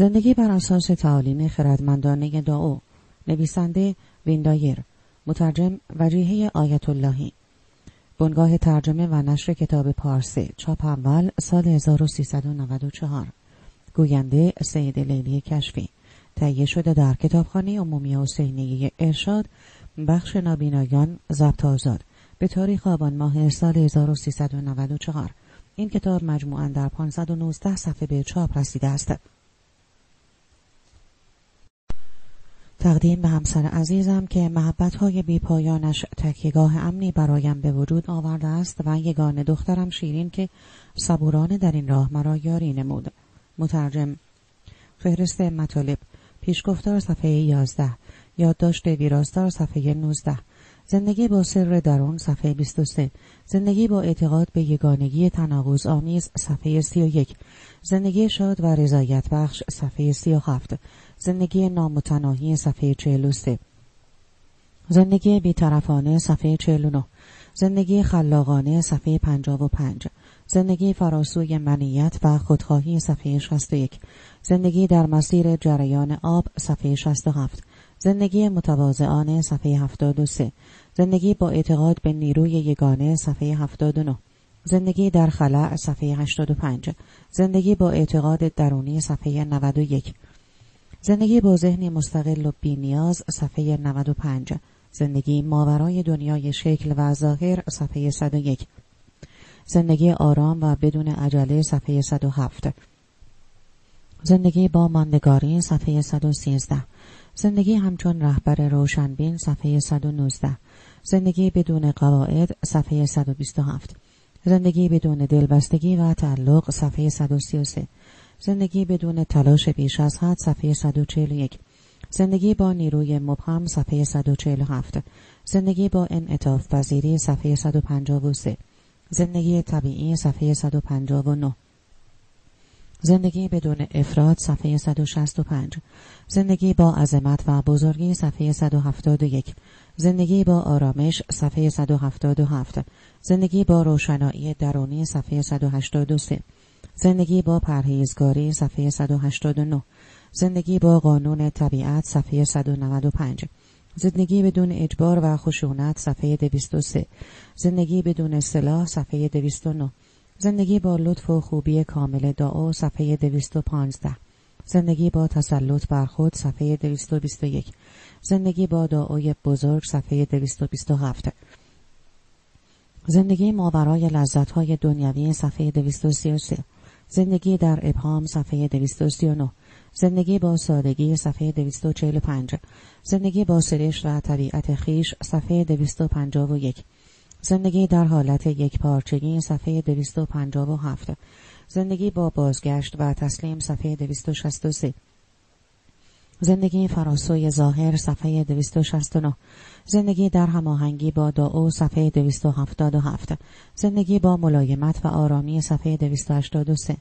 زندگی بر اساس تعالیم خردمندانه داو نویسنده ویندایر. مترجم وجیهه آیت اللهی بنگاه ترجمه و نشر کتاب پارسه چاپ اول سال 1394 گوینده سید لیلی کشفی. تهیه شده در کتابخانه عمومی حسینیه ارشاد. بخش نابینایان ضبط آزاد. به تاریخ آبان ماه سال 1394 این کتاب مجموعا در 519 صفحه به چاپ رسیده است. تقدیم به همسر عزیزم که محبت های بی پایانش تکیگاه امنی برایم به وجود آورده است و یگان دخترم شیرین که صبورانه در این راه مرا یاری نمود. مترجم فهرست مطالب پیشگفتار صفحه 11 یادداشت ویراستار صفحه 19 زندگی با سر درون صفحه 23 زندگی با اعتقاد به یگانگی تناقض آمیز صفحه 31 زندگی شاد و رضایت بخش صفحه 37 زندگی نامتناهی صفحه 43 زندگی بیطرفانه صفحه 49 زندگی خلاقانه صفحه 55 زندگی فراسوی منیت و خودخواهی صفحه 61 زندگی در مسیر جریان آب صفحه 67 زندگی متواضعانه صفحه 73 زندگی با اعتقاد به نیروی یگانه صفحه 79 زندگی در خلع صفحه 85 زندگی با اعتقاد درونی صفحه 91 زندگی با ذهنی مستقل و بینیاز صفحه 95 زندگی ماورای دنیای شکل و ظاهر صفحه 101 زندگی آرام و بدون عجله صفحه 107 زندگی با ماندگاری صفحه 113 زندگی همچون رهبر روشنبین صفحه 119 زندگی بدون قواعد صفحه 127 زندگی بدون دلبستگی و تعلق صفحه 133 زندگی بدون تلاش بیش از حد صفحه 141 زندگی با نیروی مبهم صفحه 147 زندگی با انعطاف پذیری صفحه 153 زندگی طبیعی صفحه 159 زندگی بدون افراد صفحه 165 زندگی با عظمت و بزرگی صفحه 171 زندگی با آرامش صفحه 177 زندگی با روشنایی درونی صفحه 183 زندگی با پرهیزگاری صفحه 189 زندگی با قانون طبیعت صفحه 195 زندگی بدون اجبار و خشونت صفحه 203 زندگی بدون سلاح صفحه 209 زندگی با لطف و خوبی کامل دعا صفحه 215 زندگی با تسلط بر خود صفحه 221 زندگی با دعای بزرگ صفحه 227 زندگی ماورای لذتهای دنیوی صفحه 233 زندگی در ابهام صفحه 239 زندگی با سادگی صفحه 245 زندگی با سرش و طبیعت خیش صفحه 251 زندگی در حالت یک پارچگی صفحه 257 زندگی با بازگشت و تسلیم صفحه 263 زندگی فراسوی ظاهر صفحه 269 زندگی در هماهنگی با دعو صفحه 277 زندگی با ملایمت و آرامی صفحه 283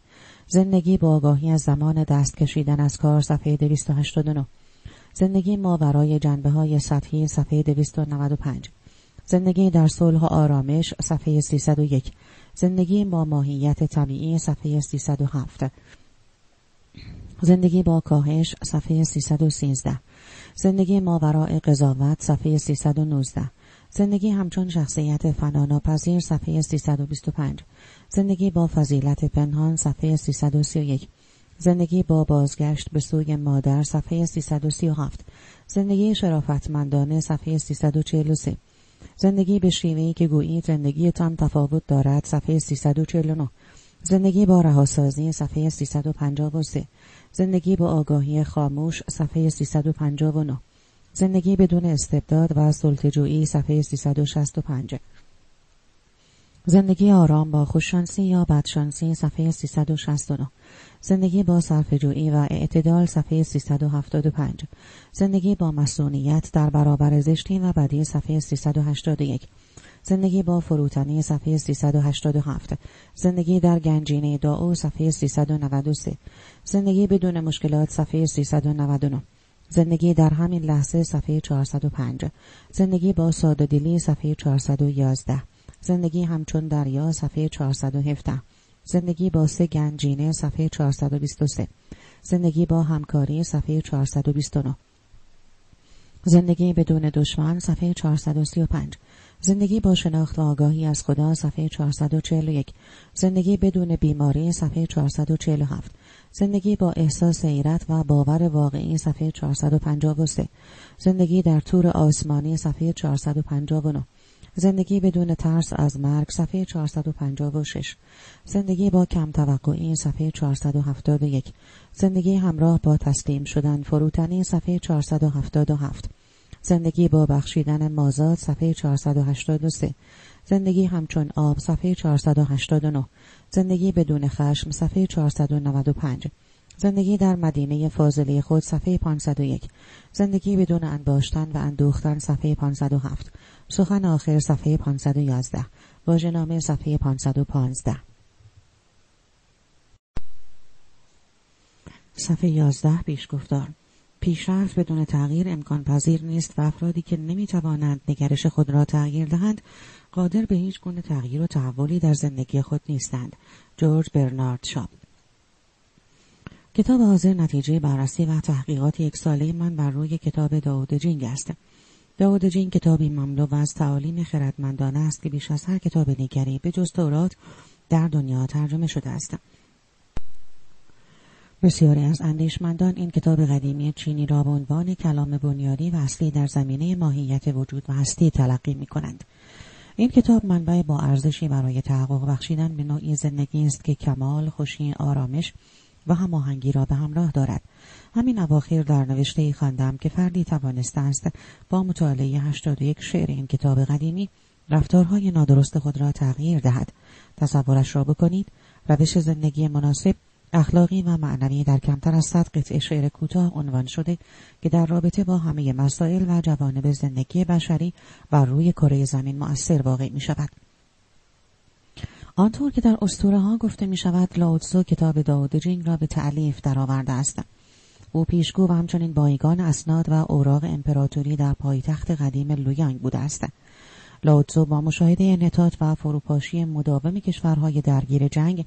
زندگی با آگاهی از زمان دست کشیدن از کار صفحه 289 زندگی ما برای جنبه های سطحی صفحه 295 زندگی در صلح و آرامش صفحه 301 زندگی با ماهیت طبیعی صفحه 307 زندگی با کاهش صفحه 313 زندگی ماوراء قضاوت صفحه 319 زندگی همچون شخصیت فناناپذیر صفحه 325 زندگی با فضیلت پنهان صفحه 331 زندگی با بازگشت به سوی مادر صفحه 337 زندگی شرافتمندانه صفحه 343 زندگی به شیوهی که گویی زندگیتان تفاوت دارد صفحه 349 زندگی با رهاسازی صفحه 353 زندگی با آگاهی خاموش صفحه 359 زندگی بدون استبداد و سلطجویی صفحه 365 زندگی آرام با خوششانسی یا بدشانسی صفحه 369 زندگی با صرفه‌جویی و اعتدال صفحه 375 زندگی با مسئولیت در برابر زشتی و بدی صفحه 381 زندگی با فروتنی صفحه 387 زندگی در گنجینه داو صفحه 393 زندگی بدون مشکلات صفحه 399 زندگی در همین لحظه صفحه 405 زندگی با ساده دلی صفحه 411 زندگی همچون دریا صفحه 417 زندگی با سه گنجینه صفحه 423 زندگی با همکاری صفحه 429 زندگی بدون دشمن صفحه 435 زندگی با شناخت و آگاهی از خدا صفحه 441 زندگی بدون بیماری صفحه 447 زندگی با احساس حیرت و باور واقعی صفحه 453 زندگی در تور آسمانی صفحه 459 زندگی بدون ترس از مرگ صفحه 456 زندگی با کم توقعی صفحه 471 زندگی همراه با تسلیم شدن فروتنی صفحه 477 زندگی با بخشیدن مازاد صفحه 483 زندگی همچون آب صفحه 489 زندگی بدون خشم صفحه 495 زندگی در مدینه فاضله خود صفحه 501 زندگی بدون انباشتن و اندوختن صفحه 507 سخن آخر صفحه 511 واژه‌نامه صفحه 515 صفحه 11 پیشگفتار. پیشرفت بدون تغییر امکان پذیر نیست و افرادی که نمی توانند نگرش خود را تغییر دهند قادر به هیچ گونه تغییر و تحولی در زندگی خود نیستند. جورج برنارد شاب کتاب حاضر نتیجه بررسی و تحقیقات یک ساله من بر روی کتاب داود جینگ است. داود جینگ کتابی مملو از تعالیم خردمندانه است که بیش از هر کتاب دیگری به جز تورات در دنیا ترجمه شده است. بسیاری از اندیشمندان این کتاب قدیمی چینی را به عنوان کلام بنیادی و اصلی در زمینه ماهیت وجود و هستی تلقی می کنند. این کتاب منبع با ارزشی برای تحقق بخشیدن به نوعی زندگی است که کمال، خوشی، آرامش و هماهنگی را به همراه دارد. همین اواخر در نوشته ای خواندم که فردی توانسته است با مطالعه 81 شعر این کتاب قدیمی رفتارهای نادرست خود را تغییر دهد. تصورش را بکنید روش زندگی مناسب اخلاقی و معنوی در کمتر از صد قطعه شعر کوتاه عنوان شده که در رابطه با همه مسائل و جوانب زندگی بشری بر روی کره زمین مؤثر واقع می شود. آنطور که در اسطوره ها گفته می شود لاوتسو کتاب داود جینگ را به تعلیف درآورده است. او پیشگو و همچنین بایگان اسناد و اوراق امپراتوری در پایتخت قدیم لویانگ بوده است. لاوتسو با مشاهده نتات و فروپاشی مداوم کشورهای درگیر جنگ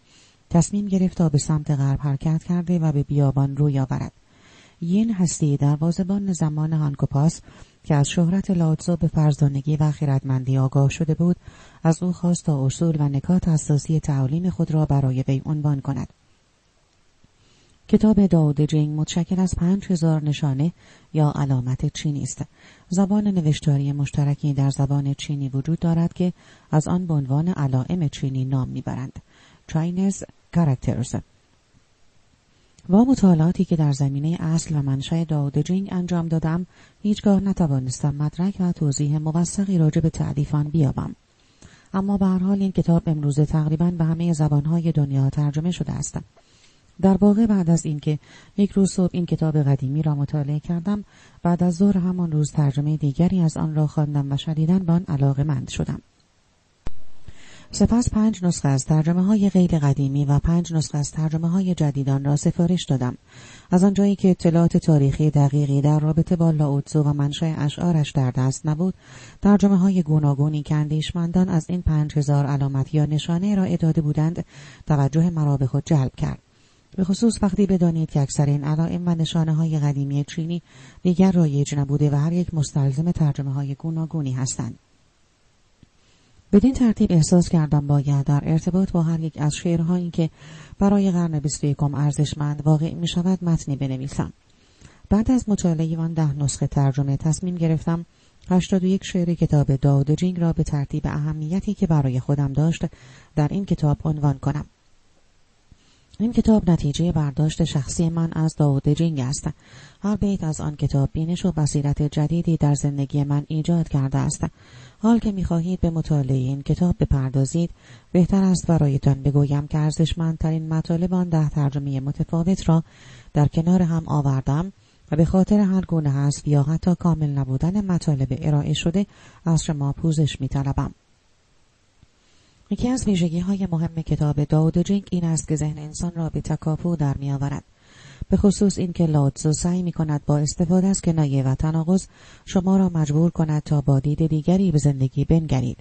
تصمیم گرفت تا به سمت غرب حرکت کرده و به بیابان روی آورد. یین هستی در وازبان زمان هانکوپاس که از شهرت لاوتزو به فرزانگی و خیرتمندی آگاه شده بود از او خواست تا اصول و نکات اساسی تعالیم خود را برای وی عنوان کند کتاب داود جینگ متشکل از پنج هزار نشانه یا علامت چینی است. زبان نوشتاری مشترکی در زبان چینی وجود دارد که از آن به عنوان علائم چینی نام می‌برند. Chinese Characters. با مطالعاتی که در زمینه اصل و منشأ داود جینگ انجام دادم هیچگاه نتوانستم مدرک و توضیح موثقی راجع به تعریف آن بیابم. اما به هر حال این کتاب امروزه تقریبا به همه زبانهای دنیا ترجمه شده است. در واقع بعد از اینکه یک روز صبح این کتاب قدیمی را مطالعه کردم بعد از ظهر همان روز ترجمه دیگری از آن را خواندم و شدیدا به آن علاقه مند شدم. سپس پنج نسخه از ترجمه های غیر قدیمی و پنج نسخه از ترجمه های جدیدان را سفارش دادم. از آنجایی که اطلاعات تاریخی دقیقی در رابطه با لاوتزو و منشأ اشعارش در دست نبود، ترجمه های گوناگونی که اندیشمندان از این پنج هزار علامت یا نشانه را داده بودند، توجه مرا به خود جلب کرد. به خصوص وقتی بدانید که اکثر این علائم و نشانه های قدیمی چینی دیگر رایج نبوده و هر یک مستلزم ترجمه های گوناگونی هستند. بدین ترتیب احساس کردم باید در ارتباط با هر یک از شعرهایی که برای قرن بیست یکم ارزشمند واقع می شود متنی بنویسم. بعد از مطالعه آن ده نسخه ترجمه تصمیم گرفتم 81 شعر کتاب داود جینگ را به ترتیب اهمیتی که برای خودم داشت در این کتاب عنوان کنم. این کتاب نتیجه برداشت شخصی من از داود جینگ است. هر بیت از آن کتاب بینش و بصیرت جدیدی در زندگی من ایجاد کرده است. حال که می‌خواهید به مطالعه این کتاب بپردازید بهتر است برایتان بگویم که ارزشمندترین مطالب آن ده ترجمه متفاوت را در کنار هم آوردم و به خاطر هر گونه حذف یا حتی کامل نبودن مطالب ارائه شده از شما پوزش میطلبم یکی از ویژگی های مهم کتاب داود جینگ این است که ذهن انسان را به تکاپو در می آورد. به خصوص اینکه لاتزو سعی می کند با استفاده از کنایه و تناقض شما را مجبور کند تا با دید دیگری به زندگی بنگرید.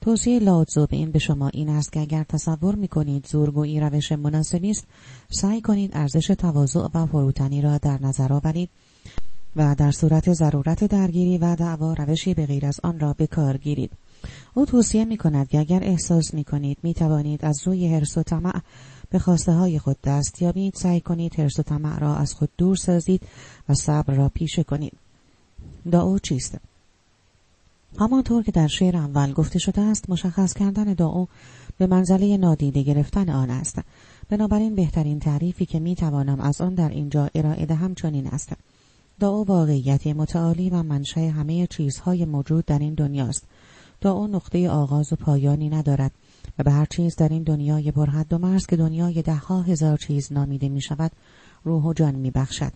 توصیه لاوتزو به این به شما این است که اگر تصور می کنید زورگویی روش مناسبی است سعی کنید ارزش تواضع و فروتنی را در نظر آورید و در صورت ضرورت درگیری و دعوا روشی به غیر از آن را به کار گیرید او توصیه می کند که اگر احساس می کنید می توانید از روی حرس و طمع به خواسته های خود دست یابید. سعی کنید حرس و طمع را از خود دور سازید و صبر را پیشه کنید. دعا چیست؟ همانطور که در شعر اول گفته شده است مشخص کردن دعا به منزله نادیده گرفتن آن است. بنابراین بهترین تعریفی که می توانم از آن در اینجا ارائه دهم چنین است. دعا واقعیت متعالی و منشأ همه چیزهای موجود در این دنیاست دعا نقطه آغاز و پایانی ندارد و به هر چیز در این دنیای پرحد و مرز که دنیای دهها هزار چیز نامیده می شود روح و جان می بخشد.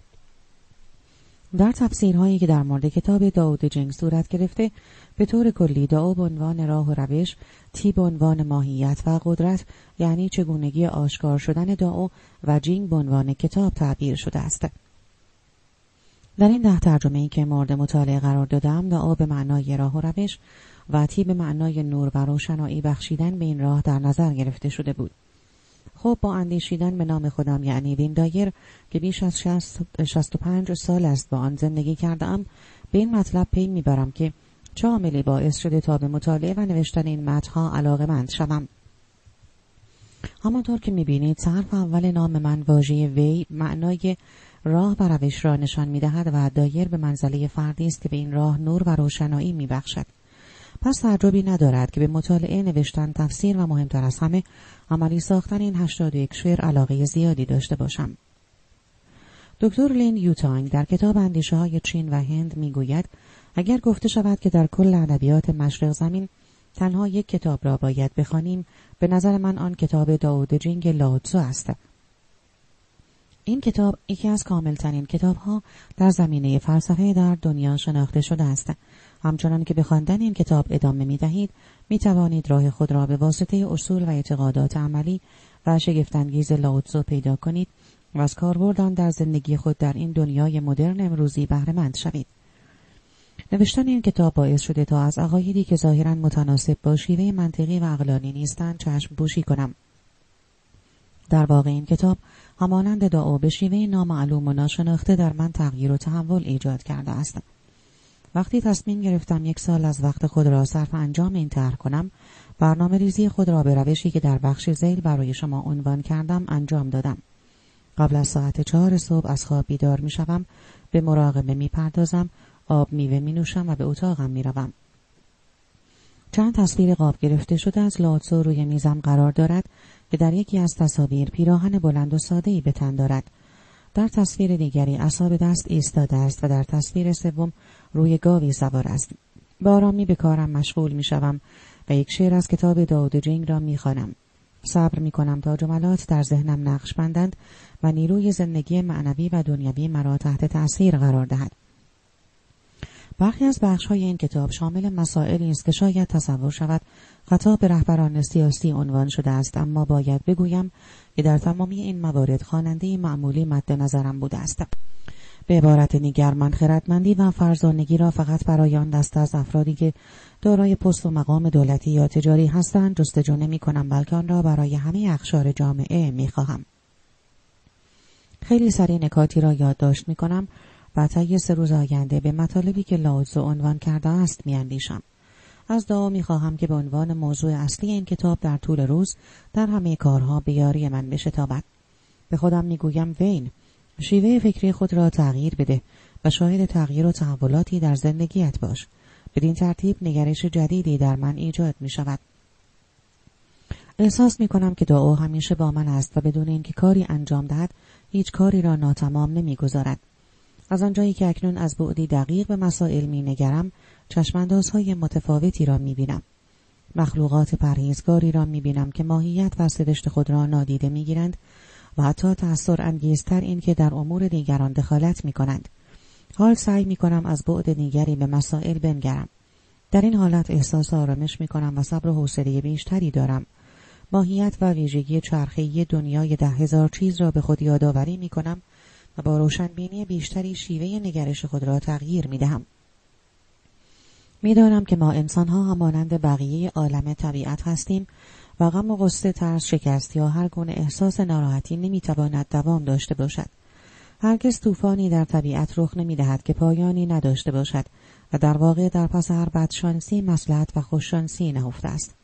در تفسیرهایی که در مورد کتاب داود جنگ صورت گرفته به طور کلی دعا به عنوان راه و روش تی به عنوان ماهیت و قدرت یعنی چگونگی آشکار شدن دعا و جینگ به عنوان کتاب تعبیر شده است در این ده ترجمه ای که مورد مطالعه قرار دادم دعا به معنای راه و روش و به معنای نور و روشنایی بخشیدن به این راه در نظر گرفته شده بود. خب با اندیشیدن به نام خودم یعنی وین دایر که بیش از 65 سال است با آن زندگی کردم به این مطلب پی می‌برم که چه عاملی باعث شده تا به مطالعه و نوشتن این متنها علاقه مند شوم. همانطور که می‌بینید حرف اول نام من واژه وی معنای راه و روش را نشان می‌دهد و دایر به منزله فردی است که به این راه نور و روشنایی میبخشد. پس تعجبی ندارد که به مطالعه نوشتن تفسیر و مهمتر از همه عملی ساختن این 81 شعر علاقه زیادی داشته باشم. دکتر لین یوتانگ در کتاب اندیشه های چین و هند می‌گوید اگر گفته شود که در کل ادبیات مشرق زمین تنها یک کتاب را باید بخوانیم به نظر من آن کتاب داود جینگ لاوتسو است این کتاب یکی از کاملترین کتاب ها در زمینه فلسفه در دنیا شناخته شده است همچنان که به خواندن این کتاب ادامه می دهید می توانید راه خود را به واسطه اصول و اعتقادات عملی و شگفتانگیز لاوتزو پیدا کنید و از کاربردان در زندگی خود در این دنیای مدرن امروزی بهرهمند شوید. نوشتن این کتاب باعث شده تا از عقایدی که ظاهرا متناسب با شیوه منطقی و عقلانی نیستند چشم بوشی کنم. در واقع این کتاب همانند دعا به شیوه نامعلوم و ناشناخته در من تغییر و تحول ایجاد کرده است. وقتی تصمیم گرفتم یک سال از وقت خود را صرف انجام این طرح کنم برنامه ریزی خود را به روشی که در بخش زیل برای شما عنوان کردم انجام دادم قبل از ساعت چهار صبح از خواب بیدار می شوم به مراقبه می پردازم آب میوه می نوشم و به اتاقم می روم. چند تصویر قاب گرفته شده از لاتسو روی میزم قرار دارد که در یکی از تصاویر پیراهن بلند و ساده ای به تن دارد در تصویر دیگری اصاب دست ایستاده است و در تصویر سوم روی گاوی سوار است به آرامی به کارم مشغول می شوم و یک شعر از کتاب داود جنگ را می خوانم. صبر می کنم تا جملات در ذهنم نقش بندند و نیروی زندگی معنوی و دنیوی مرا تحت تأثیر قرار دهد. برخی از بخش های این کتاب شامل مسائلی است که شاید تصور شود خطاب رهبران سیاسی عنوان شده است اما باید بگویم که در تمامی این موارد خواننده معمولی مد نظرم بوده است. به عبارت دیگر من خردمندی و فرزانگی را فقط برای آن دست از افرادی که دارای پست و مقام دولتی یا تجاری هستند جستجو نمی کنم بلکه آن را برای همه اخشار جامعه می خواهم. خیلی سریع نکاتی را یادداشت می کنم و طی سه روز آینده به مطالبی که لاوزو عنوان کرده است می اندیشم. از دعا می خواهم که به عنوان موضوع اصلی این کتاب در طول روز در همه کارها به یاری من بشتابد. به خودم می گویم وین شیوه فکری خود را تغییر بده و شاهد تغییر و تحولاتی در زندگیت باش. بدین ترتیب نگرش جدیدی در من ایجاد می شود. احساس می کنم که دعا همیشه با من است و بدون اینکه کاری انجام دهد هیچ کاری را ناتمام نمی گذارد. از آنجایی که اکنون از بعدی دقیق به مسائل می نگرم چشماندازهای متفاوتی را می بینم. مخلوقات پرهیزگاری را می بینم که ماهیت و سرشت خود را نادیده می گیرند و حتی تأثیر انگیزتر این که در امور دیگران دخالت می کنند. حال سعی می کنم از بعد دیگری به مسائل بنگرم. در این حالت احساس آرامش می کنم و صبر و حوصله بیشتری دارم. ماهیت و ویژگی چرخه‌ای دنیای ده هزار چیز را به خود یادآوری می کنم و با روشنبینی بیشتری شیوه نگرش خود را تغییر می دهم. می‌دانم که ما انسانها همانند بقیه عالم طبیعت هستیم و غم و غصه ترس شکست یا هر گونه احساس ناراحتی نمی‌تواند دوام داشته باشد. هرگز طوفانی در طبیعت رخ نمی‌دهد که پایانی نداشته باشد و در واقع در پس هر بدشانسی مسلحت و خوششانسی نهفته است.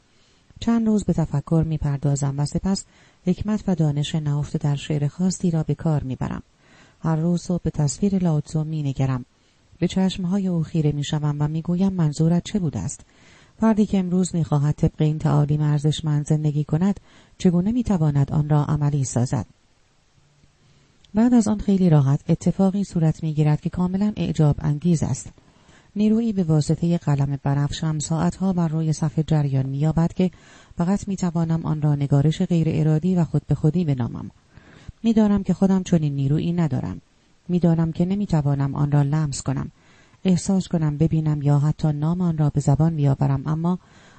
چند روز به تفکر می‌پردازم و سپس حکمت و دانش نهفته در شعر خاصی را به کار می‌برم. هر روز صبح به تصویر لاوتزو مینگرم. به چشمهای او خیره می‌شوم و می‌گویم منظورت چه بوده است؟ فردی که امروز می‌خواهد طبق این تعالیم ارزشمند زندگی کند چگونه می‌تواند آن را عملی سازد؟ بعد از آن خیلی راحت اتفاقی صورت می‌گیرد که کاملا اعجاب انگیز است. نیرویی به واسطه قلم برفشم ساعتها بر روی صفحه جریان مییابد که فقط می‌توانم آن را نگارش غیر ارادی و خود به خودی بنامم. می‌دانم که خودم چنین نیرویی ندارم. می‌دانم که نمی‌توانم آن را لمس کنم. احساس کنم ببینم یا حتی نام آن را به زبان بیاورم اما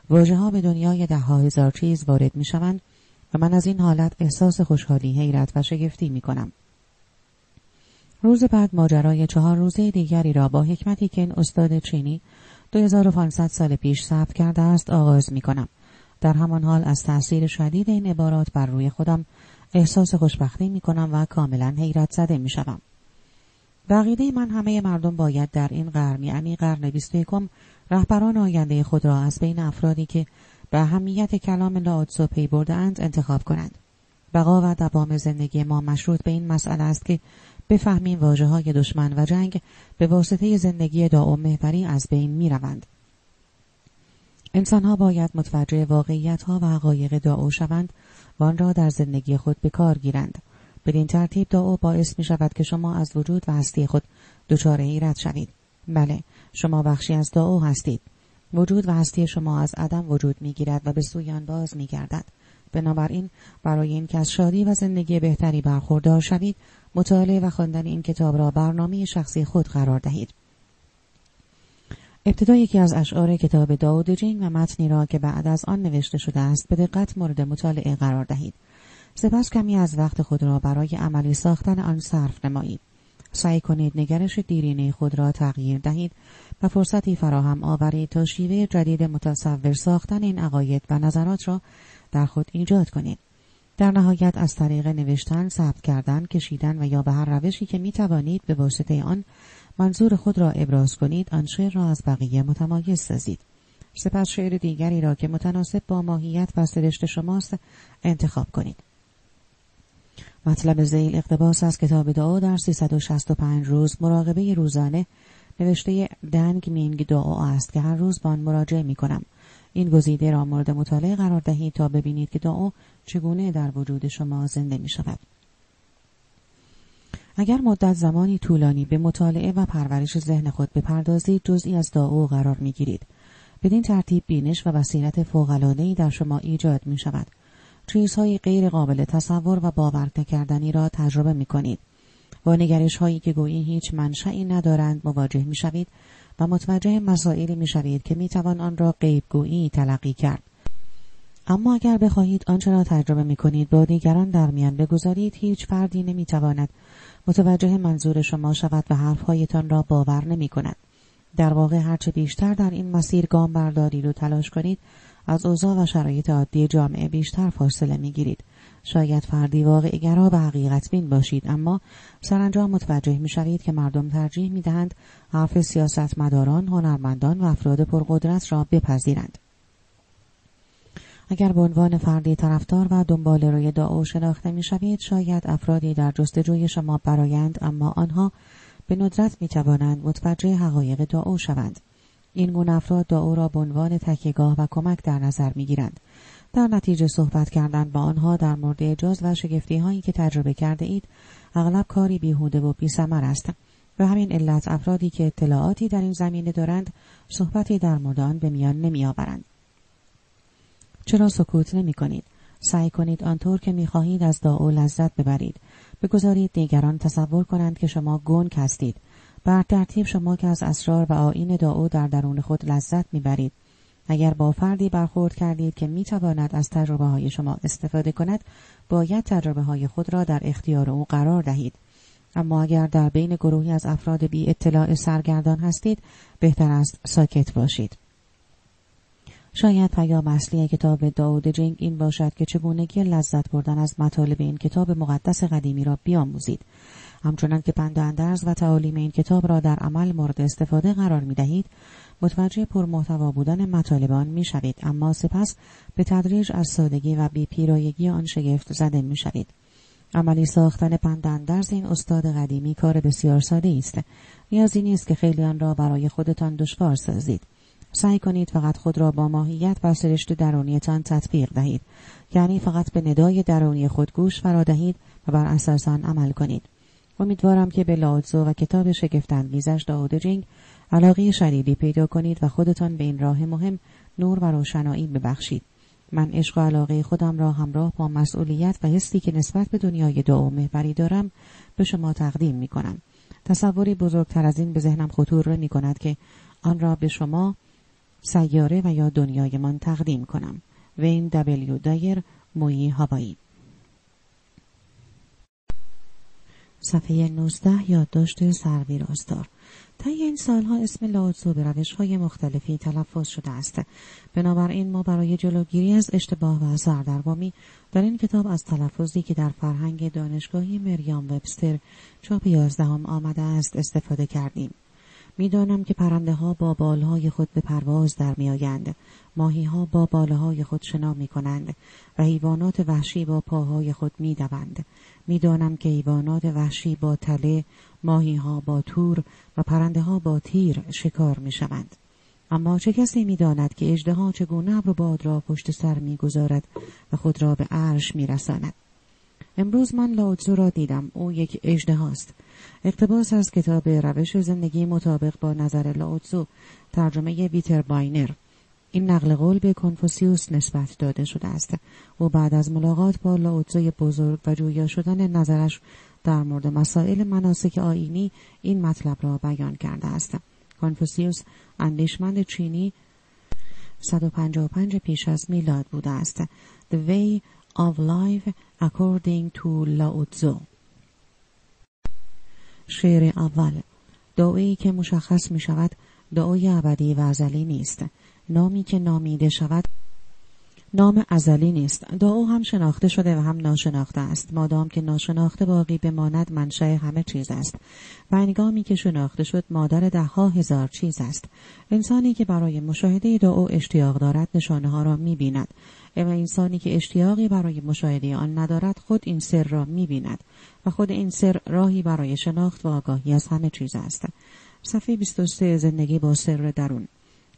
واژه ها به دنیای ده هزار چیز وارد می شوند و من از این حالت احساس خوشحالی حیرت و شگفتی می کنم. روز بعد ماجرای چهار روزه دیگری را با حکمتی که این استاد چینی 2500 سال پیش ثبت کرده است آغاز می کنم. در همان حال از تأثیر شدید این عبارات بر روی خودم احساس خوشبختی می کنم و کاملا حیرت زده می شدم. بقیده من همه مردم باید در این قرن یعنی قرن بیست یکم رهبران آینده خود را از بین افرادی که به اهمیت کلام لاوتسو پی اند انتخاب کنند. بقا و دوام زندگی ما مشروط به این مسئله است که بفهمیم واجه های دشمن و جنگ به واسطه زندگی داو محوری از بین می روند. انسان ها باید متوجه واقعیت ها و حقایق داو شوند و آن را در زندگی خود به کار گیرند. بدین ترتیب دعا باعث می شود که شما از وجود و هستی خود دچار حیرت شوید. بله، شما بخشی از دعا هستید. وجود و هستی شما از عدم وجود می گیرد و به سوی آن باز می گردد. بنابراین برای اینکه از شادی و زندگی بهتری برخوردار شوید مطالعه و خواندن این کتاب را برنامه شخصی خود قرار دهید ابتدا یکی از اشعار کتاب داود جین و متنی را که بعد از آن نوشته شده است به دقت مورد مطالعه قرار دهید سپس کمی از وقت خود را برای عملی ساختن آن صرف نمایید. سعی کنید نگرش دیرینه خود را تغییر دهید و فرصتی فراهم آورید تا شیوه جدید متصور ساختن این عقاید و نظرات را در خود ایجاد کنید. در نهایت از طریق نوشتن، ثبت کردن، کشیدن و یا به هر روشی که می توانید به واسطه آن منظور خود را ابراز کنید آن شعر را از بقیه متمایز سازید. سپس شعر دیگری را که متناسب با ماهیت و سرشت شماست انتخاب کنید. مطلب زیل اقتباس از کتاب دعا در 365 روز مراقبه روزانه نوشته دنگ مینگ دعا است که هر روز با آن مراجعه می کنم. این گزیده را مورد مطالعه قرار دهید تا ببینید که دعا چگونه در وجود شما زنده می شود. اگر مدت زمانی طولانی به مطالعه و پرورش ذهن خود بپردازید جزئی از دعا قرار می گیرید. بدین ترتیب بینش و بصیرت فوق‌العاده‌ای در شما ایجاد می شود. چیزهای غیر قابل تصور و باور نکردنی را تجربه می کنید. با نگرش هایی که گویی هیچ منشأی ندارند مواجه می شوید و متوجه مسائلی می شوید که می توان آن را غیبگویی تلقی کرد. اما اگر بخواهید آنچه را تجربه می کنید با دیگران در میان بگذارید هیچ فردی نمی تواند متوجه منظور شما شود و حرفهایتان را باور نمی کند. در واقع هرچه بیشتر در این مسیر گام بردارید و تلاش کنید از اوضاع و شرایط عادی جامعه بیشتر فاصله می گیرید. شاید فردی واقع گرا به حقیقت بین باشید اما سرانجام متوجه می شوید که مردم ترجیح می دهند حرف سیاستمداران، هنرمندان و افراد پرقدرت را بپذیرند. اگر به عنوان فردی طرفدار و دنبال روی دعا شناخته می شوید شاید افرادی در جستجوی شما برایند اما آنها به ندرت می توانند متوجه حقایق دعا شوند. این گونه افراد دعا را به عنوان تکیگاه و کمک در نظر می گیرند. در نتیجه صحبت کردن با آنها در مورد اجاز و شگفتی هایی که تجربه کرده اید اغلب کاری بیهوده و بیثمر است و همین علت افرادی که اطلاعاتی در این زمینه دارند صحبتی در مورد آن به میان نمی آورند. چرا سکوت نمی کنید؟ سعی کنید آنطور که می خواهید از دعا لذت ببرید. بگذارید دیگران تصور کنند که شما گنگ هستید. بر ترتیب شما که از اسرار و آین دعا در درون خود لذت می‌برید. اگر با فردی برخورد کردید که می تواند از تجربه های شما استفاده کند باید تجربه های خود را در اختیار او قرار دهید. اما اگر در بین گروهی از افراد بی اطلاع سرگردان هستید بهتر است ساکت باشید. شاید پیام اصلی کتاب داود جنگ این باشد که چگونگی لذت بردن از مطالب این کتاب مقدس قدیمی را بیاموزید. همچنان که پند و اندرز و تعالیم این کتاب را در عمل مورد استفاده قرار می دهید متوجه پرمحتوا بودن مطالب آن می شوید اما سپس به تدریج از سادگی و بیپیرایگی آن شگفت زده می شوید عملی ساختن پند و اندرز این استاد قدیمی کار بسیار ساده است. نیازی نیست که خیلی آن را برای خودتان دشوار سازید. سعی کنید فقط خود را با ماهیت و سرشت درونیتان تطبیق دهید. یعنی فقط به ندای درونی خود گوش فرا دهید و بر اساس آن عمل کنید. امیدوارم که به لاوتزو و کتاب شگفتانگیزش داود جینگ علاقه شدیدی پیدا کنید و خودتان به این راه مهم نور و روشنایی ببخشید من عشق و علاقه خودم را همراه با مسئولیت و حسی که نسبت به دنیای دعا محوری دارم به شما تقدیم می کنم. تصوری بزرگتر از این به ذهنم خطور می کند که آن را به شما سیاره و یا دنیایمان تقدیم کنم. وین دبلیو دایر مویی هوایی صفحه 19 یادداشت سروی راستار. طی این سالها اسم لاوتزو به روش های مختلفی تلفظ شده است. بنابراین ما برای جلوگیری از اشتباه و سردرگمی در این کتاب از تلفظی که در فرهنگ دانشگاهی مریام وبستر چاپ یازدهم آمده است استفاده کردیم. می‌دانم که پرنده ها با بالهای خود به پرواز در میآیند ماهی ها با باله خود شنا می کنند و حیوانات وحشی با پاهای خود می دوند. می‌دانم که حیوانات وحشی با تله، ماهی ها با تور و پرنده ها با تیر شکار می شوند. اما چه کسی می داند که اجده ها چگونه ابر باد را پشت سر می گذارد و خود را به عرش می رساند. امروز من لاوتزو را دیدم او یک اجده هاست. اقتباس از کتاب روش زندگی مطابق با نظر لاوتزو ترجمه ویتر باینر. این نقل قول به کنفوسیوس نسبت داده شده است. او بعد از ملاقات با لاوتزوی بزرگ و جویا شدن نظرش در مورد مسائل مناسک آینی این مطلب را بیان کرده است. کنفوسیوس اندیشمند چینی 155 پیش از میلاد بوده است. The Way of Life According to Lao Tzu شعر اول. دعایی که مشخص می شود دعای ابدی و ازلی نیست. نامی که نامیده شود نام ازلی نیست. دعا هم شناخته شده و هم ناشناخته است. مادام که ناشناخته باقی بماند منشأ همه چیز است. و انگامی که شناخته شد مادر دهها هزار چیز است. انسانی که برای مشاهده دعا اشتیاق دارد نشانه ها را می بیند و انسانی که اشتیاقی برای مشاهده آن ندارد خود این سر را می بیند و خود این سر راهی برای شناخت و آگاهی از همه چیز است. صفحه 23 زندگی با سر درون.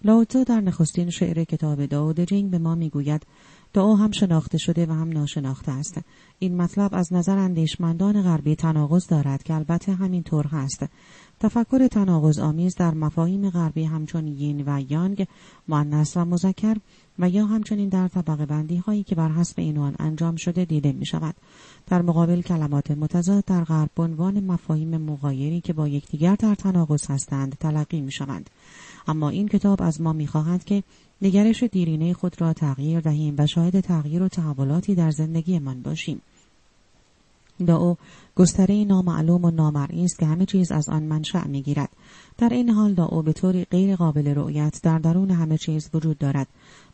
لاوتزو در نخستین شعر کتاب داود جینگ به ما می‌گوید دعا هم شناخته شده و هم ناشناخته است. این مطلب از نظر اندیشمندان غربی تناقض دارد که البته همین طور هست. تفکر تناقض آمیز در مفاهیم غربی همچون یین و یانگ مؤنث و مذکر و یا همچنین در طبقه بندی هایی که بر حسب اینوان انجام شده دیده می شود. در مقابل کلمات متضاد در غرب عنوان مفاهیم مغایری که با یکدیگر در تناقض هستند تلقی می شوند. اما این کتاب از ما می‌خواهد که نگرش دیرینه خود را تغییر دهیم و شاهد تغییر و تحولاتی در زندگیمان باشیم او گستره نامعلوم و نامرئی است که همه چیز از آن منشأ می‌گیرد. در این حال او به طوری غیر قابل رؤیت در درون همه چیز وجود دارد.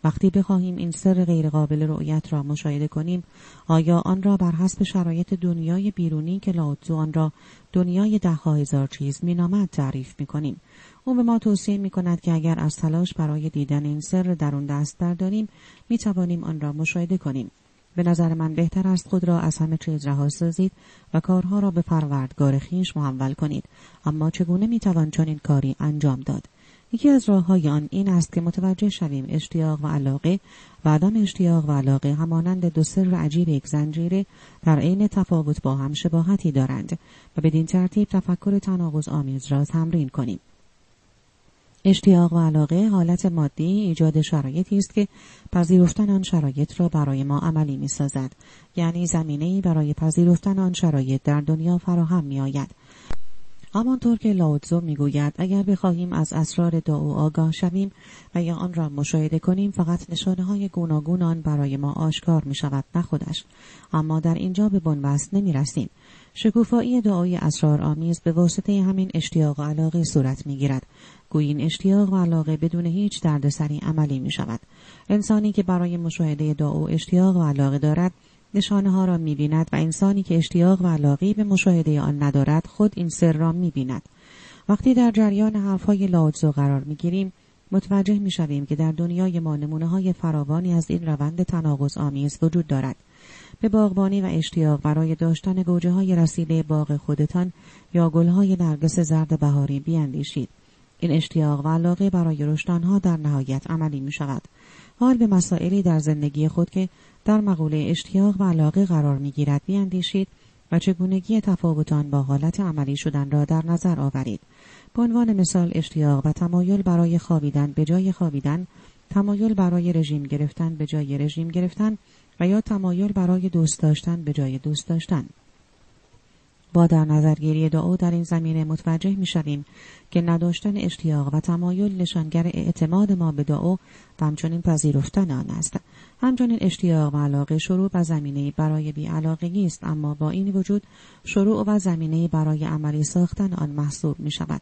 وقتی بخواهیم این سر غیر قابل رؤیت را مشاهده کنیم آیا آن را بر حسب شرایط دنیای بیرونی که لاوتزو آن را دنیای ده هزار چیز مینامد تعریف می‌کنیم؟ او به ما توصیه می کند که اگر از تلاش برای دیدن این سر درون دست برداریم می توانیم آن را مشاهده کنیم. به نظر من بهتر است خود را از همه چیز رها سازید و کارها را به پروردگار خیش محول کنید. اما چگونه می توان چنین کاری انجام داد؟ یکی از راه های آن این است که متوجه شویم اشتیاق و علاقه و عدم اشتیاق و علاقه همانند دو سر عجیب یک زنجیره در عین تفاوت با هم شباهتی دارند و بدین ترتیب تفکر تناقض آمیز را تمرین کنیم. اشتیاق و علاقه حالت مادی ایجاد شرایطی است که پذیرفتن آن شرایط را برای ما عملی می سازد. یعنی زمینه برای پذیرفتن آن شرایط در دنیا فراهم می آید. همانطور که لاوتزو می‌گوید اگر بخواهیم از اسرار دعا آگاه شویم و یا آن را مشاهده کنیم فقط نشانه های گوناگون آن برای ما آشکار می شود نه خودش اما در اینجا به بنبست نمی رسیم شکوفایی دعای اسرار آمیز به واسطه همین اشتیاق و علاقه صورت می گیرد. گویی این اشتیاق و علاقه بدون هیچ دردسری عملی می شود. انسانی که برای مشاهده دعا و اشتیاق و علاقه دارد نشانه ها را می بیند و انسانی که اشتیاق و علاقه به مشاهده آن ندارد خود این سر را می بیند. وقتی در جریان حرفهای لاوتزو قرار می گیریم متوجه می شویم که در دنیای ما نمونه های فراوانی از این روند تناقض آمیز وجود دارد. به باغبانی و اشتیاق برای داشتن گوجه های رسیده باغ خودتان یا گل های نرگس زرد بهاری بیاندیشید. این اشتیاق و علاقه برای رشد آنها در نهایت عملی می شود. حال به مسائلی در زندگی خود که در مقوله اشتیاق و علاقه قرار می گیرد بیاندیشید و چگونگی تفاوتان با حالت عملی شدن را در نظر آورید. به عنوان مثال اشتیاق و تمایل برای خوابیدن به جای خوابیدن، تمایل برای رژیم گرفتن به جای رژیم گرفتن و یا تمایل برای دوست داشتن به جای دوست داشتن. با در نظرگیری دعا در این زمینه متوجه می شویم که نداشتن اشتیاق و تمایل نشانگر اعتماد ما به دعا و همچنین پذیرفتن آن است. همچنین اشتیاق و علاقه شروع و زمینه برای بیعلاقگی است اما با این وجود شروع و زمینه برای عملی ساختن آن محسوب می شود.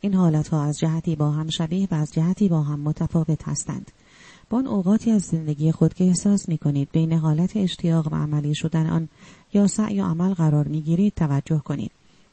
این حالت ها از جهتی با هم شبیه و از جهتی با هم متفاوت هستند. با اوقاتی از زندگی خود که احساس می کنید بین حالت اشتیاق و عملی شدن آن یا سعی و عمل قرار می گیرید توجه کنید.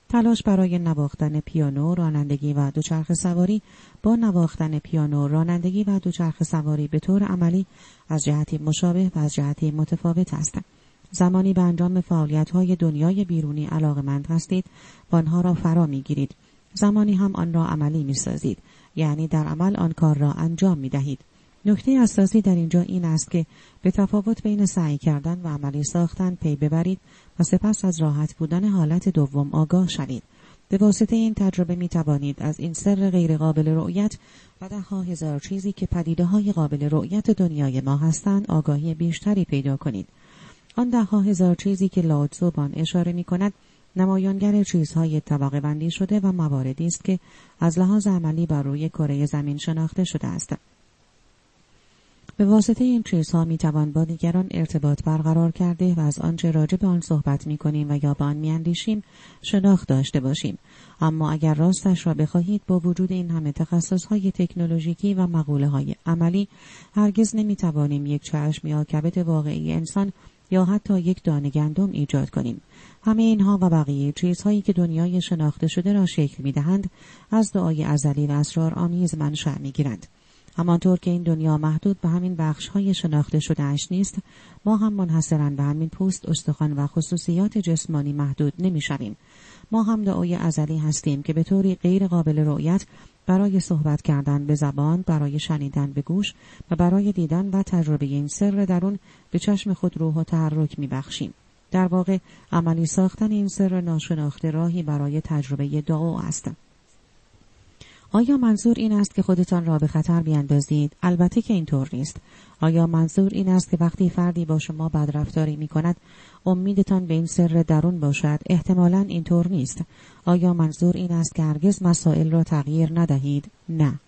تلاش برای نواختن پیانو، رانندگی و دوچرخه سواری با نواختن پیانو، رانندگی و دوچرخه سواری به طور عملی از جهتی مشابه و از جهتی متفاوت هستند. زمانی به انجام فعالیت های دنیای بیرونی علاقمند هستید و آنها را فرا می گیرید. زمانی هم آن را عملی می سازید. یعنی در عمل آن کار را انجام می دهید. نکته اساسی در اینجا این است که به تفاوت بین سعی کردن و عملی ساختن پی ببرید و سپس از راحت بودن حالت دوم آگاه شوید. به واسطه این تجربه می توانید از این سر غیرقابل رؤیت و ده هزار چیزی که پدیده های قابل رؤیت دنیای ما هستند آگاهی بیشتری پیدا کنید. آن ده هزار چیزی که لاوتزو اشاره می کند نمایانگر چیزهای طبقه بندی شده و مواردی است که از لحاظ عملی بر روی کره زمین شناخته شده است. به واسطه این چیزها می توان با دیگران ارتباط برقرار کرده و از آنچه راجع به آن صحبت می کنیم و یا به آن می اندیشیم شناخت داشته باشیم. اما اگر راستش را بخواهید با وجود این همه تخصص های تکنولوژیکی و مقوله های عملی هرگز نمی توانیم یک چشم یا کبت واقعی انسان یا حتی یک دانه گندم ایجاد کنیم. همه اینها و بقیه چیزهایی که دنیای شناخته شده را شکل می دهند از دعای ازلی و اسرار آمیز منشأ می گیرند. همانطور که این دنیا محدود به همین بخش های شناخته شده اش نیست ما هم منحصرا به همین پوست استخوان و خصوصیات جسمانی محدود نمی شویم. ما هم دعای ازلی هستیم که به طوری غیر قابل رؤیت برای صحبت کردن به زبان، برای شنیدن به گوش و برای دیدن و تجربه این سر درون به چشم خود روح و تحرک می بخشیم. در واقع عملی ساختن این سر ناشناخته راهی برای تجربه دعا است. آیا منظور این است که خودتان را به خطر بیاندازید؟ البته که اینطور نیست. آیا منظور این است که وقتی فردی با شما بدرفتاری می کند امیدتان به این سر درون باشد؟ احتمالا اینطور نیست. آیا منظور این است که هرگز مسائل را تغییر ندهید؟ نه.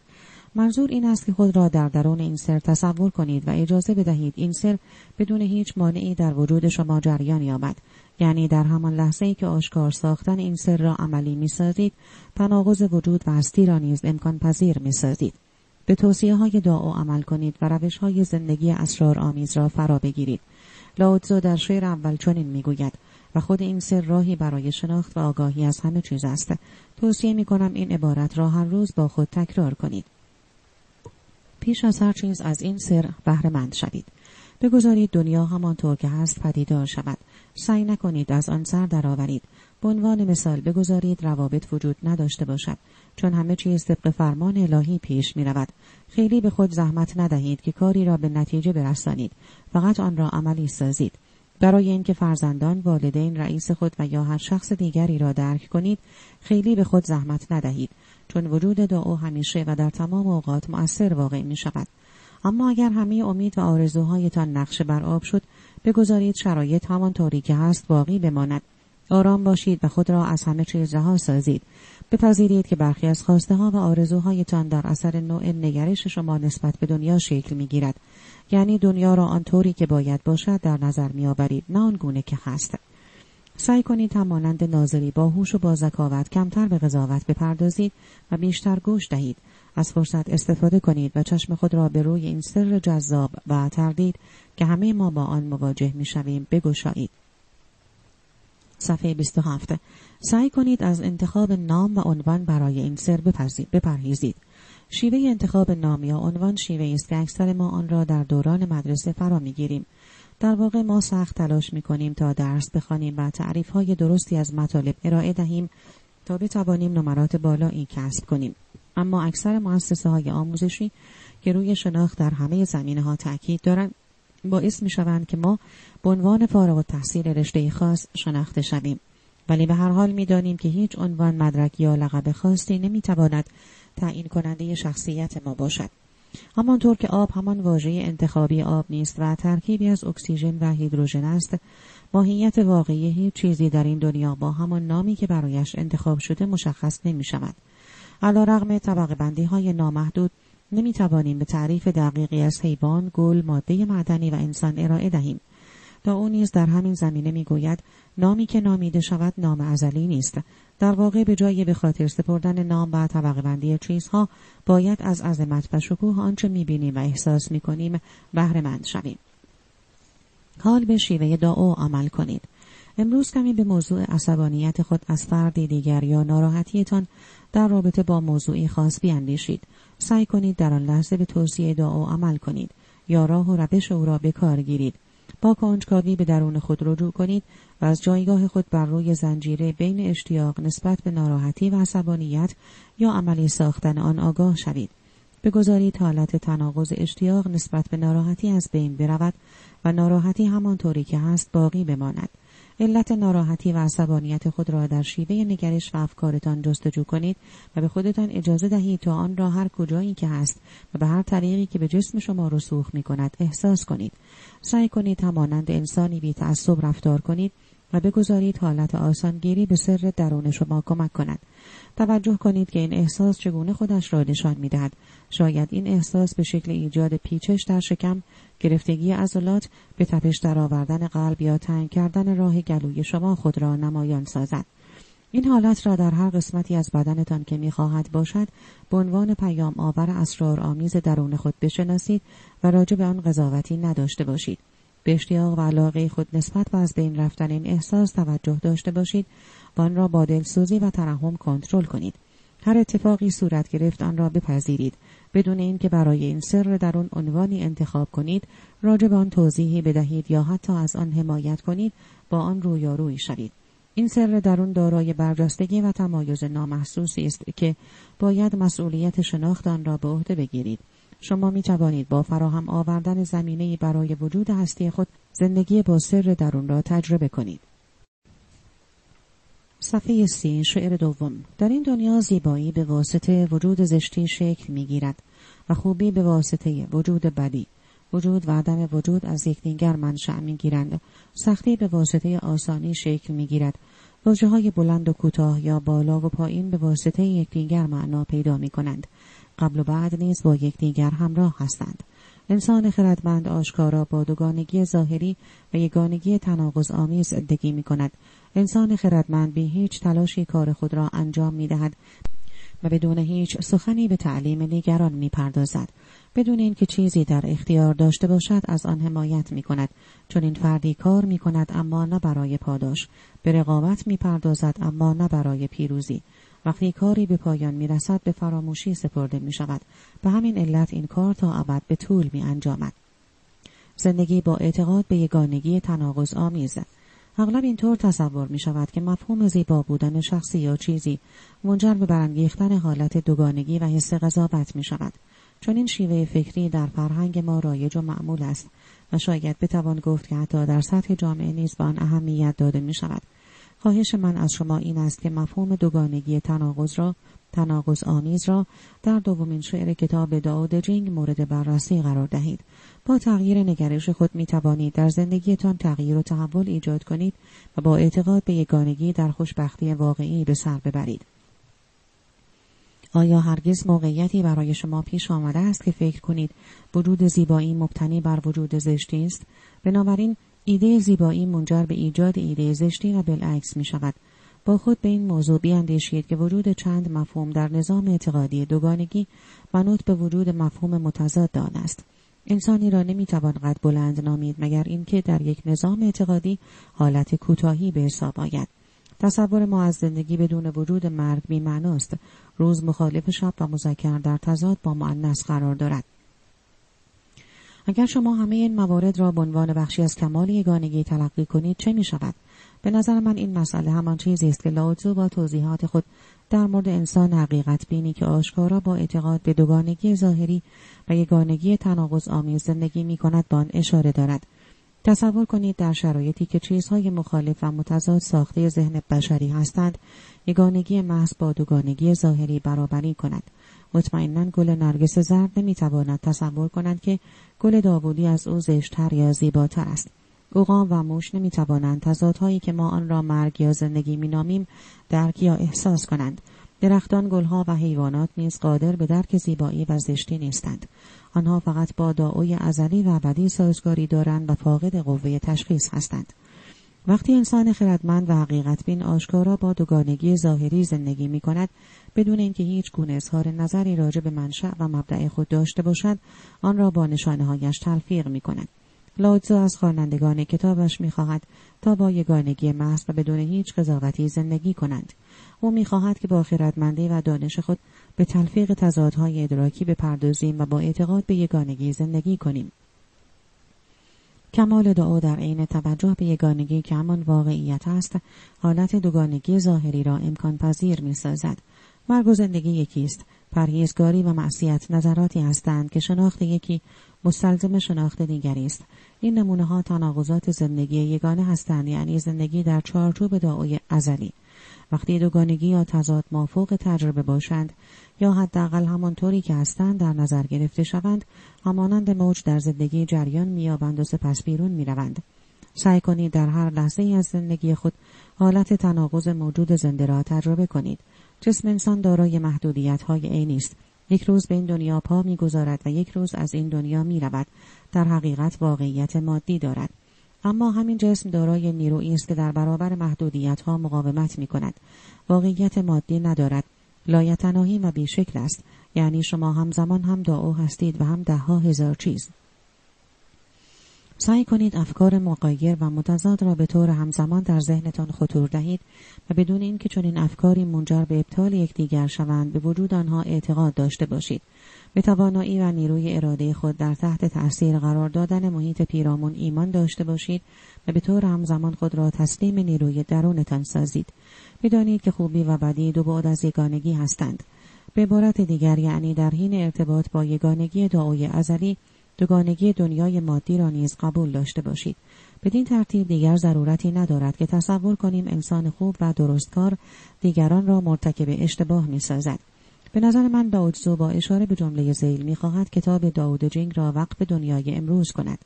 منظور این است که خود را در درون این سر تصور کنید و اجازه بدهید این سر بدون هیچ مانعی در وجود شما جریان یابد یعنی در همان لحظه ای که آشکار ساختن این سر را عملی می سازید تناقض وجود و هستی را نیز امکان پذیر می سازید. به توصیه های دعا عمل کنید و روش های زندگی اسرار آمیز را فرا بگیرید. لاوتزو در شعر اول چنین می‌گوید و خود این سر راهی برای شناخت و آگاهی از همه چیز است. توصیه می کنم این عبارت را هر روز با خود تکرار کنید. پیش از هر چیز از این سر بهرهمند شوید. بگذارید دنیا همانطور که هست پدیدار شود. سعی نکنید از آن سر درآورید. به عنوان مثال بگذارید روابط وجود نداشته باشد چون همه چیز طبق فرمان الهی پیش می رود. خیلی به خود زحمت ندهید که کاری را به نتیجه برسانید. فقط آن را عملی سازید. برای اینکه فرزندان، والدین، رئیس خود و یا هر شخص دیگری را درک کنید، خیلی به خود زحمت ندهید. چون وجود دعا همیشه و در تمام اوقات مؤثر واقع می شود. اما اگر همه امید و آرزوهایتان نقشه بر آب شد بگذارید شرایط همانطوری که هست باقی بماند. آرام باشید و خود را از همه چیز رها سازید. بپذیرید که برخی از خواسته ها و آرزوهایتان در اثر نوع نگرش شما نسبت به دنیا شکل می گیرد. یعنی دنیا را آنطوری که باید باشد در نظر می آورید نه آنگونه که هست. سعی کنید همانند ناظری با هوش و با ذکاوت کمتر به قضاوت بپردازید و بیشتر گوش دهید. از فرصت استفاده کنید و چشم خود را به روی این سر جذاب و تردید که همه ما با آن مواجه می شویم بگشایید. صفحه 27 سعی کنید از انتخاب نام و عنوان برای این سر بپرهیزید. شیوه انتخاب نام یا عنوان شیوه است که اکثر ما آن را در دوران مدرسه فرا می‌گیریم در واقع ما سخت تلاش می کنیم تا درس بخوانیم و تعریف های درستی از مطالب ارائه دهیم تا بتوانیم نمرات بالایی کسب کنیم اما اکثر مؤسسه های آموزشی که روی شناخت در همه زمینه ها تاکید دارند باعث می شوند که ما به عنوان فارغ و تحصیل رشته خاص شناخته شویم ولی به هر حال می دانیم که هیچ عنوان مدرک یا لقب خاصی نمی تواند تعیین کننده شخصیت ما باشد همانطور که آب همان واژه انتخابی آب نیست و ترکیبی از اکسیژن و هیدروژن است ماهیت واقعی هیچ چیزی در این دنیا با همان نامی که برایش انتخاب شده مشخص نمی شود. علا رغم طبق بندی های نامحدود نمی توانیم به تعریف دقیقی از حیوان، گل، ماده معدنی و انسان ارائه دهیم. تا او نیز در همین زمینه می گوید نامی که نامیده شود نام ازلی نیست. در واقع به جای به خاطر سپردن نام و طبقه بندی چیزها باید از عظمت و شکوه آنچه می‌بینیم و احساس می‌کنیم بهره مند شویم. حال به شیوه دعا عمل کنید. امروز کمی به موضوع عصبانیت خود از فردی دیگر یا ناراحتیتان در رابطه با موضوعی خاص بیاندیشید سعی کنید در آن لحظه به توصیه دعا عمل کنید یا راه و روش او را به کار گیرید با کنجکاوی به درون خود رجوع کنید و از جایگاه خود بر روی زنجیره بین اشتیاق نسبت به ناراحتی و عصبانیت یا عملی ساختن آن آگاه شوید. بگذارید حالت تناقض اشتیاق نسبت به ناراحتی از بین برود و ناراحتی همانطوری که هست باقی بماند. علت ناراحتی و عصبانیت خود را در شیوه نگرش و افکارتان جستجو کنید و به خودتان اجازه دهید تا آن را هر کجایی که هست و به هر طریقی که به جسم شما رسوخ می کند احساس کنید. سعی کنید همانند انسانی بی تعصب رفتار کنید و بگذارید حالت آسانگیری به سر درون شما کمک کند. توجه کنید که این احساس چگونه خودش را نشان می‌دهد. شاید این احساس به شکل ایجاد پیچش در شکم گرفتگی عضلات به تپش درآوردن قلب یا تنگ کردن راه گلوی شما خود را نمایان سازد. این حالت را در هر قسمتی از بدنتان که می‌خواهد باشد به عنوان پیام آور اسرار آمیز درون خود بشناسید و راجع به آن قضاوتی نداشته باشید. به اشتیاق و علاقه خود نسبت و از بین رفتن این احساس توجه داشته باشید. و آن را با دلسوزی و ترحم کنترل کنید. هر اتفاقی صورت گرفت آن را بپذیرید. بدون اینکه برای این سر در آن عنوانی انتخاب کنید راجع به آن توضیحی بدهید یا حتی از آن حمایت کنید با آن رویارویی شوید. این سر درون دارای برجستگی و تمایز نامحسوسی است که باید مسئولیت شناخت آن را به عهده بگیرید. شما می توانید با فراهم آوردن زمینه برای وجود هستی خود زندگی با سر درون را تجربه کنید. صفحه سی شعر دوم. در این دنیا زیبایی به واسطه وجود زشتی شکل می گیرد و خوبی به واسطه وجود بدی وجود و عدم وجود از یکدیگر منشأ می گیرند سختی به واسطه آسانی شکل می گیرد واجه های بلند و کوتاه یا بالا و پایین به واسطه یکدیگر معنا پیدا می کنند قبل و بعد نیز با یکدیگر همراه هستند. انسان خردمند آشکارا با دوگانگی ظاهری و یگانگی تناقض آمیز زندگی می کند انسان خردمند بی هیچ تلاشی کار خود را انجام می دهد و بدون هیچ سخنی به تعلیم دیگران می پردازد. بدون اینکه چیزی در اختیار داشته باشد از آن حمایت می کند چون این فردی کار می کند اما نه برای پاداش. به رقابت می پردازد اما نه برای پیروزی. وقتی کاری به پایان می رسد به فراموشی سپرده می شود به همین علت این کار تا ابد به طول می انجامد زندگی با اعتقاد به یگانگی تناقض آمیزه اغلب اینطور تصور می شود که مفهوم زیبا بودن شخصی یا چیزی منجر به برانگیختن حالت دوگانگی و حس قضاوت می شود. چون این شیوه فکری در فرهنگ ما رایج و معمول است و شاید بتوان گفت که حتی در سطح جامعه نیز به آن اهمیت داده می شود. خواهش من از شما این است که مفهوم دوگانگی تناقض را تناقض آمیز را در دومین شعر کتاب داود جینگ مورد بررسی قرار دهید. با تغییر نگرش خود می توانید در زندگیتان تغییر و تحول ایجاد کنید و با اعتقاد به یگانگی در خوشبختی واقعی به سر ببرید. آیا هرگز موقعیتی برای شما پیش آمده است که فکر کنید وجود زیبایی مبتنی بر وجود زشتی است؟ بنابراین ایده زیبایی منجر به ایجاد ایده زشتی و بالعکس می شود. با خود به این موضوع بیاندیشید که وجود چند مفهوم در نظام اعتقادی دوگانگی منوط به وجود مفهوم متضاد آن است. انسانی را نمی‌توان قد بلند نامید مگر اینکه در یک نظام اعتقادی حالت کوتاهی به حساب آید. تصور ما از زندگی بدون وجود مرگ بی معناست. روز مخالف شب و مذکر در تضاد با معنس قرار دارد. اگر شما همه این موارد را به عنوان بخشی از کمال یگانگی تلقی کنید چه می شود؟ به نظر من این مسئله همان چیزی است که لاوتزو با توضیحات خود در مورد انسان حقیقت بینی که آشکارا با اعتقاد به دوگانگی ظاهری و یگانگی تناقض آمیز زندگی می کند به آن اشاره دارد. تصور کنید در شرایطی که چیزهای مخالف و متضاد ساخته ذهن بشری هستند یگانگی محض با دوگانگی ظاهری برابری کند مطمئنا گل نرگس زرد نمی‌تواند تصور کنند که گل داوودی از او زشتتر یا زیباتر است. اوقام و موش نمی‌توانند تضادهایی که ما آن را مرگ یا زندگی مینامیم درک یا احساس کنند. درختان گلها و حیوانات نیز قادر به درک زیبایی و زشتی نیستند. آنها فقط با دعای ازلی و ابدی سازگاری دارند و فاقد قوه تشخیص هستند. وقتی انسان خردمند و حقیقت بین آشکارا با دوگانگی ظاهری زندگی می کند بدون اینکه هیچ گونه اظهار نظری راجع به منشأ و مبدع خود داشته باشد آن را با نشانه هایش تلفیق می کند لاوتزو از خوانندگان کتابش می‌خواهد تا با یگانگی محض و بدون هیچ قضاوتی زندگی کنند. او می‌خواهد که با خردمندی و دانش خود به تلفیق تضادهای ادراکی بپردازیم و با اعتقاد به یگانگی زندگی کنیم. کمال دعا در عین توجه به یگانگی که همان واقعیت است حالت دوگانگی ظاهری را امکان پذیر می سازد. مرگ و زندگی یکی است. پرهیزگاری و معصیت نظراتی هستند که شناخت یکی مستلزم شناخت دیگری است. این نمونه ها تناقضات زندگی یگانه هستند یعنی زندگی در چارچوب دعای ازلی. وقتی دوگانگی یا تضاد مافوق تجربه باشند یا حداقل همانطوری که هستند در نظر گرفته شوند همانند موج در زندگی جریان مییابند و سپس بیرون می‌روند سعی کنید در هر لحظه ای از زندگی خود حالت تناقض موجود زنده را تجربه کنید جسم انسان دارای محدودیت های عینی است یک روز به این دنیا پا می‌گذارد و یک روز از این دنیا می رود. در حقیقت واقعیت مادی دارد. اما همین جسم دارای نیرویی است که در برابر محدودیت ها مقاومت می کند. واقعیت مادی ندارد. لایتناهی و بیشکل است. یعنی شما همزمان هم دعا هستید و هم ده ها هزار چیز. سعی کنید افکار مقایر و متضاد را به طور همزمان در ذهنتان خطور دهید و بدون اینکه چنین افکاری منجر به ابطال یکدیگر شوند به وجود آنها اعتقاد داشته باشید به توانایی و نیروی اراده خود در تحت تأثیر قرار دادن محیط پیرامون ایمان داشته باشید و به طور همزمان خود را تسلیم نیروی درونتان سازید بدانید که خوبی و بدی دو بعد از یگانگی هستند به عبارت دیگر یعنی در حین ارتباط با یگانگی دعای ازلی دوگانگی دنیای مادی را نیز قبول داشته باشید بدین ترتیب دیگر ضرورتی ندارد که تصور کنیم انسان خوب و درستکار دیگران را مرتکب اشتباه می سازد. به نظر من داودزو با اشاره به جمله زیل می خواهد کتاب داود جنگ را وقف دنیای امروز کند.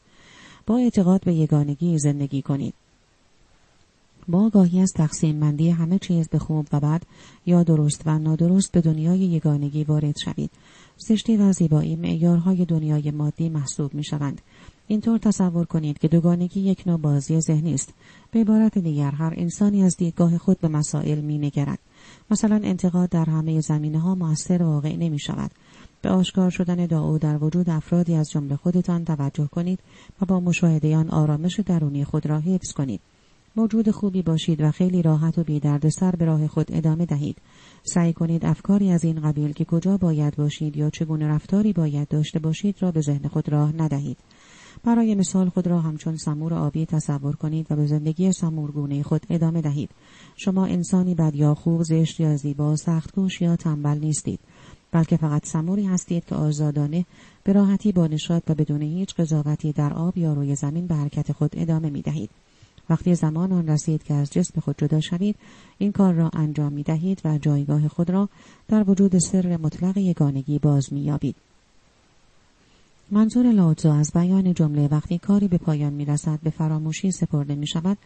با اعتقاد به یگانگی زندگی کنید. با آگاهی از تقسیم مندی همه چیز به خوب و بد یا درست و نادرست به دنیای یگانگی وارد شوید. زشتی و زیبایی معیارهای دنیای مادی محسوب می شوند. اینطور تصور کنید که دوگانگی یک نوع بازی ذهنی است. به عبارت دیگر هر انسانی از دیدگاه خود به مسائل می نگرد. مثلا انتقاد در همه زمینه ها موثر واقع نمی شود. به آشکار شدن دعا در وجود افرادی از جمله خودتان توجه کنید و با مشاهده آن آرامش درونی خود را حفظ کنید. موجود خوبی باشید و خیلی راحت و بی سر به راه خود ادامه دهید. سعی کنید افکاری از این قبیل که کجا باید باشید یا چگونه رفتاری باید داشته باشید را به ذهن خود راه ندهید. برای مثال خود را همچون سمور آبی تصور کنید و به زندگی سمورگونه خود ادامه دهید. شما انسانی بد یا خوب، زشت یا زیبا، سختگوش یا تنبل نیستید. بلکه فقط سموری هستید که آزادانه به راحتی با نشاط و بدون هیچ قضاوتی در آب یا روی زمین به حرکت خود ادامه می دهید. وقتی زمان آن رسید که از جسم خود جدا شوید این کار را انجام می دهید و جایگاه خود را در وجود سر مطلق یگانگی باز می یابید. منظور لاوتزو از بیان جمله وقتی کاری به پایان می رسد به فراموشی سپرده می شود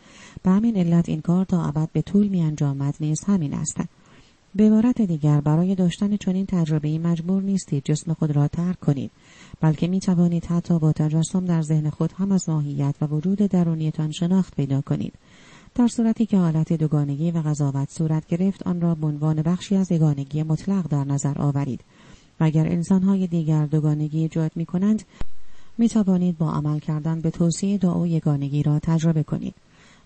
به همین علت این کار تا ابد به طول می انجامد نیز همین است. به عبارت دیگر برای داشتن چنین تجربه مجبور نیستید جسم خود را ترک کنید. بلکه می توانید حتی با تجسم در ذهن خود هم از ماهیت و وجود درونیتان شناخت پیدا کنید. در صورتی که حالت دوگانگی و قضاوت صورت گرفت آن را به عنوان بخشی از یگانگی مطلق در نظر آورید. و اگر انسانهای دیگر دوگانگی ایجاد می کنند می توانید با عمل کردن به توصیه دعا یگانگی را تجربه کنید.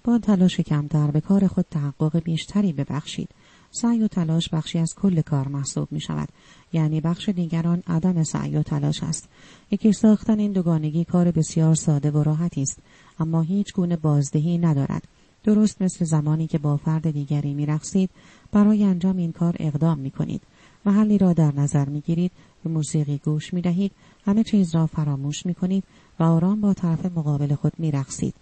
با تلاش کمتر به کار خود تحقق بیشتری ببخشید. سعی و تلاش بخشی از کل کار محسوب می شود یعنی بخش دیگران عدم سعی و تلاش است. یکی ساختن این دوگانگی کار بسیار ساده و راحتی است اما هیچ گونه بازدهی ندارد. درست مثل زمانی که با فرد دیگری می رخصید برای انجام این کار اقدام می کنید محلی را در نظر می گیرید به موسیقی گوش می دهید همه چیز را فراموش می کنید و آرام با طرف مقابل خود می رخصید.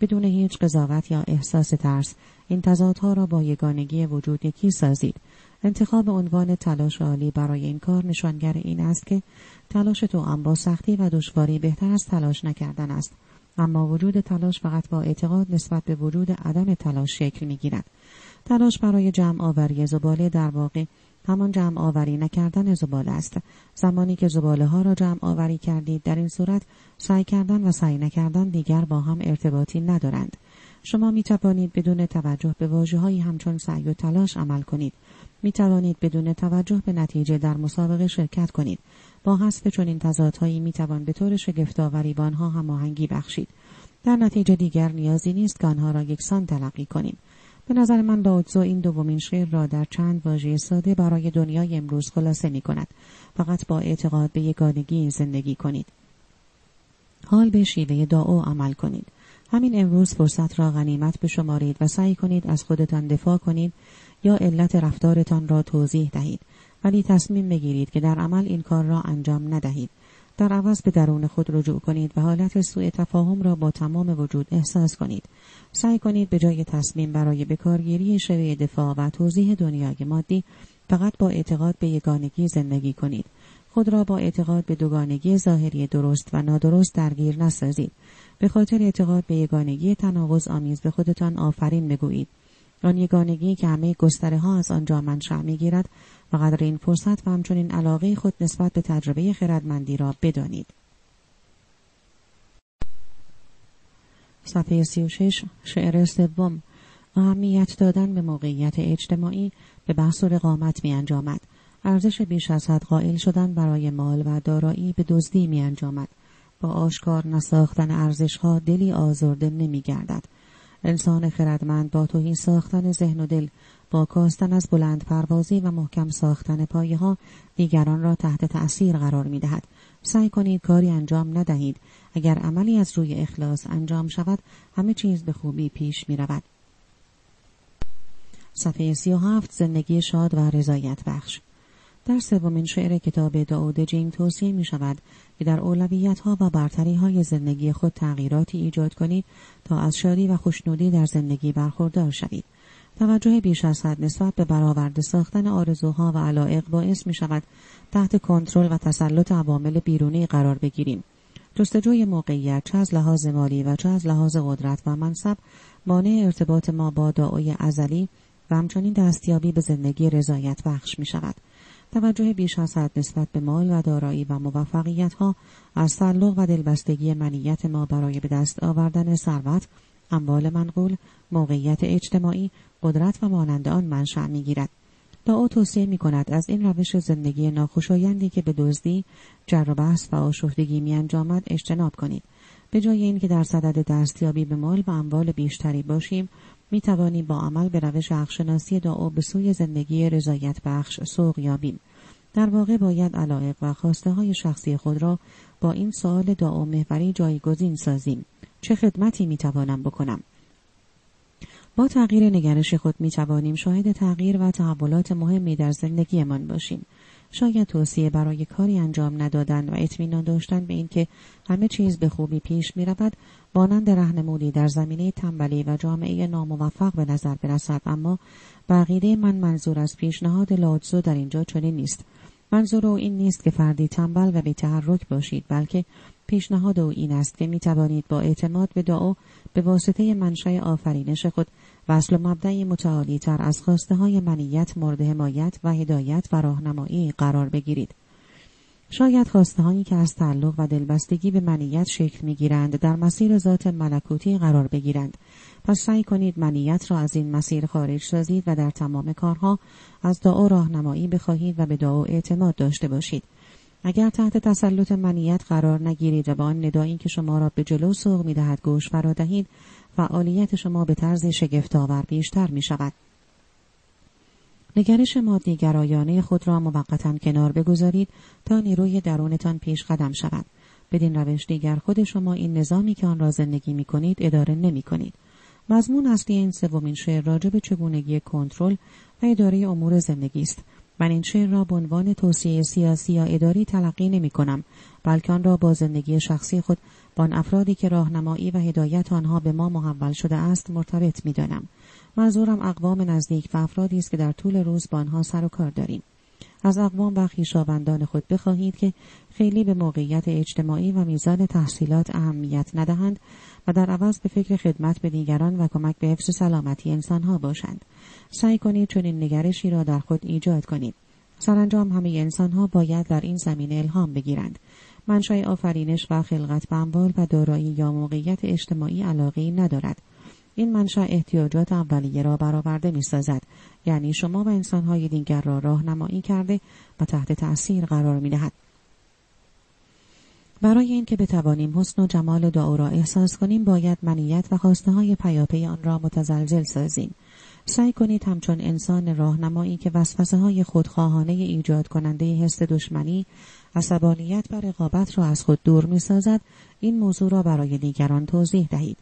بدون هیچ قضاوت یا احساس ترس این تضادها را با یگانگی وجود یکی سازید. انتخاب عنوان تلاش عالی برای این کار نشانگر این است که تلاش تو هم با سختی و دشواری بهتر از تلاش نکردن است. اما وجود تلاش فقط با اعتقاد نسبت به وجود عدم تلاش شکل می گیرد. تلاش برای جمع آوری زباله در واقع همان جمع آوری نکردن زباله است. زمانی که زباله ها را جمع آوری کردید در این صورت سعی کردن و سعی نکردن دیگر با هم ارتباطی ندارند. شما می توانید بدون توجه به واجه های همچون سعی و تلاش عمل کنید می توانید بدون توجه به نتیجه در مسابقه شرکت کنید با حذف چنین تضادهایی می توان به طور شگفتآوری با آنها هماهنگی بخشید در نتیجه دیگر نیازی نیست که آنها را یکسان تلقی کنیم به نظر من لاوتزو این دومین شعر را در چند واژه ساده برای دنیای امروز خلاصه می کند. فقط با اعتقاد به یگانگی زندگی کنید. حال به شیوه دعا عمل کنید. همین امروز فرصت را غنیمت بشمارید و سعی کنید از خودتان دفاع کنید یا علت رفتارتان را توضیح دهید ولی تصمیم بگیرید که در عمل این کار را انجام ندهید در عوض به درون خود رجوع کنید و حالت سوء تفاهم را با تمام وجود احساس کنید. سعی کنید به جای تصمیم برای بکارگیری شوی دفاع و توضیح دنیای مادی فقط با اعتقاد به یگانگی زندگی کنید. خود را با اعتقاد به دوگانگی ظاهری درست و نادرست درگیر نسازید. به خاطر اعتقاد به یگانگی تناقض آمیز به خودتان آفرین بگویید. آن یگانگی که همه گستره ها از آنجا منشأ می‌گیرد و قدر این فرصت و همچنین علاقه خود نسبت به تجربه خردمندی را بدانید. صفحه 36 شعر سوم اهمیت دادن به موقعیت اجتماعی به بحث و رقامت می انجامد. ارزش بیش از حد قائل شدن برای مال و دارایی به دزدی می انجامد. با آشکار نساختن ارزش ها دلی آزرده نمی گردد. انسان خردمند با توهی ساختن ذهن و دل با کاستن از بلند پروازی و محکم ساختن پایه ها دیگران را تحت تأثیر قرار می دهد. سعی کنید کاری انجام ندهید. اگر عملی از روی اخلاص انجام شود همه چیز به خوبی پیش می رود. صفحه سی و هفت زندگی شاد و رضایت بخش در سومین شعر کتاب داود جیم توصیه می شود که در اولویت ها و برتری های زندگی خود تغییراتی ایجاد کنید تا از شادی و خوشنودی در زندگی برخوردار شوید. توجه بیش از حد نسبت به برآورده ساختن آرزوها و علایق باعث می شود تحت کنترل و تسلط عوامل بیرونی قرار بگیریم. جستجوی موقعیت چه از لحاظ مالی و چه از لحاظ قدرت و منصب مانع ارتباط ما با دعای ازلی و همچنین دستیابی به زندگی رضایت بخش می شود. توجه بیش از حد نسبت به مال و دارایی و موفقیت ها از تعلق و دلبستگی منیت ما برای به دست آوردن ثروت اموال منقول موقعیت اجتماعی قدرت و مانند آن منشأ می‌گیرد. او توصیه می کند از این روش زندگی ناخوشایندی که به دزدی جر و بحث و آشفتگی می انجامد اجتناب کنید به جای اینکه در صدد دستیابی به مال و اموال بیشتری باشیم می توانیم با عمل به روش حقشناسی دعا به سوی زندگی رضایت بخش سوق یابیم. در واقع باید علایق و خواسته های شخصی خود را با این سوال دعا محوری جایگزین سازیم. چه خدمتی می توانم بکنم؟ با تغییر نگرش خود می توانیم شاهد تغییر و تحولات مهمی در زندگیمان باشیم. شاید توصیه برای کاری انجام ندادن و اطمینان داشتن به اینکه همه چیز به خوبی پیش می رود مانند رهنمودی در زمینه تنبلی و جامعه ناموفق به نظر برسد. اما بقیده من منظور از پیشنهاد لادزو در اینجا چنین نیست. منظور او این نیست که فردی تنبل و بیتحرک باشید بلکه پیشنهاد او این است که می توانید با اعتماد به دعا به واسطه منشأ آفرینش خود وصل مبدعی متعالی تر از خواسته های منیت مورد حمایت و هدایت و راهنمایی قرار بگیرید. شاید خواسته هایی که از تعلق و دلبستگی به منیت شکل می گیرند در مسیر ذات ملکوتی قرار بگیرند. پس سعی کنید منیت را از این مسیر خارج سازید و در تمام کارها از دعا راهنمایی بخواهید و به دعا اعتماد داشته باشید. اگر تحت تسلط منیت قرار نگیرید و به آن ندایی که شما را به جلو سوق می دهد گوش فرا دهید فعالیت شما به طرز شگفتآور بیشتر می شود. نگرش مادیگرایانه خود را موقتا کنار بگذارید تا نیروی درونتان پیش قدم شود. بدین روش دیگر خود شما این نظامی که آن را زندگی می کنید اداره نمی کنید. مضمون اصلی این سومین شعر راجع به چگونگی کنترل و اداره امور زندگی است. من این شعر را به عنوان توصیه سیاسی یا اداری تلقی نمی کنم بلکه آن را با زندگی شخصی خود با افرادی که راهنمایی و هدایت آنها به ما محول شده است مرتبط می دانم. منظورم اقوام نزدیک و افرادی است که در طول روز با آنها سر و کار داریم. از اقوام و خویشاوندان خود بخواهید که خیلی به موقعیت اجتماعی و میزان تحصیلات اهمیت ندهند و در عوض به فکر خدمت به دیگران و کمک به حفظ سلامتی انسانها باشند. سعی کنید چنین نگرشی را در خود ایجاد کنید. سرانجام همه انسانها باید در این زمینه الهام بگیرند. منشأ آفرینش و خلقت به اموال و دارایی یا موقعیت اجتماعی علاقه ندارد. این منشأ احتیاجات اولیه را برآورده می سازد. یعنی شما و انسانهای دیگر را راهنمایی کرده و تحت تأثیر قرار می دهد. برای اینکه بتوانیم حسن و جمال دعا را احساس کنیم باید منیت و خواسته های پیاپی آن را متزلزل سازیم. سعی کنید همچون انسان راهنمایی که وسوسه های خودخواهانه ایجاد کننده حس دشمنی، عصبانیت و رقابت را از خود دور می سازد، این موضوع را برای دیگران توضیح دهید.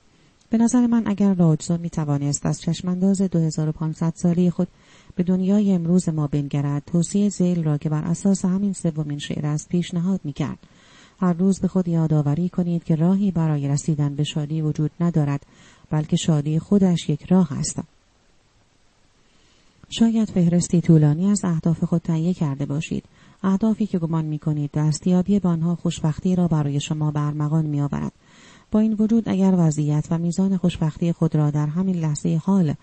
به نظر من اگر لاوتزو می توانست از چشمانداز 2500 سالی خود به دنیای امروز ما بنگرد توصیه زیل را که بر اساس همین سومین شعر است پیشنهاد می کرد. هر روز به خود یادآوری کنید که راهی برای رسیدن به شادی وجود ندارد بلکه شادی خودش یک راه است. شاید فهرستی طولانی از اهداف خود تهیه کرده باشید اهدافی که گمان می کنید دستیابی به آنها خوشبختی را برای شما برمغان می آورد. با این وجود اگر وضعیت و میزان خوشبختی خود را در همین لحظه حال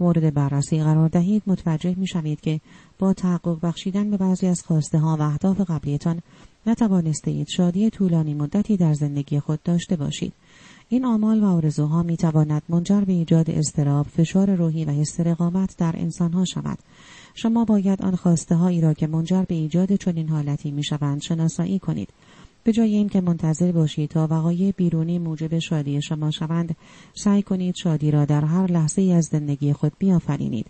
مورد بررسی قرار دهید متوجه می شوید که با تحقق بخشیدن به بعضی از خواسته ها و اهداف قبلیتان نتوانسته اید شادی طولانی مدتی در زندگی خود داشته باشید. این آمال و آرزوها می تواند منجر به ایجاد اضطراب، فشار روحی و حس رقابت در انسانها شود. شما باید آن خواسته هایی را که منجر به ایجاد چنین حالتی می شوند شناسایی کنید. به جای اینکه منتظر باشید تا وقایع بیرونی موجب شادی شما شوند، سعی کنید شادی را در هر لحظه از زندگی خود بیافرینید.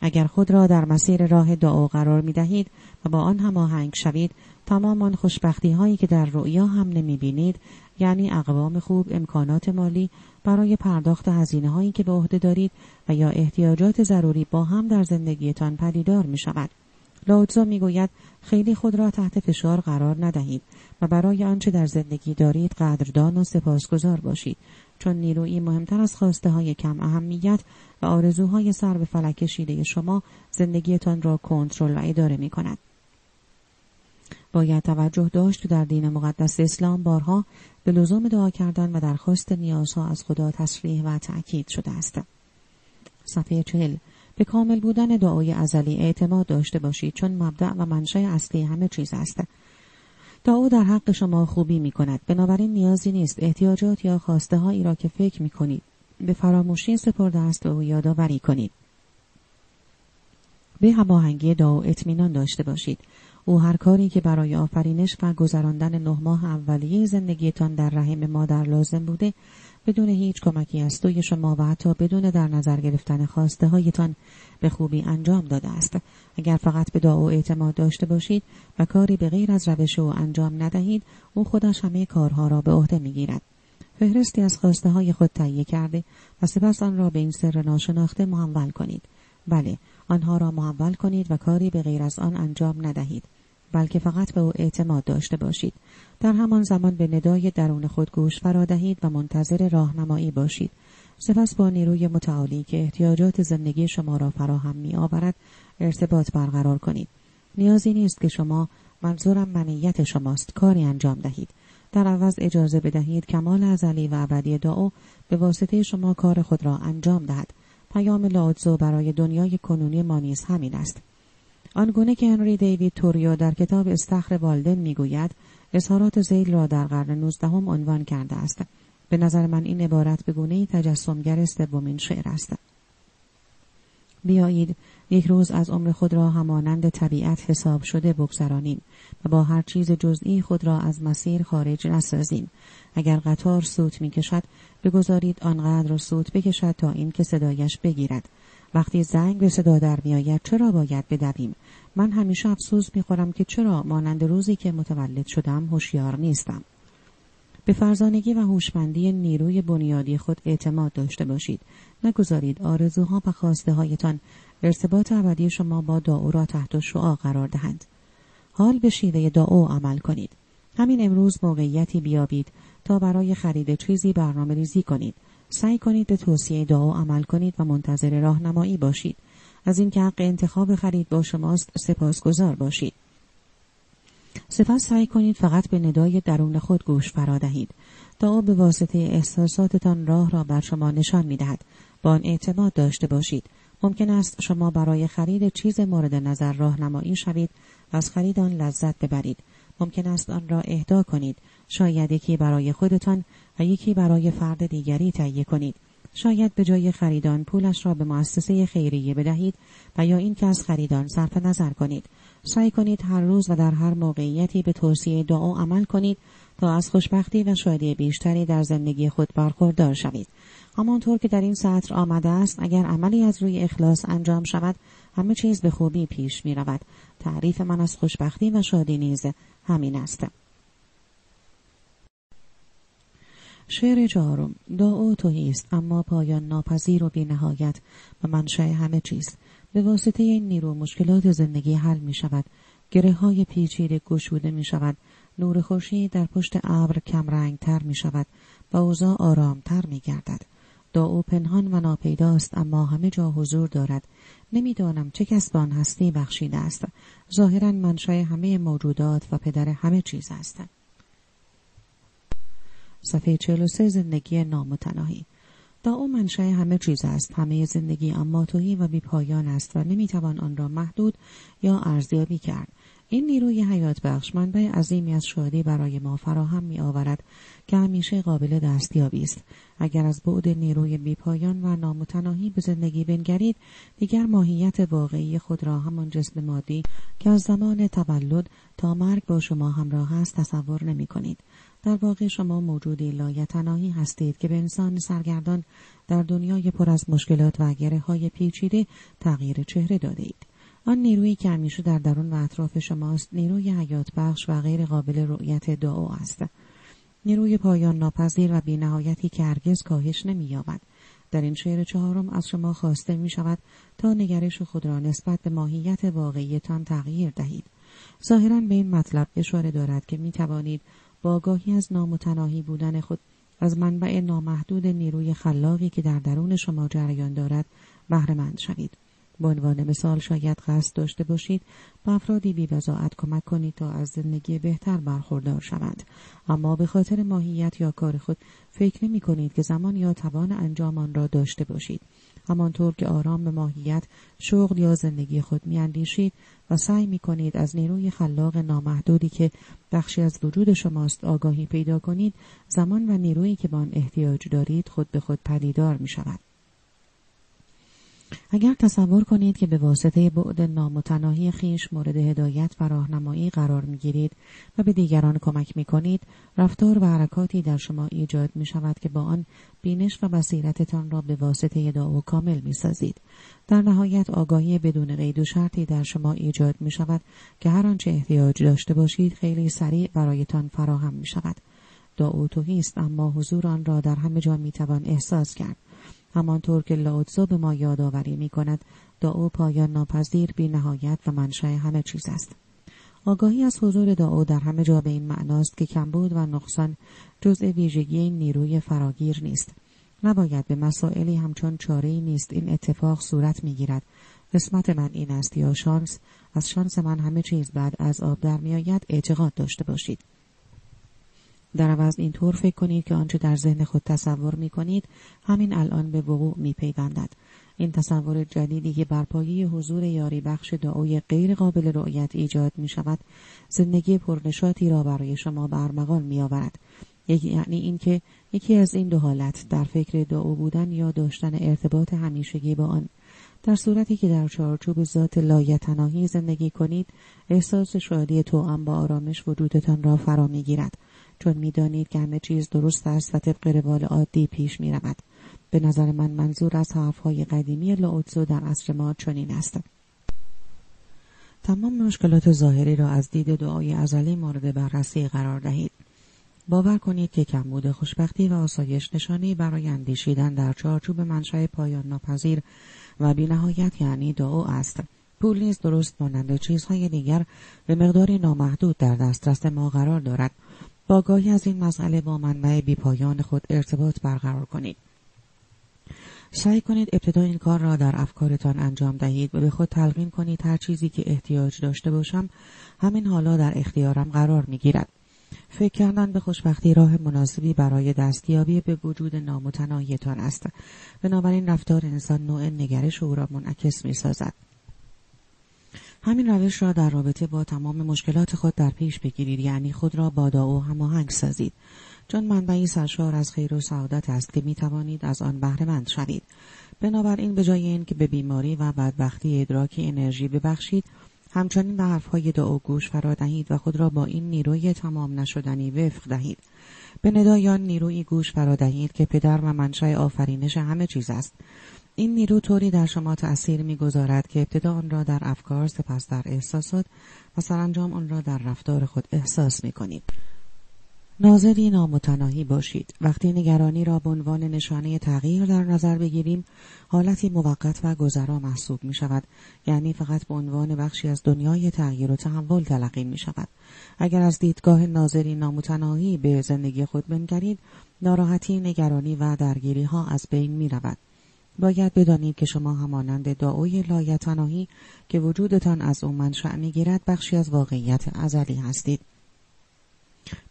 اگر خود را در مسیر راه دعا قرار می دهید و با آن هماهنگ شوید تمام آن خوشبختی هایی که در رؤیا هم نمی بینید یعنی اقوام خوب امکانات مالی برای پرداخت هزینه هایی که به عهده دارید و یا احتیاجات ضروری با هم در زندگیتان پدیدار می شود. لاوتزا می گوید خیلی خود را تحت فشار قرار ندهید و برای آنچه در زندگی دارید قدردان و سپاسگزار باشید چون نیرویی مهمتر از خواسته های کم اهمیت و آرزوهای سر به فلک کشیده شما زندگیتان را کنترل و اداره می کند. باید توجه داشت در دین مقدس اسلام بارها به لزوم دعا کردن و درخواست نیازها از خدا تصریح و تأکید شده است. صفحه چهل به کامل بودن دعای ازلی اعتماد داشته باشید چون مبدع و منشأ اصلی همه چیز است. دعا در حق شما خوبی می کند. بنابراین نیازی نیست احتیاجات یا خواسته هایی را که فکر می کنید به فراموشی سپرده است و یادآوری کنید. به هماهنگی دعا اطمینان داشته باشید. او هر کاری که برای آفرینش و گذراندن نه ماه اولیه زندگیتان در رحم مادر لازم بوده بدون هیچ کمکی از توی شما و حتی بدون در نظر گرفتن خواسته هایتان به خوبی انجام داده است. اگر فقط به دعا و اعتماد داشته باشید و کاری به غیر از روش او انجام ندهید او خودش همه کارها را به عهده می‌گیرد. فهرستی از خواسته های خود تهیه کرده و سپس آن را به این سر ناشناخته محول کنید. بله آنها را محول کنید و کاری به غیر از آن انجام ندهید بلکه فقط به او اعتماد داشته باشید. در همان زمان به ندای درون خود گوش فرا دهید و منتظر راهنمایی باشید. سپس با نیروی متعالی که احتیاجات زندگی شما را فراهم می آورد ارتباط برقرار کنید. نیازی نیست که شما منظورم منیت شماست کاری انجام دهید. در عوض اجازه بدهید کمال ازلی و ابدی داو به واسطه شما کار خود را انجام دهد. پیام لاوتزو برای دنیای کنونی ما نیز همین است. آنگونه که هنری دیوید توریو در کتاب استخر والدن می‌گوید اظهارات زیل را در قرن نوزدهم عنوان کرده است. به نظر من این عبارت به گونه تجسمگر سومین شعر است. بیایید یک روز از عمر خود را همانند طبیعت حساب شده بگذرانیم و با هر چیز جزئی خود را از مسیر خارج نسازیم. اگر قطار سوت می کشد بگذارید آنقدر سوت بکشد تا اینکه صدایش بگیرد. وقتی زنگ به صدا در میآید چرا باید بدویم؟ من همیشه افسوس می‌خورم که چرا مانند روزی که متولد شدم هوشیار نیستم. به فرزانگی و هوشمندی نیروی بنیادی خود اعتماد داشته باشید. نگذارید آرزوها و خواسته هایتان ارتباط ابدی شما با داو را تحت شعا قرار دهند. حال به شیوه داو عمل کنید. همین امروز موقعیتی بیابید تا برای خرید چیزی برنامه ریزی کنید. سعی کنید به توصیه دعا عمل کنید و منتظر راهنمایی باشید. از اینکه حق انتخاب خرید با شماست سپاسگزار باشید. سپس سعی کنید فقط به ندای درون خود گوش فرا دهید. دعا به واسطه احساساتتان راه را بر شما نشان می دهد. با آن اعتماد داشته باشید. ممکن است شما برای خرید چیز مورد نظر راهنمایی شوید و از خرید آن لذت ببرید. ممکن است آن را اهدا کنید. شاید یکی برای خودتان و یکی برای فرد دیگری تهیه کنید شاید به جای خریدان پولش را به مؤسسه خیریه بدهید و یا اینکه از خریدان صرف نظر کنید سعی کنید هر روز و در هر موقعیتی به توصیه دعا عمل کنید تا از خوشبختی و شادی بیشتری در زندگی خود برخوردار شوید همانطور که در این سطر آمده است اگر عملی از روی اخلاص انجام شود همه چیز به خوبی پیش می رود. تعریف من از خوشبختی و شادی نیز همین است. شعر چهارم دعا توهی است اما پایان ناپذیر و بینهایت و منشأ همه چیز به واسطه این نیرو مشکلات زندگی حل می شود گره های پیچیده گشوده می شود نور خورشید در پشت ابر کمرنگ تر می شود و اوضاع آرام تر می گردد دعا پنهان و ناپیداست اما همه جا حضور دارد. نمی‌دانم چه کس به آن هستی بخشیده است. ظاهرا منشأ همه موجودات و پدر همه چیز است. صفحه 43 زندگی نامتناهی. دعا منشأ همه چیز است. همه زندگی اما توهی و بیپایان است و نمی‌توان آن را محدود یا ارزیابی کرد. این نیروی حیات بخش منبع عظیمی از شادی برای ما فراهم می آورد که همیشه قابل دستیابی است. اگر از بعد نیروی بیپایان و نامتناهی به زندگی بنگرید دیگر ماهیت واقعی خود را همان جسم مادی که از زمان تولد تا مرگ با شما همراه است تصور نمی کنید. در واقع شما موجودی لایتناهی هستید که به انسان سرگردان در دنیای پر از مشکلات و گره های پیچیده تغییر چهره داده اید. آن نیرویی که همیشه در درون و اطراف شماست نیروی حیات بخش و غیر قابل رؤیت دعا است. نیروی پایان ناپذیر و بینهایتی که هرگز کاهش نمییابد در این شعر چهارم از شما خواسته می شود تا نگرش خود را نسبت به ماهیت واقعیتان تغییر دهید. ظاهرا به این مطلب اشاره دارد که می توانید با از نامتناهی بودن خود از منبع نامحدود نیروی خلاقی که در درون شما جریان دارد بهرهمند شوید. به عنوان مثال شاید قصد داشته باشید با افرادی بی کمک کنید تا از زندگی بهتر برخوردار شوند اما به خاطر ماهیت یا کار خود فکر نمی کنید که زمان یا توان انجام آن را داشته باشید همانطور که آرام به ماهیت شغل یا زندگی خود میاندیشید و سعی می کنید از نیروی خلاق نامحدودی که بخشی از وجود شماست آگاهی پیدا کنید زمان و نیرویی که به آن احتیاج دارید خود به خود پدیدار می شود اگر تصور کنید که به واسطه بعد نامتناهی خیش مورد هدایت و راهنمایی قرار می گیرید و به دیگران کمک می کنید رفتار و حرکاتی در شما ایجاد می شود که با آن بینش و بصیرتتان را به واسطه دعا کامل می سازید. در نهایت آگاهی بدون قید و شرطی در شما ایجاد می شود که هر آنچه احتیاج داشته باشید خیلی سریع برایتان فراهم می شود. دعا است اما حضور آن را در همه جا می توان احساس کرد. همانطور که لاوتزو به ما یادآوری می کند دعا پایان ناپذیر بی نهایت و منشأ همه چیز است. آگاهی از حضور دعا در همه جا به این معناست که کمبود و نقصان جزء ویژگی نیروی فراگیر نیست. نباید به مسائلی همچون چاره نیست این اتفاق صورت می گیرد. قسمت من این است یا شانس از شانس من همه چیز بعد از آب در میآید اعتقاد داشته باشید. در عوض اینطور فکر کنید که آنچه در ذهن خود تصور می کنید همین الان به وقوع می پیوندد. این تصور جدیدی که بر پایه حضور یاری بخش دعای غیر قابل رؤیت ایجاد می شود زندگی پرنشاطی را برای شما برمغان می آورد. یعنی اینکه یکی از این دو حالت در فکر دعا بودن یا داشتن ارتباط همیشگی با آن در صورتی که در چارچوب ذات لایتناهی زندگی کنید احساس شادی توأم با آرامش وجودتان را فرا می‌گیرد چون می‌دانید که همه چیز درست است و طبق روال عادی پیش می رود. به نظر من منظور از حرفهای قدیمی لاوتزو در عصر ما چنین است. تمام مشکلات ظاهری را از دید دعای ازلی مورد بررسی قرار دهید. باور کنید که کمبود خوشبختی و آسایش نشانی برای اندیشیدن در چارچوب منشأ پایان ناپذیر و بینهایت یعنی دعا است. پول نیز درست مانند چیزهای دیگر به مقداری نامحدود در دسترس ما قرار دارد. با گاهی از این مسئله با منبع بیپایان خود ارتباط برقرار کنید سعی کنید ابتدا این کار را در افکارتان انجام دهید و به خود تلقین کنید هر چیزی که احتیاج داشته باشم همین حالا در اختیارم قرار می گیرد. فکر کردن به خوشبختی راه مناسبی برای دستیابی به وجود نامتناهیتان است بنابراین رفتار انسان نوع نگرش او را منعکس می سازد. همین روش را در رابطه با تمام مشکلات خود در پیش بگیرید یعنی خود را با دعا هماهنگ سازید. چون منبعی سرشار از خیر و سعادت است که می توانید از آن بهرهمند شوید. بنابراین به جای اینکه به بیماری و بدبختی ادراکی انرژی ببخشید همچنین به حرفهای دعا گوش فرا دهید و خود را با این نیروی تمام نشدنی وفق دهید. به ندایان نیروی گوش فرا دهید که پدر و منشأ آفرینش همه چیز است. این نیرو طوری در شما تأثیر می‌گذارد که ابتدا آن را در افکار سپس در احساسات و سرانجام آن را در رفتار خود احساس می کنید. ناظری نامتناهی باشید. وقتی نگرانی را به عنوان نشانه تغییر در نظر بگیریم حالتی موقت و گذرا محسوب می شود یعنی فقط به عنوان بخشی از دنیای تغییر و تحول تلقی می شود اگر از دیدگاه ناظری نامتناهی به زندگی خود بنگرید ناراحتی نگرانی و درگیری ها از بین می رود باید بدانید که شما همانند دعای لایتناهی که وجودتان از او منشأ می‌گیرد بخشی از واقعیت ازلی هستید.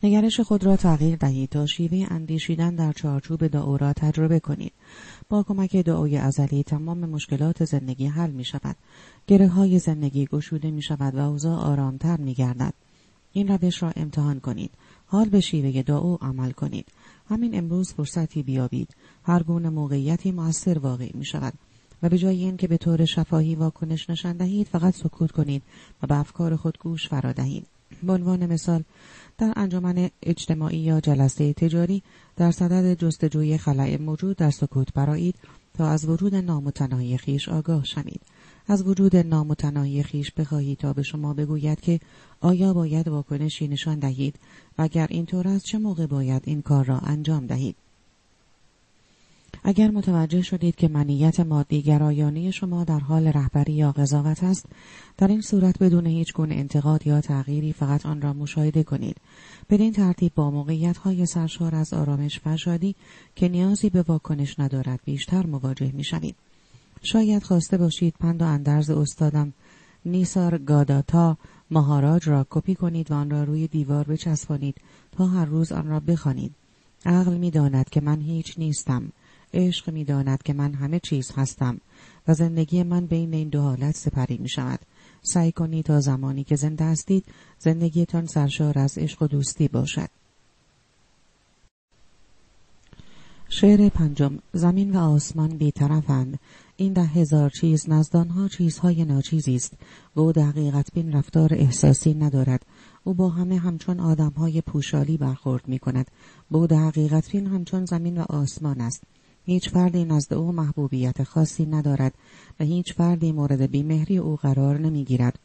نگرش خود را تغییر دهید تا شیوه اندیشیدن در چارچوب دعا را تجربه کنید. با کمک دعای ازلی تمام مشکلات زندگی حل می شود گره های زندگی گشوده می شود و اوضاع آرامتر می گردد این روش را امتحان کنید. حال به شیوه دعا عمل کنید. همین امروز فرصتی بیابید. هر گونه موقعیتی موثر واقع می شود و به جای اینکه به طور شفاهی واکنش نشان دهید فقط سکوت کنید و به افکار خود گوش فرا دهید. به عنوان مثال در انجمن اجتماعی یا جلسه تجاری در صدد جستجوی خلای موجود در سکوت برایید تا از وجود نامتناهی خیش آگاه شوید. از وجود نامتناهی خیش بخواهید تا به شما بگوید که آیا باید واکنشی نشان دهید و اگر اینطور است چه موقع باید این کار را انجام دهید. اگر متوجه شدید که منیت مادی گرایانی شما در حال رهبری یا قضاوت است در این صورت بدون هیچ گونه انتقاد یا تغییری فقط آن را مشاهده کنید. بدین ترتیب با موقعیت های سرشار از آرامش و شادی که نیازی به واکنش ندارد بیشتر مواجه می شوید. شاید خواسته باشید پند و اندرز استادم نیسار گاداتا مهاراج را کپی کنید و آن را روی دیوار بچسبانید تا هر روز آن را بخوانید. عقل می داند که من هیچ نیستم. عشق می داند که من همه چیز هستم و زندگی من بین این دو حالت سپری می شود. سعی کنید تا زمانی که زنده هستید زندگیتان سرشار از عشق و دوستی باشد. شعر پنجم. زمین و آسمان بیطرفند این ده هزار چیز نزدانها چیزهای ناچیزی است. او در حقیقت بین رفتار احساسی ندارد. او با همه همچون آدمهای پوشالی برخورد می کند بود حقیقت بین همچون زمین و آسمان است. هیچ فردی نزد او محبوبیت خاصی ندارد و هیچ فردی مورد بیمهری او قرار نمی‌گیرد.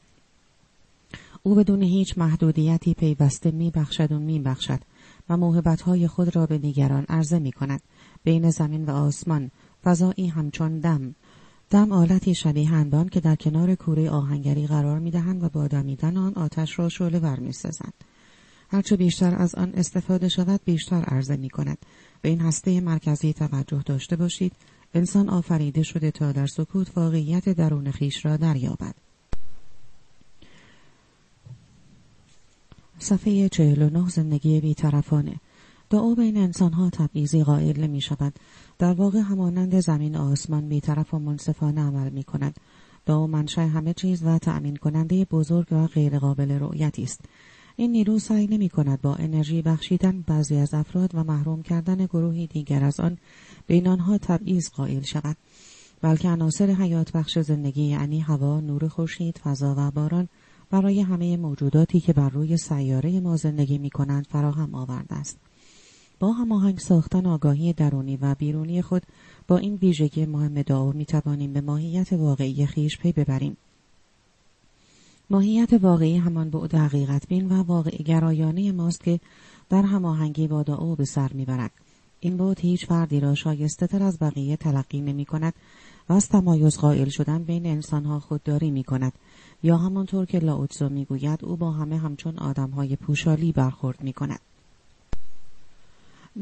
او بدون هیچ محدودیتی پیوسته می بخشد و می بخشد و موهبتهای خود را به دیگران عرضه می کند. بین زمین و آسمان فضایی همچون دم دم آلتی شبیه هندان که در کنار کوره آهنگری قرار می دهند و با دمیدن آن آتش را شعله ور می سازند. هرچه بیشتر از آن استفاده شود بیشتر عرضه می کند به این هسته مرکزی توجه داشته باشید. انسان آفریده شده تا در سکوت واقعیت درون خیش را دریابد. صفحه 49 زندگی بیطرفانه. دعا بین انسانها تبعیضی قائل نمی شود در واقع همانند زمین آسمان بیطرف و منصفانه عمل می کند دعا منشأ همه چیز و تأمین کننده بزرگ و غیرقابل رؤیتی است. این نیرو سعی نمی کند با انرژی بخشیدن بعضی از افراد و محروم کردن گروهی دیگر از آن بین آنها تبعیض قائل شود بلکه عناصر حیات بخش زندگی یعنی هوا، نور خورشید، فضا و باران برای همه موجوداتی که بر روی سیاره ما زندگی می کنند فراهم آورده است. با هماهنگ ساختن آگاهی درونی و بیرونی خود با این ویژگی مهم دعا می توانیم به ماهیت واقعی خیش پی ببریم. ماهیت واقعی همان بعد حقیقت بین و واقع گرایانه ماست که در هماهنگی با دعا به سر می‌برد. این بود هیچ فردی را شایسته تر از بقیه تلقی نمی کند و از تمایز قائل شدن بین انسانها خودداری می کند یا همانطور که لاوتزو می گوید او با همه همچون آدمهای پوشالی برخورد می کند.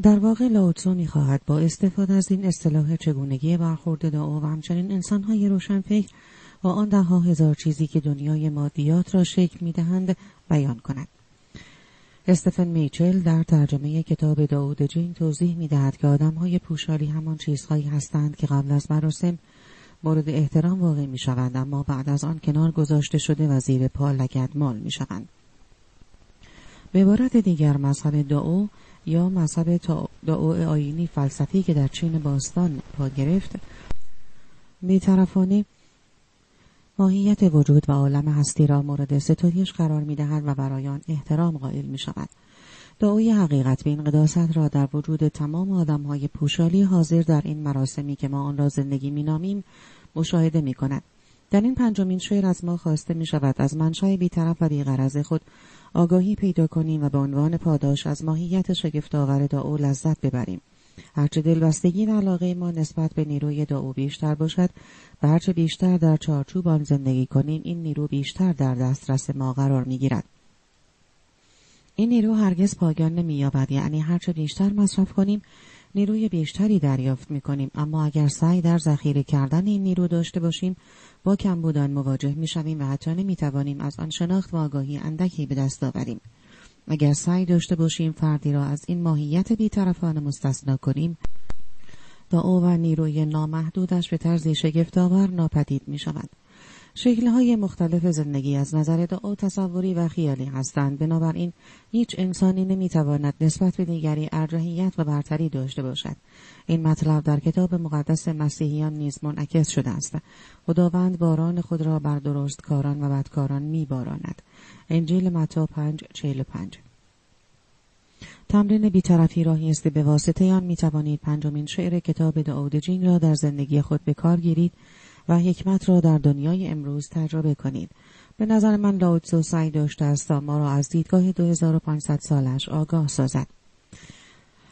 در واقع لاوتزو می خواهد با استفاده از این اصطلاح چگونگی برخورد دعا و همچنین انسانهای روشنفکر و آن ده هزار چیزی که دنیای مادیات را شکل می دهند بیان کند. استفن میچل در ترجمه کتاب داود جین توضیح می دهد که آدم های پوشالی همان چیزهایی هستند که قبل از مراسم مورد احترام واقع می شوند اما بعد از آن کنار گذاشته شده و زیر پا لگد مال می شوند. به عبارت دیگر مذهب دعو یا مذهب دعو آینی فلسفی که در چین باستان پا گرفت بیطرفانه ماهیت وجود و عالم هستی را مورد ستایش قرار می دهد و برای آن احترام قائل می شود. دعای حقیقت این قداست را در وجود تمام آدم های پوشالی حاضر در این مراسمی که ما آن را زندگی می نامیم مشاهده می کند. در این پنجمین شعر از ما خواسته می شود از منشأ بیطرف و بیغرض خود آگاهی پیدا کنیم و به عنوان پاداش از ماهیت شگفتآور دعا لذت ببریم. هرچه دلبستگی و علاقه ما نسبت به نیروی دعو بیشتر باشد و هرچه بیشتر در چارچوب آن زندگی کنیم این نیرو بیشتر در دسترس ما قرار می گیرد. این نیرو هرگز پایان نمییابد یعنی هرچه بیشتر مصرف کنیم نیروی بیشتری دریافت می کنیم اما اگر سعی در ذخیره کردن این نیرو داشته باشیم با کم بودن مواجه می شویم و حتی نمی توانیم از آن شناخت و آگاهی اندکی به دست آوریم اگر سعی داشته باشیم فردی را از این ماهیت بیطرفانه مستثنا کنیم او و نیروی نامحدودش به طرز شگفتآور ناپدید می شود. شکلهای مختلف زندگی از نظر دعا تصوری و خیالی هستند. بنابراین هیچ انسانی نمی‌تواند نسبت به دیگری ارجحیت و برتری داشته باشد. این مطلب در کتاب مقدس مسیحیان نیز منعکس شده است. خداوند باران خود را بر درست کاران و بدکاران میباراند. انجیل متا پنج چهل پنج. تمرین بیطرفی راهی است به واسطه آن می توانید پنجمین شعر کتاب دعود جین را در زندگی خود به کار گیرید. و حکمت را در دنیای امروز تجربه کنید. به نظر من لاوتسو سعی داشته است تا ما را از دیدگاه 2500 سالش آگاه سازد.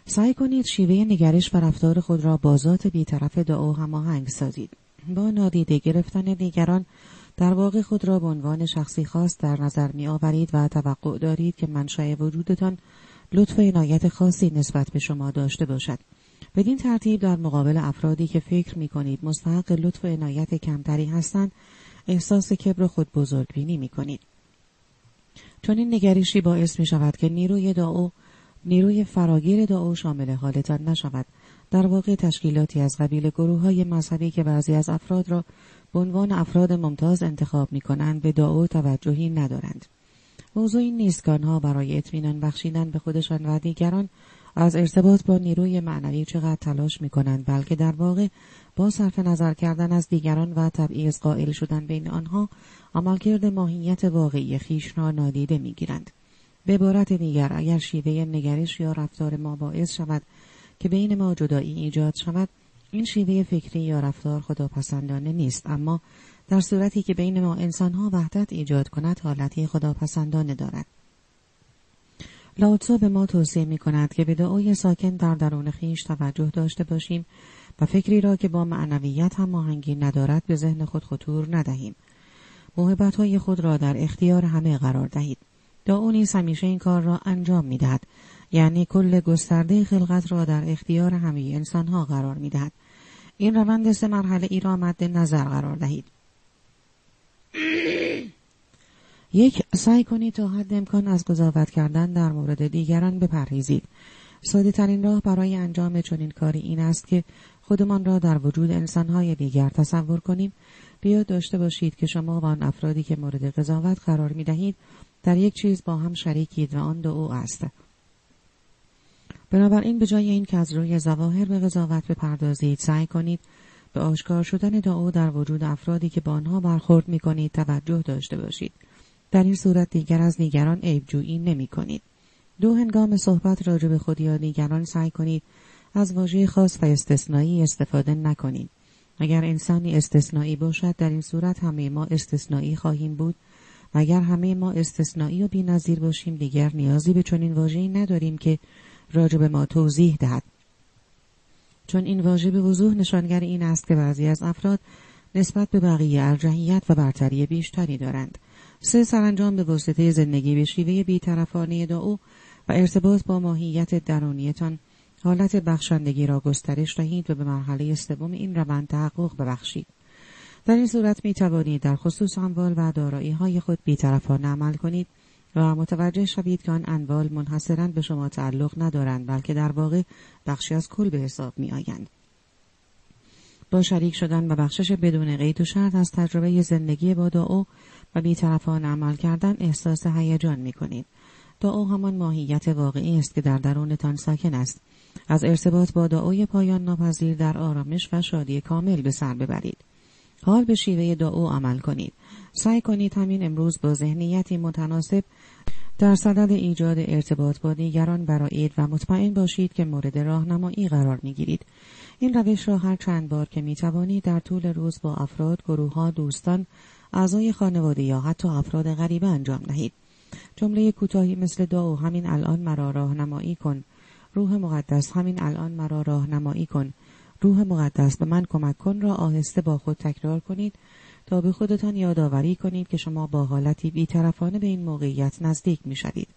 سعی کنید شیوه نگرش و رفتار خود را با ذات بیطرف دعا هماهنگ سازید. با نادیده گرفتن دیگران در واقع خود را به عنوان شخصی خاص در نظر می آورید و توقع دارید که منشأ وجودتان لطف عنایت خاصی نسبت به شما داشته باشد. بدین ترتیب در مقابل افرادی که فکر می کنید مستحق لطف و عنایت کمتری هستند احساس کبر خود بزرگ بینی می کنید. چون این نگریشی باعث می شود که نیروی دعو نیروی فراگیر دعو شامل حالتان نشود در واقع تشکیلاتی از قبیل گروه های مذهبی که بعضی از افراد را به عنوان افراد ممتاز انتخاب می کنند به دعو توجهی ندارند. موضوع این نیست آنها برای اطمینان بخشیدن به خودشان و دیگران از ارتباط با نیروی معنوی چقدر تلاش می کنند بلکه در واقع با صرف نظر کردن از دیگران و تبعیض قائل شدن بین آنها عملکرد ماهیت واقعی خیش را نادیده می گیرند. به عبارت دیگر اگر شیوه نگرش یا رفتار ما باعث شود که بین ما جدایی ایجاد شود این شیوه فکری یا رفتار خداپسندانه نیست اما در صورتی که بین ما انسانها وحدت ایجاد کند حالتی خداپسندانه دارد لاوتسو به ما توصیه می کند که به دعای ساکن در درون خیش توجه داشته باشیم و فکری را که با معنویت هم آهنگی ندارد به ذهن خود خطور ندهیم. محبت های خود را در اختیار همه قرار دهید. دعا نیز همیشه این کار را انجام می دهد. یعنی کل گسترده خلقت را در اختیار همه انسان ها قرار می دهد. این روند سه مرحله ای را مد نظر قرار دهید. یک سعی کنید تا حد امکان از قضاوت کردن در مورد دیگران بپرهیزید. ساده ترین راه برای انجام چنین کاری این است که خودمان را در وجود انسانهای دیگر تصور کنیم. بیاد داشته باشید که شما و آن افرادی که مورد قضاوت قرار می دهید در یک چیز با هم شریکید و آن دو او است. بنابراین به جای این که از روی زواهر به قضاوت بپردازید سعی کنید به آشکار شدن دعا در وجود افرادی که با آنها برخورد می کنید توجه داشته باشید. در این صورت دیگر از دیگران عیبجویی نمی کنید. دو هنگام صحبت راجع به خود یا دیگران سعی کنید از واژه خاص و استثنایی استفاده نکنید. اگر انسانی استثنایی باشد در این صورت همه ما استثنایی خواهیم بود و اگر همه ما استثنایی و بینظیر باشیم دیگر نیازی به چنین واژه‌ای نداریم که راجع به ما توضیح دهد چون این واژه به وضوح نشانگر این است که بعضی از افراد نسبت به بقیه ارجحیت و برتری بیشتری دارند سه سرانجام به واسطه زندگی به شیوه بیطرفانه دعو و ارتباط با ماهیت درونیتان حالت بخشندگی را گسترش دهید و به مرحله سوم این روند تحقق ببخشید در این صورت می توانید در خصوص اموال و دارایی های خود بیطرفانه عمل کنید و متوجه شوید که آن انوال منحصرا به شما تعلق ندارند بلکه در واقع بخشی از کل به حساب می آیند. با شریک شدن و بخشش بدون قید و شرط از تجربه زندگی با دعا و بیطرفان عمل کردن احساس هیجان می کنید. دعا همان ماهیت واقعی است که در درونتان ساکن است. از ارتباط با دعای پایان ناپذیر در آرامش و شادی کامل به سر ببرید. حال به شیوه دعا عمل کنید. سعی کنید همین امروز با ذهنیتی متناسب در صدد ایجاد ارتباط با دیگران برایید و مطمئن باشید که مورد راهنمایی قرار می‌گیرید این روش را هر چند بار که می توانید در طول روز با افراد، گروه ها، دوستان، اعضای خانواده یا حتی افراد غریبه انجام دهید. جمله کوتاهی مثل دعا همین الان مرا راهنمایی کن. روح مقدس همین الان مرا راهنمایی کن. روح مقدس به من کمک کن را آهسته با خود تکرار کنید تا به خودتان یادآوری کنید که شما با حالتی بیطرفانه به این موقعیت نزدیک می شدید.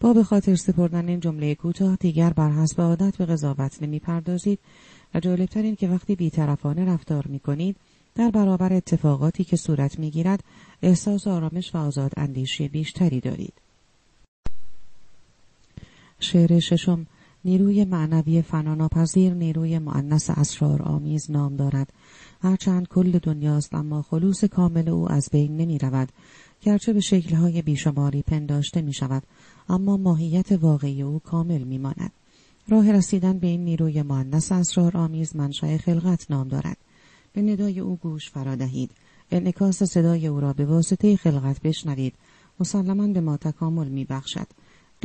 با به خاطر سپردن این جمله کوتاه دیگر بر حسب عادت به قضاوت نمی پردازید و جالبتر این که وقتی بیطرفانه رفتار می کنید در برابر اتفاقاتی که صورت می گیرد احساس آرامش و آزاد اندیشی بیشتری دارید. شعر ششم نیروی معنوی فناناپذیر نیروی معنس اسرار آمیز نام دارد هرچند کل دنیاست اما خلوص کامل او از بین نمی رود گرچه به شکلهای بیشماری پنداشته می شود اما ماهیت واقعی او کامل می ماند. راه رسیدن به این نیروی معنس اسرار آمیز منشأ خلقت نام دارد به ندای او گوش فرادهید انعکاس صدای او را به واسطه خلقت بشنوید مسلما به ما تکامل می بخشد.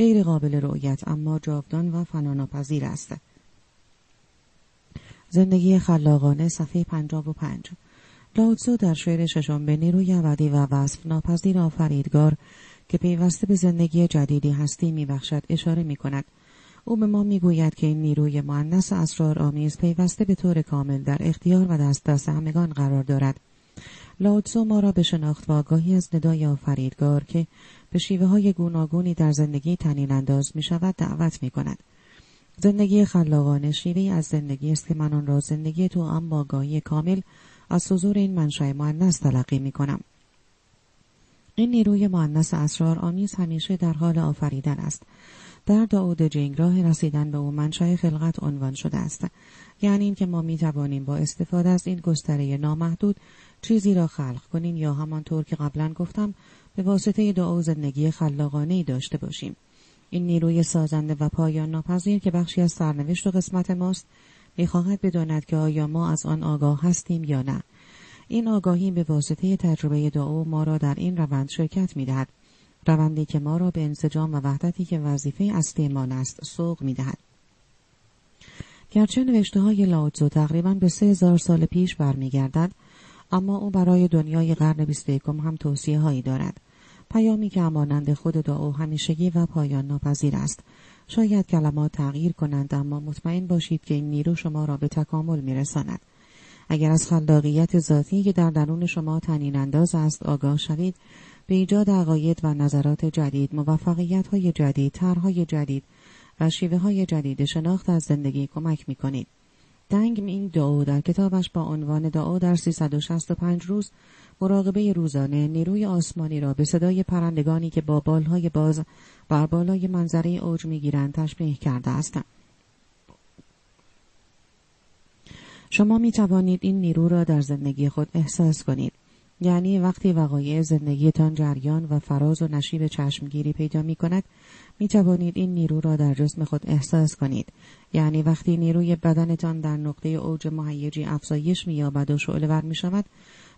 غیر قابل رؤیت اما جاودان و فناناپذیر است زندگی خلاقانه صفحه پنجاب و پنج لاوتسو در شعر ششم به نیروی ابدی و وصف ناپذیر آفریدگار که پیوسته به زندگی جدیدی هستی میبخشد اشاره می کند. او به ما می‌گوید که این نیروی معنس اسرار آمیز پیوسته به طور کامل در اختیار و دسترس همگان قرار دارد. لاوتسو ما را به شناخت و آگاهی از ندای آفریدگار که به شیوه های گوناگونی در زندگی تنین انداز می شود دعوت می کند. زندگی خلاقانه شیوه از زندگی است که من آن را زندگی تو ام با آگاهی کامل از حضور این منشأ معنس تلقی می کنم. این نیروی معنس اسرار آمیز همیشه در حال آفریدن است. در داود جنگ راه رسیدن به او منشأ خلقت عنوان شده است. یعنی اینکه ما می توانیم با استفاده از این گستره نامحدود چیزی را خلق کنیم یا همانطور که قبلا گفتم به واسطه دعا زندگی خلاقانه داشته باشیم. این نیروی سازنده و پایان ناپذیر که بخشی از سرنوشت و قسمت ماست می‌خواهد بداند که آیا ما از آن آگاه هستیم یا نه این آگاهی به واسطه تجربه دعا ما را در این روند شرکت می‌دهد روندی که ما را به انسجام و وحدتی که وظیفه اصلیمان است سوق می‌دهد. گرچه نوشته های لاوتزو تقریبا به سه هزار سال پیش برمیگردد اما او برای دنیای قرن بیست هم توصیه هایی دارد. پیامی که امانند خود دعا همیشگی و پایان ناپذیر است. شاید کلمات تغییر کنند اما مطمئن باشید که این نیرو شما را به تکامل میرساند. اگر از خلاقیت ذاتی که در درون شما تنین انداز است آگاه شوید. به ایجاد عقاید و نظرات جدید موفقیت های جدید طرحهای جدید و شیوه های جدید شناخت از زندگی کمک می کنید. دنگ این دعو در کتابش با عنوان دعو در 365 روز مراقبه روزانه نیروی آسمانی را به صدای پرندگانی که با بالهای باز بر بالای منظره اوج می‌گیرند تشبیه کرده است. شما می توانید این نیرو را در زندگی خود احساس کنید. یعنی وقتی وقایع زندگیتان جریان و فراز و نشیب چشمگیری پیدا می کند می توانید این نیرو را در جسم خود احساس کنید. یعنی وقتی نیروی بدنتان در نقطه اوج مهیجی افزایش می یابد و شعله ور می شود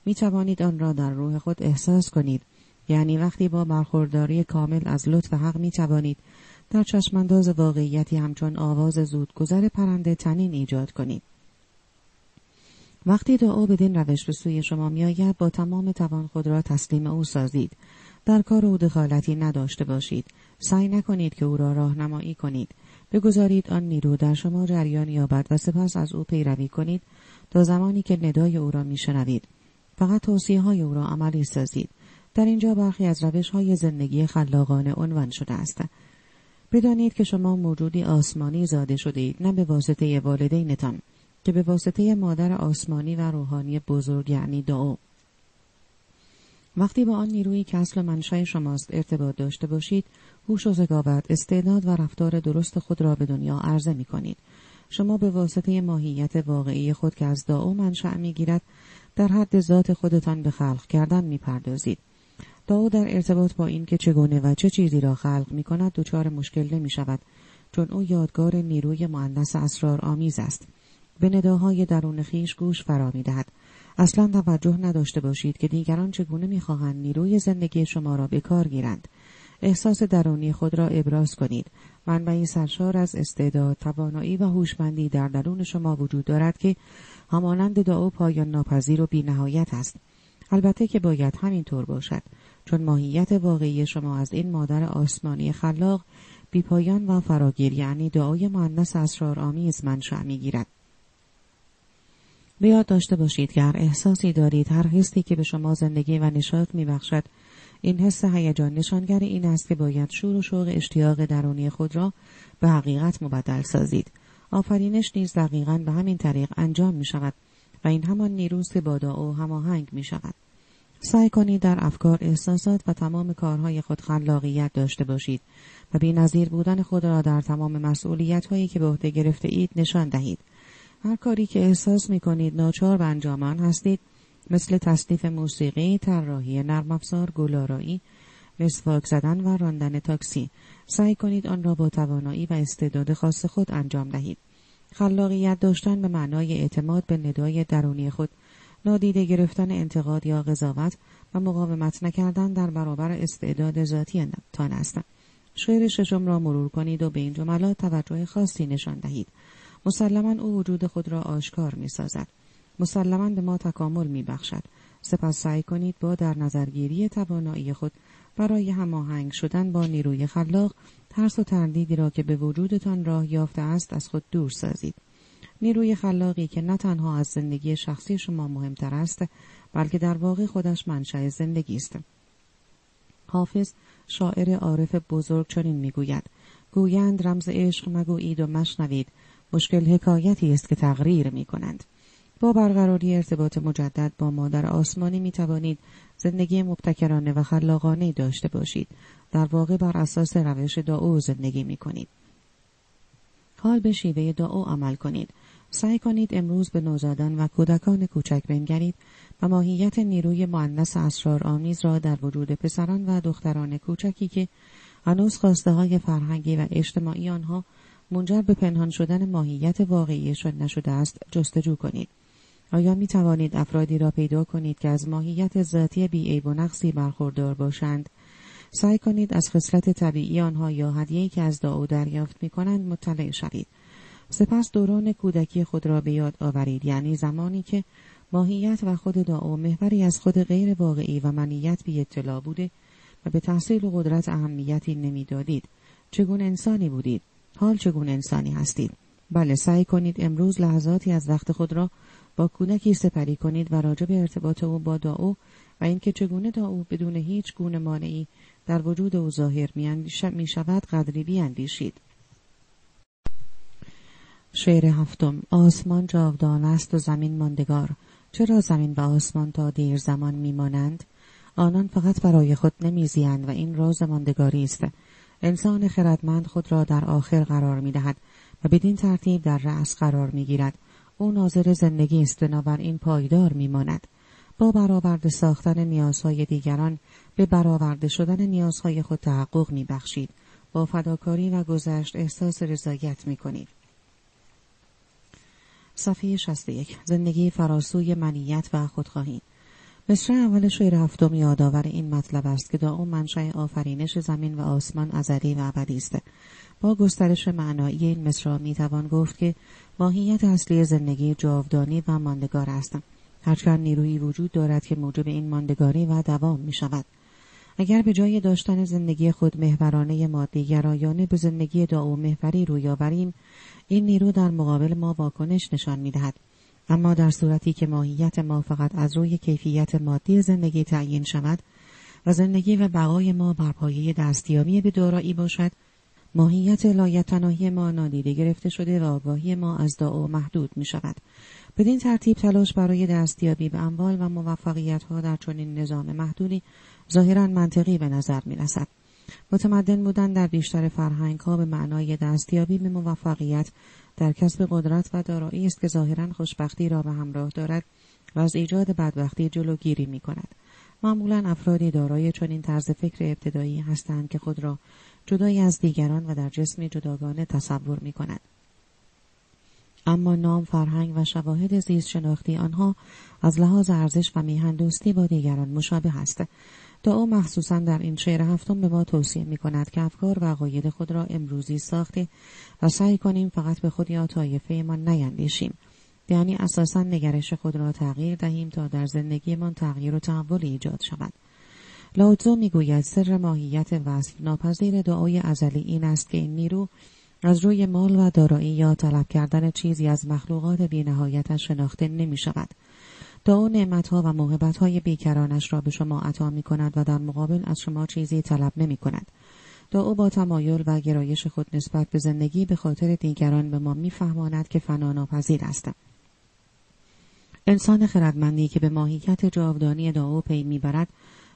می توانید آن را در روح خود احساس کنید. یعنی وقتی با برخورداری کامل از لطف حق می توانید در چشمانداز واقعیتی همچون آواز زودگذر پرنده تنین ایجاد کنید. وقتی دعا بدین روش به سوی شما میآید با تمام توان خود را تسلیم او سازید. در کار او دخالتی نداشته باشید. سعی نکنید که او را راهنمایی کنید. بگذارید آن نیرو در شما جریان یابد و سپس از او پیروی کنید تا زمانی که ندای او را میشنوید. فقط توصیه های او را عملی سازید. در اینجا برخی از روش های زندگی خلاقانه عنوان شده است. بدانید که شما موجودی آسمانی زاده شده اید نه به واسطه والدینتان. که به واسطه مادر آسمانی و روحانی بزرگ یعنی دعا وقتی با آن نیروی که اصل منشأ شماست ارتباط داشته باشید هوش و ذکاوت استعداد و رفتار درست خود را به دنیا عرضه می کنید شما به واسطه ماهیت واقعی خود که از دعا منشأ می گیرد در حد ذات خودتان به خلق کردن می پردازید. دعا در ارتباط با اینکه چگونه و چه چیزی را خلق می کند دچار مشکل نمی شود چون او یادگار نیروی معنس اسرار آمیز است. به نداهای درون خیش گوش فرا می دهد. اصلا توجه نداشته باشید که دیگران چگونه می‌خواهند نیروی زندگی شما را به کار گیرند. احساس درونی خود را ابراز کنید. منبعی سرشار از استعداد، توانایی و هوشمندی در درون شما وجود دارد که همانند دعا پایان ناپذیر و بینهایت است. البته که باید همینطور باشد چون ماهیت واقعی شما از این مادر آسمانی خلاق بیپایان و فراگیر یعنی دعای معنس اسرارآمیز منشأ می‌گیرد به یاد داشته باشید که هر احساسی دارید هر حسی که به شما زندگی و نشاط میبخشد. این حس هیجان نشانگر این است که باید شور و شوق اشتیاق درونی خود را به حقیقت مبدل سازید. آفرینش نیز دقیقا به همین طریق انجام می شود و این همان نیروز که با دعا هماهنگ می شود سعی کنید در افکار احساسات و تمام کارهای خود خلاقیت داشته باشید و بی نظیر بودن خود را در تمام مسئولیت هایی که به عهده گرفته اید نشان دهید. هر کاری که احساس می کنید ناچار به انجام هستید مثل تصنیف موسیقی، طراحی نرم افزار، گلارایی، مسواک زدن و راندن تاکسی. سعی کنید آن را با توانایی و استعداد خاص خود انجام دهید. خلاقیت داشتن به معنای اعتماد به ندای درونی خود نادیده گرفتن انتقاد یا قضاوت و مقاومت نکردن در برابر استعداد ذاتی تان است شعر ششم را مرور کنید و به این جملات توجه خاصی نشان دهید. مسلما او وجود خود را آشکار می سازد. مسلما به ما تکامل می بخشد. سپس سعی کنید با در نظرگیری توانایی خود برای هماهنگ شدن با نیروی خلاق ترس و تردیدی را که به وجودتان راه یافته است از خود دور سازید. نیروی خلاقی که نه تنها از زندگی شخصی شما مهمتر است بلکه در واقع خودش منشأ زندگی است. حافظ شاعر عارف بزرگ چنین می‌گوید گویند رمز عشق مگویید و مشنوید مشکل حکایتی است که تغییر می کنند. با برقراری ارتباط مجدد با مادر آسمانی می توانید زندگی مبتکرانه و خلاقانه داشته باشید. در واقع بر اساس روش دعا زندگی می کنید. حال به شیوه دعا عمل کنید. سعی کنید امروز به نوزادان و کودکان کوچک بنگرید و ماهیت نیروی معنس اسرار آمیز را در وجود پسران و دختران کوچکی که هنوز خواسته های فرهنگی و اجتماعی آنها منجر به پنهان شدن ماهیت واقعیشان نشده است جستجو کنید. آیا می توانید افرادی را پیدا کنید که از ماهیت ذاتی بیعیب و نقصی برخوردار باشند؟ سعی کنید از خصلت طبیعی آنها یا هدیه‌ای که از دعا دریافت می کنند مطلع شوید. سپس دوران کودکی خود را به یاد آورید یعنی زمانی که ماهیت و خود دعا محوری از خود غیر واقعی و منیت بی اطلاع بوده و به تحصیل و قدرت اهمیتی نمی‌دادید. چگونه انسانی بودید؟ حال چگونه انسانی هستید؟ بله سعی کنید امروز لحظاتی از وقت خود را با کودکی سپری کنید و راجع به ارتباط او با داو و اینکه چگونه داو بدون هیچ گونه مانعی در وجود او ظاهر می شود قدری بیاندیشید. شعر هفتم آسمان جاودان است و زمین ماندگار. چرا زمین و آسمان تا دیر زمان میمانند؟ آنان فقط برای خود نمیزیند و این راز ماندگاری است. انسان خردمند خود را در آخر قرار می‌دهد و بدین ترتیب در رأس قرار می‌گیرد. او ناظر زندگی است بنابراین پایدار میماند. با برآورده ساختن نیازهای دیگران به برآورده شدن نیازهای خود تحقق میبخشید. با فداکاری و گذشت احساس رضایت می‌کنید. صفحه 61 زندگی فراسوی منیت و خودخواهی. مصر اول شعر هفتم یادآور این مطلب است که اون منشأ آفرینش زمین و آسمان ازلی و ابدی است با گسترش معنایی این مصرع می‌توان گفت که ماهیت اصلی زندگی جاودانی و ماندگار است هرچند نیرویی وجود دارد که موجب این ماندگاری و دوام می شود. اگر به جای داشتن زندگی خود محورانه مادی گرایانه به زندگی دعا محوری روی آوریم این نیرو در مقابل ما واکنش نشان می دهد. اما در صورتی که ماهیت ما فقط از روی کیفیت مادی زندگی تعیین شود و زندگی و بقای ما بر پایه دستیابی به دارایی باشد ماهیت لایتناهی ما نادیده گرفته شده و آگاهی ما از دعا محدود می شود. بدین ترتیب تلاش برای دستیابی به اموال و موفقیت ها در چنین نظام محدودی ظاهرا منطقی به نظر می رسد. متمدن بودن در بیشتر فرهنگ ها به معنای دستیابی به موفقیت در کسب قدرت و دارایی است که ظاهرا خوشبختی را به همراه دارد و از ایجاد بدبختی جلوگیری می کند. معمولا افرادی دارای چنین طرز فکر ابتدایی هستند که خود را جدایی از دیگران و در جسمی جداگانه تصور می کند. اما نام، فرهنگ و شواهد زیست شناختی آنها از لحاظ ارزش و میهندوستی با دیگران مشابه است. او مخصوصا در این شعر هفتم به ما توصیه می کند که افکار و عقاید خود را امروزی ساخته و سعی کنیم فقط به خود یا طایفه ما نیندیشیم. یعنی اساسا نگرش خود را تغییر دهیم تا در زندگیمان تغییر و تحول ایجاد شود. لاوتزو می‌گوید سر ماهیت وصل ناپذیر دعای ازلی این است که این نیرو از روی مال و دارایی یا طلب کردن چیزی از مخلوقات بینهایتش شناخته نمی شود. دعا نعمتها و های بیکرانش را به شما عطا می کند و در مقابل از شما چیزی طلب نمی کند. دعا با تمایل و گرایش خود نسبت به زندگی به خاطر دیگران به ما میفهماند که فنا ناپذیر است. انسان خردمندی که به ماهیت جاودانی دعا پی می‌برد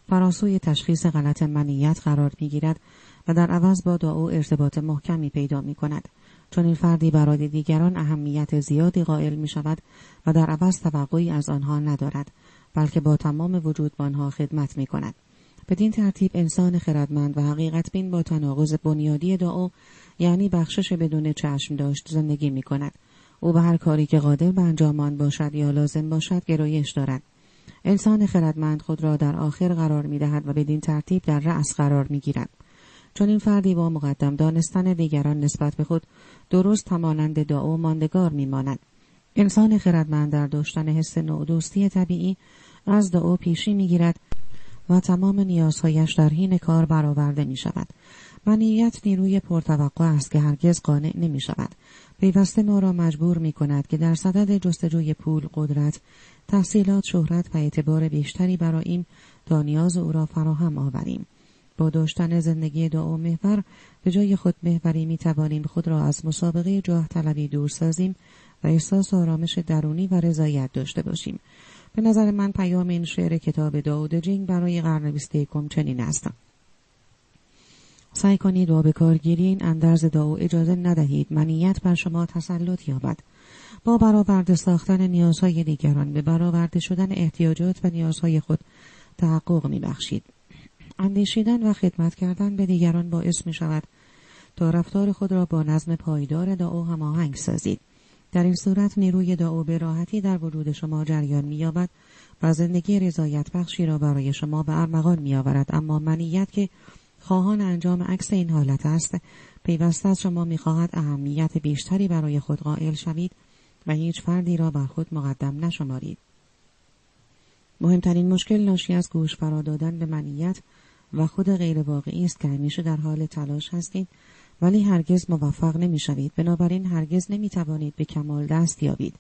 فراسوی تشخیص غلط منیت قرار می‌گیرد و در عوض با دعا ارتباط محکمی پیدا می کند. چون این فردی برای دیگران اهمیت زیادی قائل می شود و در عوض توقعی از آنها ندارد بلکه با تمام وجود با آنها خدمت می کند. بدین ترتیب انسان خردمند و حقیقت بین با تناقض بنیادی دعا یعنی بخشش بدون چشم داشت زندگی می کند. او به هر کاری که قادر به انجام آن باشد یا لازم باشد گرایش دارد. انسان خردمند خود را در آخر قرار می دهد و بدین ترتیب در رأس قرار می گیرد. چون این فردی با مقدم دانستن دیگران نسبت به خود درست همانند دعا ماندگار میماند انسان خردمند در داشتن حس دوستی طبیعی از دعا پیشی می‌گیرد و تمام نیازهایش در حین کار برآورده می شود. منیت نیروی پرتوقع است که هرگز قانع نمی شود. پیوسته ما را مجبور می کند که در صدد جستجوی پول، قدرت، تحصیلات، شهرت و اعتبار بیشتری براییم تا نیاز او را فراهم آوریم. با داشتن زندگی دعا محور به جای خود محوری می توانیم خود را از مسابقه جاه طلبی دور سازیم و احساس آرامش درونی و رضایت داشته باشیم. به نظر من پیام این شعر کتاب داود جینگ برای قرن بیست یکم چنین است. سعی کنید و به کار گیرین اندرز دعا اجازه ندهید منیت بر شما تسلط یابد. با برآورده ساختن نیازهای دیگران به برآورده شدن احتیاجات و نیازهای خود تحقق می بخشید. اندیشیدن و خدمت کردن به دیگران باعث می شود تا رفتار خود را با نظم پایدار دعا هماهنگ سازید. در این صورت نیروی دعا به راحتی در وجود شما جریان مییابد و زندگی رضایت بخشی را برای شما به ارمغان میآورد اما منیت که خواهان انجام عکس این حالت است پیوسته از شما می‌خواهد اهمیت بیشتری برای خود قائل شوید و هیچ فردی را بر خود مقدم نشمارید مهمترین مشکل ناشی از گوش فرا دادن به منیت و خود غیر واقعی است که همیشه در حال تلاش هستید ولی هرگز موفق نمی شوید بنابراین هرگز نمی توانید به کمال دست یابید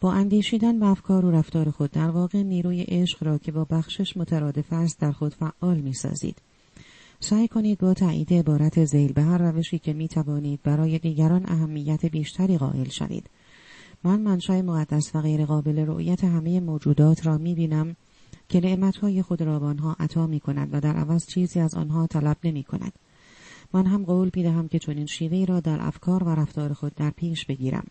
با اندیشیدن به افکار و رفتار خود در واقع نیروی عشق را که با بخشش مترادف است در خود فعال می سازید. سعی کنید با تایید عبارت زیل به هر روشی که می توانید برای دیگران اهمیت بیشتری قائل شوید. من منشأ مقدس و غیر قابل رؤیت همه موجودات را می بینم که نعمتهای خود را به آنها عطا می کند و در عوض چیزی از آنها طلب نمی کند. من هم قول پیدهم که چنین شیوهی را در افکار و رفتار خود در پیش بگیرم.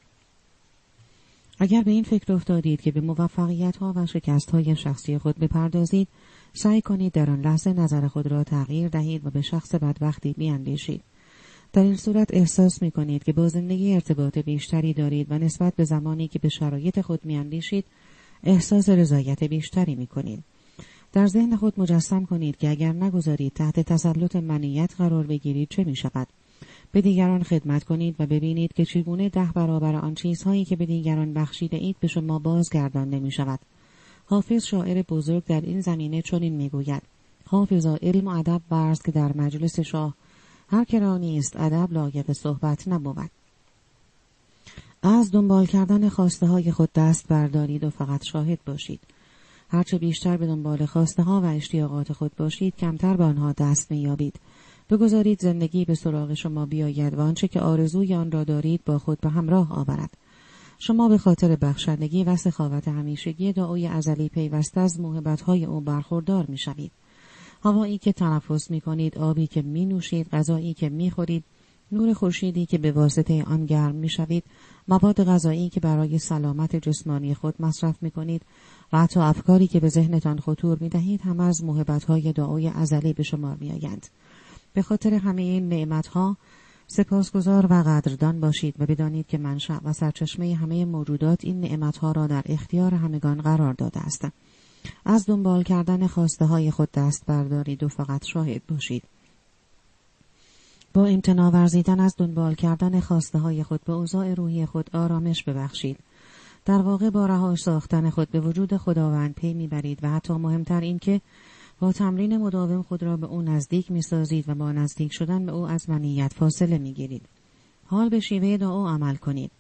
اگر به این فکر افتادید که به موفقیت ها و شکست های شخصی خود بپردازید سعی کنید در آن لحظه نظر خود را تغییر دهید و به شخص بدبختی بیاندیشید در این صورت احساس می کنید که با زندگی ارتباط بیشتری دارید و نسبت به زمانی که به شرایط خود میاندیشید احساس رضایت بیشتری می کنید. در ذهن خود مجسم کنید که اگر نگذارید تحت تسلط منیت قرار بگیرید چه می شود؟ به دیگران خدمت کنید و ببینید که چگونه ده برابر آن چیزهایی که به دیگران بخشیده اید به شما بازگردان نمی شود. حافظ شاعر بزرگ در این زمینه چنین می‌گوید حافظا علم و ادب ورز که در مجلس شاه هر که را نیست ادب لایق صحبت نبود از دنبال کردن خواسته های خود دست بردارید و فقط شاهد باشید. هرچه بیشتر به دنبال خواسته ها و اشتیاقات خود باشید کمتر به آنها دست مییابید. بگذارید زندگی به سراغ شما بیاید و آنچه که آرزوی آن را دارید با خود به همراه آورد. شما به خاطر بخشندگی و سخاوت همیشگی دعای ازلی پیوسته از های او برخوردار می شوید. هوایی که تنفس می کنید، آبی که می نوشید، غذایی که می خورید، نور خورشیدی که به واسطه آن گرم می شوید، مواد غذایی که برای سلامت جسمانی خود مصرف می کنید و حتی افکاری که به ذهنتان خطور می دهید هم از های دعای ازلی به شمار می آیند. به خاطر همه این نعمتها سپاسگزار و قدردان باشید و بدانید که منشأ و سرچشمه همه موجودات این نعمتها را در اختیار همگان قرار داده است. از دنبال کردن خواسته های خود دست بردارید و فقط شاهد باشید. با امتنا ورزیدن از دنبال کردن خواسته های خود به اوضاع روحی خود آرامش ببخشید. در واقع با رها ساختن خود به وجود خداوند پی می‌برید و حتی مهمتر این که با تمرین مداوم خود را به او نزدیک می سازید و با نزدیک شدن به او از منیت فاصله می گیرید. حال به شیوه دعا عمل کنید.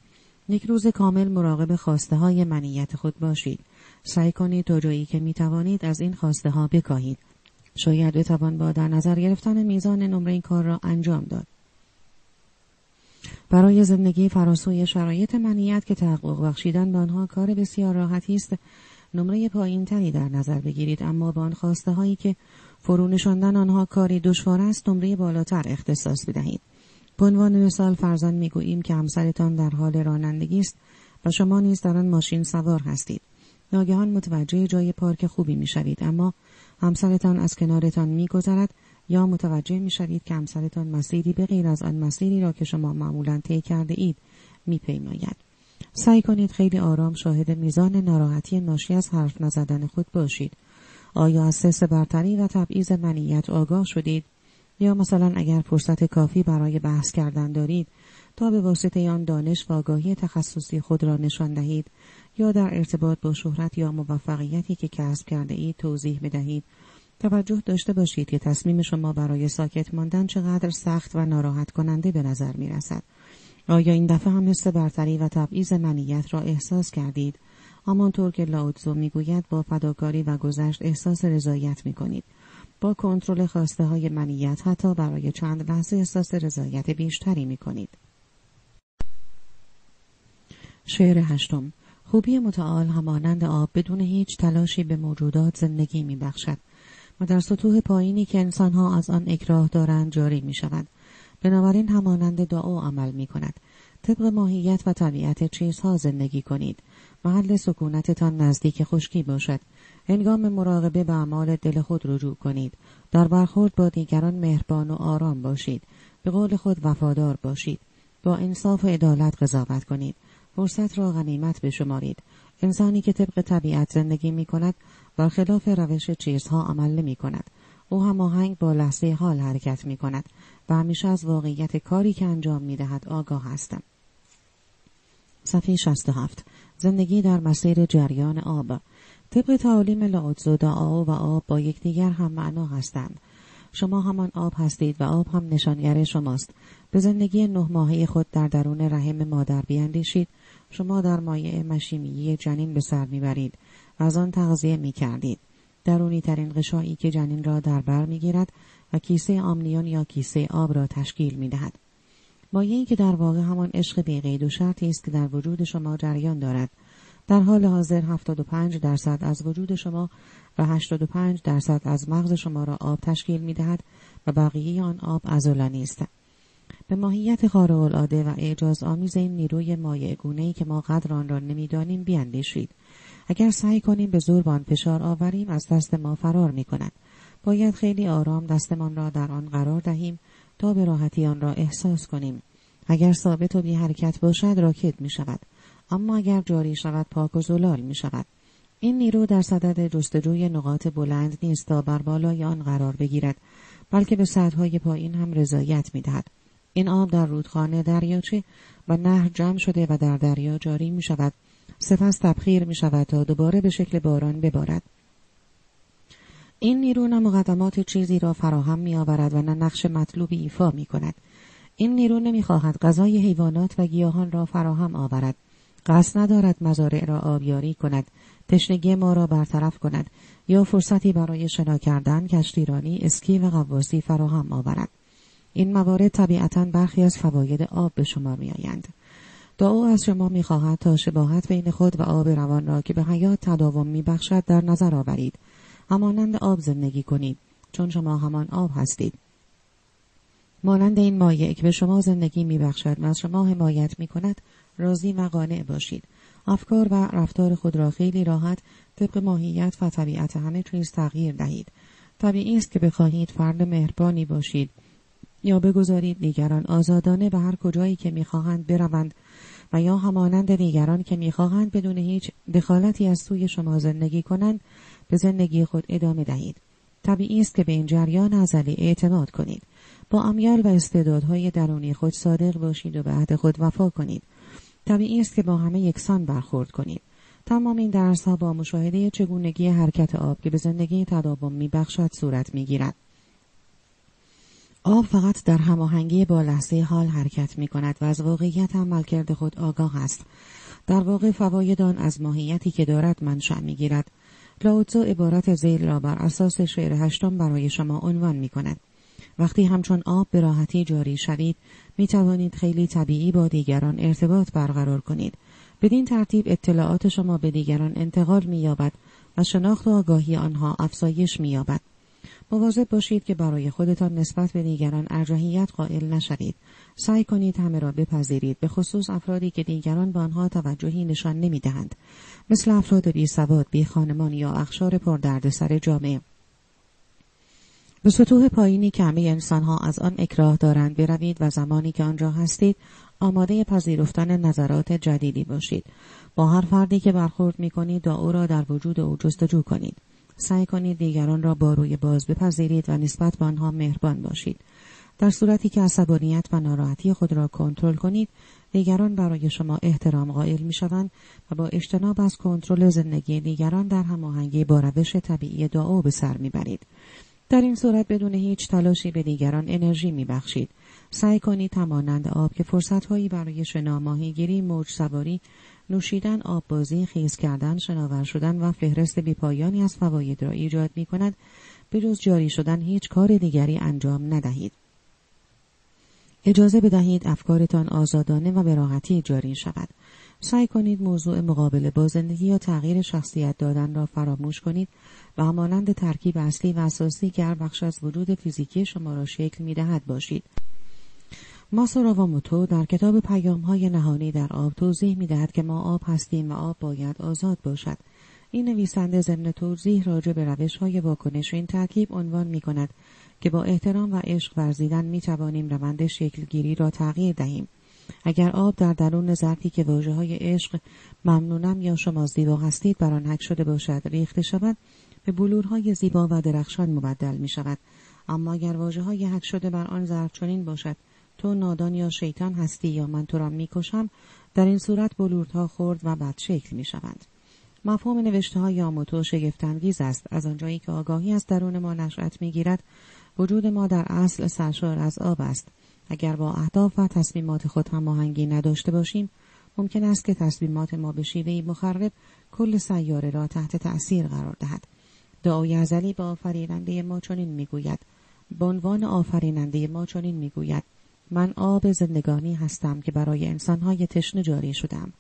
یک روز کامل مراقب خواسته های منیت خود باشید. سعی کنید تا جایی که می توانید از این خواسته ها بکاهید. شاید بتوان با در نظر گرفتن میزان نمره این کار را انجام داد. برای زندگی فراسوی شرایط منیت که تحقق بخشیدن به آنها کار بسیار راحتی است نمره پایین تری در نظر بگیرید. اما با آن خواسته هایی که فرو نشاندن آنها کاری دشوار است نمره بالاتر اختصاص بدهید به عنوان مثال فرزان می‌گوییم که همسرتان در حال رانندگی است و شما نیز در آن ماشین سوار هستید. ناگهان متوجه جای پارک خوبی می‌شوید. اما همسرتان از کنارتان میگذرد یا متوجه می‌شوید که همسرتان مسیری به غیر از آن مسیری را که شما معمولا طی کرده اید میپیماید سعی کنید خیلی آرام شاهد میزان ناراحتی ناشی از حرف نزدن خود باشید. آیا از سس برتری و تبعیض منیت آگاه شدید؟ یا مثلا اگر فرصت کافی برای بحث کردن دارید تا به واسطه آن دانش و آگاهی تخصصی خود را نشان دهید یا در ارتباط با شهرت یا موفقیتی که کسب کرده اید توضیح بدهید توجه داشته باشید که تصمیم شما برای ساکت ماندن چقدر سخت و ناراحت کننده به نظر می رسد. آیا این دفعه هم حس برتری و تبعیض منیت را احساس کردید؟ همانطور که لاوتزو می‌گوید با فداکاری و گذشت احساس رضایت می کنید. با کنترل خواسته های منیت حتی برای چند لحظه احساس رضایت بیشتری می کنید. شعر هشتم خوبی متعال همانند آب بدون هیچ تلاشی به موجودات زندگی می بخشد و در سطوح پایینی که انسانها از آن اکراه دارند جاری می شود. بنابراین همانند دعا عمل می کند. طبق ماهیت و طبیعت چیزها زندگی کنید. محل سکونتتان نزدیک خشکی باشد. هنگام مراقبه به اعمال دل خود رجوع کنید. در برخورد با دیگران مهربان و آرام باشید. به قول خود وفادار باشید. با انصاف و عدالت قضاوت کنید. فرصت را غنیمت بشمارید. انسانی که طبق طبیعت زندگی می کند برخلاف روش چیزها عمل نمی کند. او هماهنگ با لحظه حال حرکت می کند و همیشه از واقعیت کاری که انجام می دهد آگاه هستم. صفحه 67 زندگی در مسیر جریان آب طبق تعالیم لاوتزو دعا و آب با یکدیگر هم معنا هستند. شما همان آب هستید و آب هم نشانگر شماست. به زندگی نه ماهه خود در درون رحم مادر بیاندیشید. شما در مایع مشیمیی جنین به سر می‌برید و از آن تغذیه می کردید. درونی ترین غشایی که جنین را در بر می‌گیرد و کیسه آمنیون یا کیسه آب را تشکیل می دهد. مایهی که در واقع همان عشق بیقید و شرطی است که در وجود شما جریان دارد در حال حاضر 75 درصد از وجود شما و 85 درصد از مغز شما را آب تشکیل می دهد و بقیه آن آب ازولانی است. به ماهیت خارق العاده و اعجاز آمیز این نیروی مایع گونه که ما قدر آن را نمی‌دانیم بیاندیشید. اگر سعی کنیم به زور آن فشار آوریم از دست ما فرار می کند. باید خیلی آرام دستمان را در آن قرار دهیم تا به راحتی آن را احساس کنیم. اگر ثابت و بی حرکت باشد راکت می شود. اما اگر جاری شود پاک و زلال می شود. این نیرو در صدد جستجوی نقاط بلند نیست تا بر بالای آن قرار بگیرد بلکه به سطحهای پایین هم رضایت می دهد. این آب در رودخانه دریاچه و نهر جمع شده و در دریا جاری می شود سپس تبخیر می شود تا دوباره به شکل باران ببارد. این نیرو نه مقدمات چیزی را فراهم می آورد و نه نقش مطلوبی ایفا می کند این نیرو نمی خواهد غذای حیوانات و گیاهان را فراهم آورد. قصد ندارد مزارع را آبیاری کند. تشنگی ما را برطرف کند یا فرصتی برای شنا کردن کشتیرانی اسکی و قواسی فراهم آورد. این موارد طبیعتا برخی از فواید آب به شما می آیند. او از شما می خواهد تا شباهت بین خود و آب روان را که به حیات تداوم می بخشد در نظر آورید. همانند آب زندگی کنید چون شما همان آب هستید. مانند این مایع که به شما زندگی می بخشد و از شما حمایت می کند راضی و قانع باشید. افکار و رفتار خود را خیلی راحت طبق ماهیت و طبیعت همه چیز تغییر دهید. طبیعی است که بخواهید فرد مهربانی باشید یا بگذارید دیگران آزادانه به هر کجایی که می‌خواهند بروند و یا همانند دیگران که می‌خواهند بدون هیچ دخالتی از سوی شما زندگی کنند به زندگی خود ادامه دهید. طبیعی است که به این جریان ازلی اعتماد کنید. با امیال و استعدادهای درونی خود صادق باشید و به عهد خود وفا کنید. طبیعی است که با همه یکسان برخورد کنید. تمام این درس ها با مشاهده چگونگی حرکت آب که به زندگی تداوم میبخشد صورت می‌گیرد. آب فقط در هماهنگی با لحظه حال حرکت می کند و از واقعیت عملکرد خود آگاه است. در واقع فواید آن از ماهیتی که دارد منشأ می گیرد. لاوتزو عبارت زیل را بر اساس شعر هشتم برای شما عنوان می کند. وقتی همچون آب به راحتی جاری شوید می توانید خیلی طبیعی با دیگران ارتباط برقرار کنید. بدین ترتیب اطلاعات شما به دیگران انتقال می یابد و شناخت و آگاهی آنها افزایش می یابد. مواظب باشید که برای خودتان نسبت به دیگران ارجحیت قائل نشوید. سعی کنید همه را بپذیرید به خصوص افرادی که دیگران به آنها توجهی نشان نمی‌دهند مثل افراد بی سواد، بی خانمان یا اخشار پردردسر جامعه. به سطوح پایینی که همه انسانها از آن اکراه دارند بروید و زمانی که آنجا هستید آماده پذیرفتن نظرات جدیدی باشید. با هر فردی که برخورد می کنید او را در وجود او جستجو کنید. سعی کنید دیگران را با روی باز بپذیرید و نسبت به آنها مهربان باشید. در صورتی که عصبانیت و ناراحتی خود را کنترل کنید، دیگران برای شما احترام قائل می شوند و با اجتناب از کنترل زندگی دیگران در هماهنگی با روش طبیعی دعا به سر می‌برید. در این صورت بدون هیچ تلاشی به دیگران انرژی می بخشید. سعی کنید همانند آب که فرصتهایی برای شنا ماهیگیری موج سواری نوشیدن آب بازی خیز کردن شناور شدن و فهرست بیپایانی از فواید را ایجاد می کند جز جاری شدن هیچ کار دیگری انجام ندهید. اجازه بدهید افکارتان آزادانه و به راحتی جاری شود. سعی کنید موضوع مقابله با زندگی یا تغییر شخصیت دادن را فراموش کنید و همانند ترکیب اصلی و اساسی که هر بخش از وجود فیزیکی شما را شکل می دهد باشید. ماسوراواموتو در کتاب پیام های نهانی در آب توضیح می دهد که ما آب هستیم و آب باید آزاد باشد. این نویسنده ضمن توضیح راجع به روش های واکنش این ترکیب عنوان می کند که با احترام و عشق ورزیدن می توانیم روند شکلگیری را تغییر دهیم. اگر آب در درون ظرفی که واجه های عشق ممنونم یا شما زیبا هستید بر آن حک شده باشد ریخته شود به بلورهای زیبا و درخشان مبدل می شود اما اگر واجه های حک شده بر آن ظرف چنین باشد تو نادان یا شیطان هستی یا من تو را می‌کشم در این صورت بلوردها خورد و بد شکل می شوند. مفهوم نوشته های آموتو شگفتانگیز است. از آنجایی که آگاهی از درون ما نشأت می‌گیرد وجود ما در اصل سرشار از آب است. اگر با اهداف و تصمیمات خود هماهنگی نداشته باشیم ممکن است که تصمیمات ما به شیوهی مخرب کل سیاره را تحت تأثیر قرار دهد. دعای ازلی به آفریننده ما چنین می‌گوید. به عنوان آفریننده ما چنین می‌گوید. من آب زندگانی هستم که برای انسانهای تشنه جاری شدم.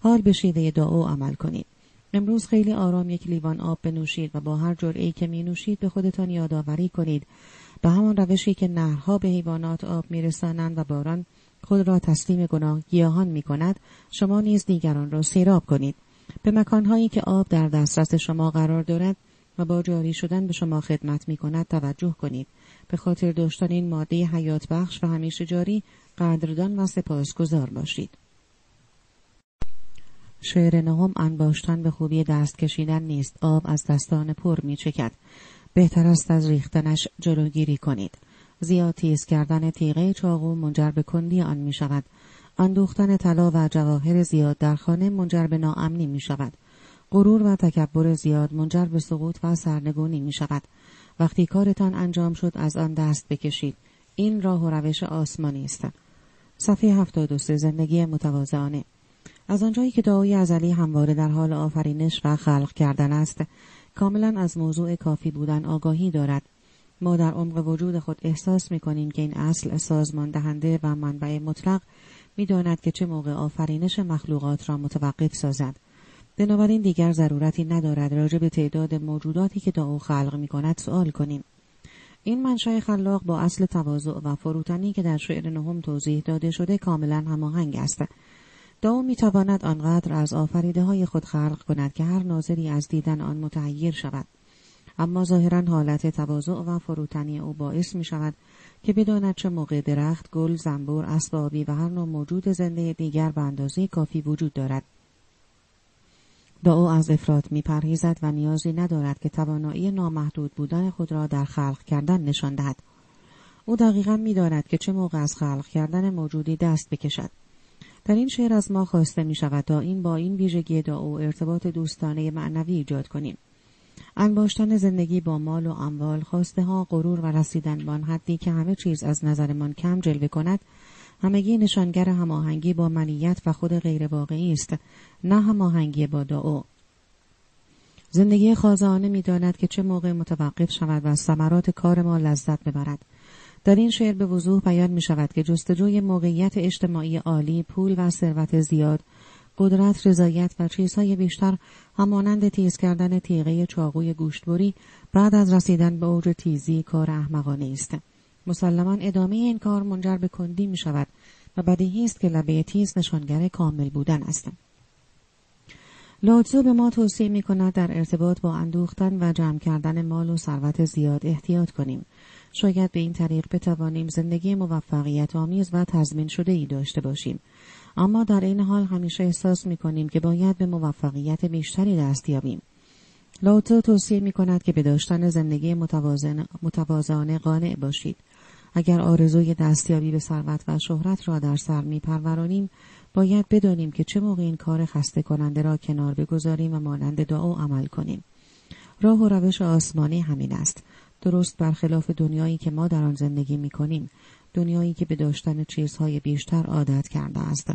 حال به شیوه دعا عمل کنید. امروز خیلی آرام یک لیوان آب بنوشید و با هر جرعی که می نوشید به خودتان یادآوری کنید. به همان روشی که نهرها به حیوانات آب میرسانند و باران خود را تسلیم گناه گیاهان می کند شما نیز دیگران را سیراب کنید. به مکانهایی که آب در دسترس شما قرار دارد و با جاری شدن به شما خدمت می کند توجه کنید. به خاطر داشتن این ماده حیات بخش و همیشه جاری قدردان و سپاسگزار باشید. شعر نهم انباشتن به خوبی دست کشیدن نیست آب از دستان پر می چکد. بهتر است از ریختنش جلوگیری کنید. زیاد تیز کردن تیغه چاقو منجر به کندی آن می شود. اندوختن طلا و جواهر زیاد در خانه منجر به ناامنی می شود. غرور و تکبر زیاد منجر به سقوط و سرنگونی می شود. وقتی کارتان انجام شد از آن دست بکشید. این راه و روش آسمانی است. صفحه 73 زندگی متواضعانه. از آنجایی که دعای ازلی همواره در حال آفرینش و خلق کردن است کاملا از موضوع کافی بودن آگاهی دارد. ما در عمق وجود خود احساس می کنیم که این اصل سازمان دهنده و منبع مطلق می داند که چه موقع آفرینش مخلوقات را متوقف سازد. بنابراین دیگر ضرورتی ندارد راجع به تعداد موجوداتی که دعا خلق می کند سوال کنیم. این منشأ خلاق با اصل تواضع و فروتنی که در شعر نهم توضیح داده شده کاملا هماهنگ است. دعا می تواند آنقدر از آفریده های خود خلق کند که هر ناظری از دیدن آن متحیر شود. اما ظاهرا حالت تواضع و فروتنی او باعث می شود که بداند چه موقع درخت، گل، زنبور، اسبابی و هر نوع موجود زنده دیگر به اندازه کافی وجود دارد. دعا از افراد می پرهیزد و نیازی ندارد که توانایی نامحدود بودن خود را در خلق کردن نشان دهد. او دقیقا می داند که چه موقع از خلق کردن موجودی دست بکشد. در این شعر از ما خواسته می شود تا این با این ویژگی دعا ارتباط دوستانه معنوی ایجاد کنیم. انباشتن زندگی با مال و اموال خواسته ها غرور و رسیدن به حدی که همه چیز از نظرمان کم جلوه کند همگی نشانگر هماهنگی با منیت و خود غیر واقعی است نه هماهنگی با دعا. زندگی خازانه می‌داند که چه موقع متوقف شود و از ثمرات کار ما لذت ببرد. در این شعر به وضوح بیان می شود که جستجوی موقعیت اجتماعی عالی پول و ثروت زیاد قدرت رضایت و چیزهای بیشتر همانند تیز کردن تیغه چاقوی گوشتبری بعد از رسیدن به اوج تیزی کار احمقانه است. مسلما ادامه این کار منجر به کندی می شود و بدیهی است که لبه تیز نشانگر کامل بودن است لاتزو به ما توصیه می کند در ارتباط با اندوختن و جمع کردن مال و ثروت زیاد احتیاط کنیم شاید به این طریق بتوانیم زندگی موفقیت آمیز و تضمین شده ای داشته باشیم اما در این حال همیشه احساس می کنیم که باید به موفقیت بیشتری دست یابیم. لاوتو توصیه می کند که به داشتن زندگی متوازانه قانع باشید. اگر آرزوی دستیابی به ثروت و شهرت را در سر می پرورانیم، باید بدانیم که چه موقع این کار خسته کننده را کنار بگذاریم و مانند دعا عمل کنیم. راه و روش آسمانی همین است. درست برخلاف دنیایی که ما در آن زندگی می کنیم. دنیایی که به داشتن چیزهای بیشتر عادت کرده است.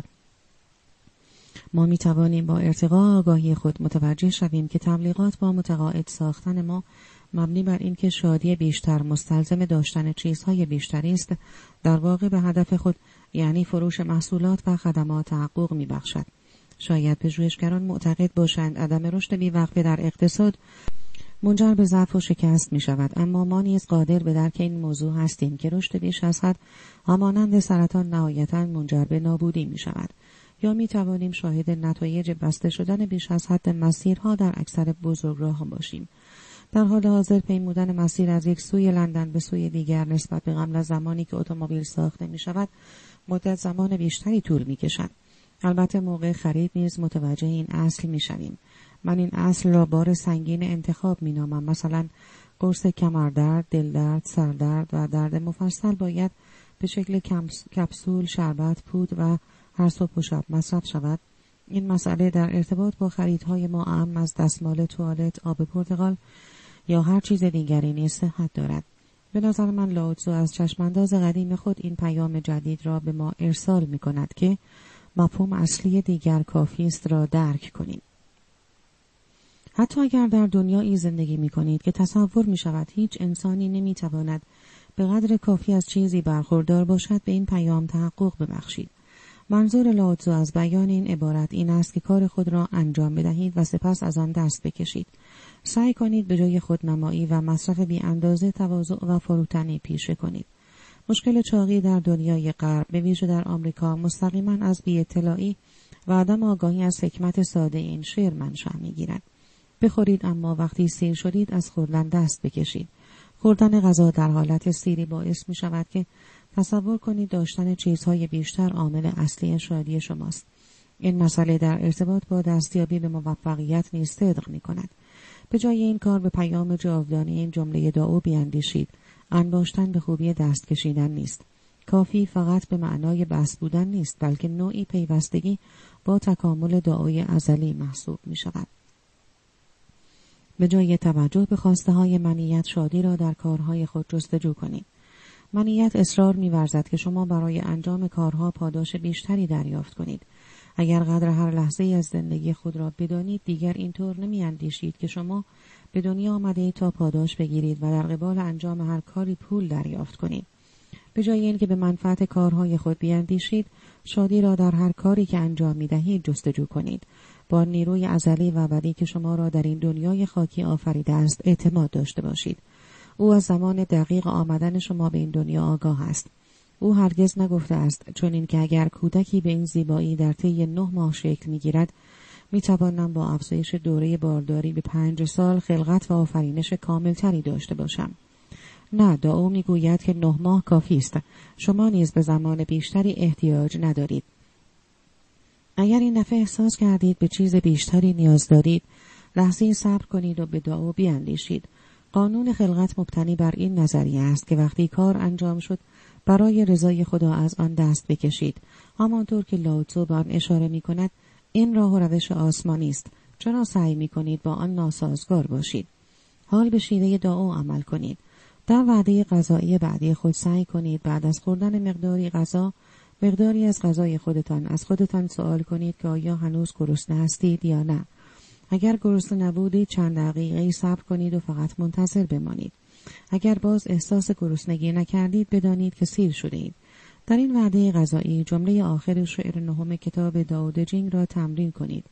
ما می توانیم با ارتقا آگاهی خود متوجه شویم که تبلیغات با متقاعد ساختن ما مبنی بر اینکه شادی بیشتر مستلزم داشتن چیزهای بیشتری است. در واقع به هدف خود یعنی فروش محصولات و خدمات تحقق می بخشد. شاید پژوهشگران معتقد باشند عدم رشد بیوقفه در اقتصاد منجر به ضعف و شکست می شود اما ما نیز قادر به درک این موضوع هستیم که رشد بیش از حد همانند سرطان نهایتا منجر به نابودی می شود یا می توانیم شاهد نتایج بسته شدن بیش از حد مسیرها در اکثر بزرگراه باشیم. در حال حاضر پیمودن مسیر از یک سوی لندن به سوی دیگر نسبت به قبل زمانی که اتومبیل ساخته می شود مدت زمان بیشتری طول می کشد. البته موقع خرید نیز متوجه این اصل می شویم. من این اصل را بار سنگین انتخاب می نامم. مثلا قرص کمردرد، دلدرد، سردرد و درد مفصل باید به شکل کپسول، شربت، پود و هر صبح و شب مصرف شود. این مسئله در ارتباط با خریدهای ما اهم از دستمال توالت، آب پرتغال یا هر چیز دیگری نیز صحت دارد. به نظر من لاوتزو از چشمانداز قدیم خود این پیام جدید را به ما ارسال می کند که مفهوم اصلی دیگر کافی است را درک کنیم. حتی اگر در دنیایی زندگی می کنید که تصور می شود هیچ انسانی نمی تواند به قدر کافی از چیزی برخوردار باشد به این پیام تحقق ببخشید. منظور لاوتزو از بیان این عبارت این است که کار خود را انجام بدهید و سپس از آن دست بکشید. سعی کنید به جای خودنمایی و مصرف بی اندازه تواضع و فروتنی پیشه کنید. مشکل چاقی در دنیای غرب به ویژه در آمریکا مستقیما از بی اطلاعی و عدم آگاهی از حکمت ساده این شعر منشأ می‌گیرد. بخورید اما وقتی سیر شدید از خوردن دست بکشید. خوردن غذا در حالت سیری باعث می شود که تصور کنید داشتن چیزهای بیشتر عامل اصلی شادی شماست. این مسئله در ارتباط با دستیابی به موفقیت نیز صدق می کند به جای این کار به پیام جاودانی این جمله دعو بیاندیشید انباشتن به خوبی دست کشیدن نیست کافی فقط به معنای بس بودن نیست بلکه نوعی پیوستگی با تکامل دعای ازلی محسوب می شود. به جای توجه به خواسته های منیت شادی را در کارهای خود جستجو کنید. منیت اصرار میورزد که شما برای انجام کارها پاداش بیشتری دریافت کنید. اگر قدر هر لحظه از زندگی خود را بدانید دیگر اینطور نمیاندیشید که شما به دنیا آمده تا پاداش بگیرید و در قبال انجام هر کاری پول دریافت کنید. به جای اینکه به منفعت کارهای خود بیاندیشید شادی را در هر کاری که انجام می دهید جستجو کنید. با نیروی ازلی و ابدی که شما را در این دنیای خاکی آفریده است اعتماد داشته باشید. او از زمان دقیق آمدن شما به این دنیا آگاه است. او هرگز نگفته است چون اینکه اگر کودکی به این زیبایی در طی نه ماه شکل می‌گیرد می‌توانم با افزایش دوره بارداری به پنج سال خلقت و آفرینش کاملتری داشته باشم. نه دعا می‌گوید که نه ماه کافی است. شما نیز به زمان بیشتری احتیاج ندارید. اگر این دفعه احساس کردید به چیز بیشتری نیاز دارید لحظه صبر کنید و به دعا بیاندیشید. قانون خلقت مبتنی بر این نظریه است که وقتی کار انجام شد برای رضای خدا از آن دست بکشید. همانطور که لاوتزو به آن اشاره می کند این راه و روش آسمانی است. چرا سعی می کنید با آن ناسازگار باشید؟ حال به شیوه دعا عمل کنید. در وعده غذایی بعدی خود سعی کنید بعد از خوردن مقداری غذا مقداری از غذای خودتان از خودتان سوال کنید که آیا هنوز گرسنه هستید یا نه. اگر گرسنه نبودید چند دقیقه صبر کنید و فقط منتظر بمانید. اگر باز احساس گرسنگی نکردید بدانید که سیر شده اید در این وعده غذایی جمله آخر شعر نهم کتاب داود جینگ را تمرین کنید.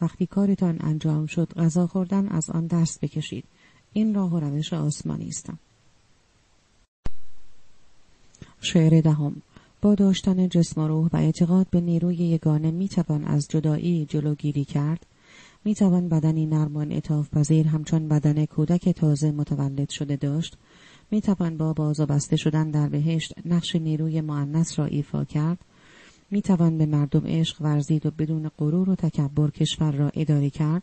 وقتی کارتان انجام شد غذا خوردن از آن دست بکشید. این راه و روش آسمانی است. شعر دهم. با داشتن جسم و روح و اعتقاد به نیروی یگانه می‌توان از جدایی جلوگیری کرد؟ می‌توان بدنی نرم و انعطاف پذیر همچون بدن کودک تازه متولد شده داشت. می‌توان با باز و بسته شدن در بهشت نقش نیروی معنس را ایفا کرد. می‌توان به مردم عشق ورزید و بدون غرور و تکبر کشور را اداره کرد.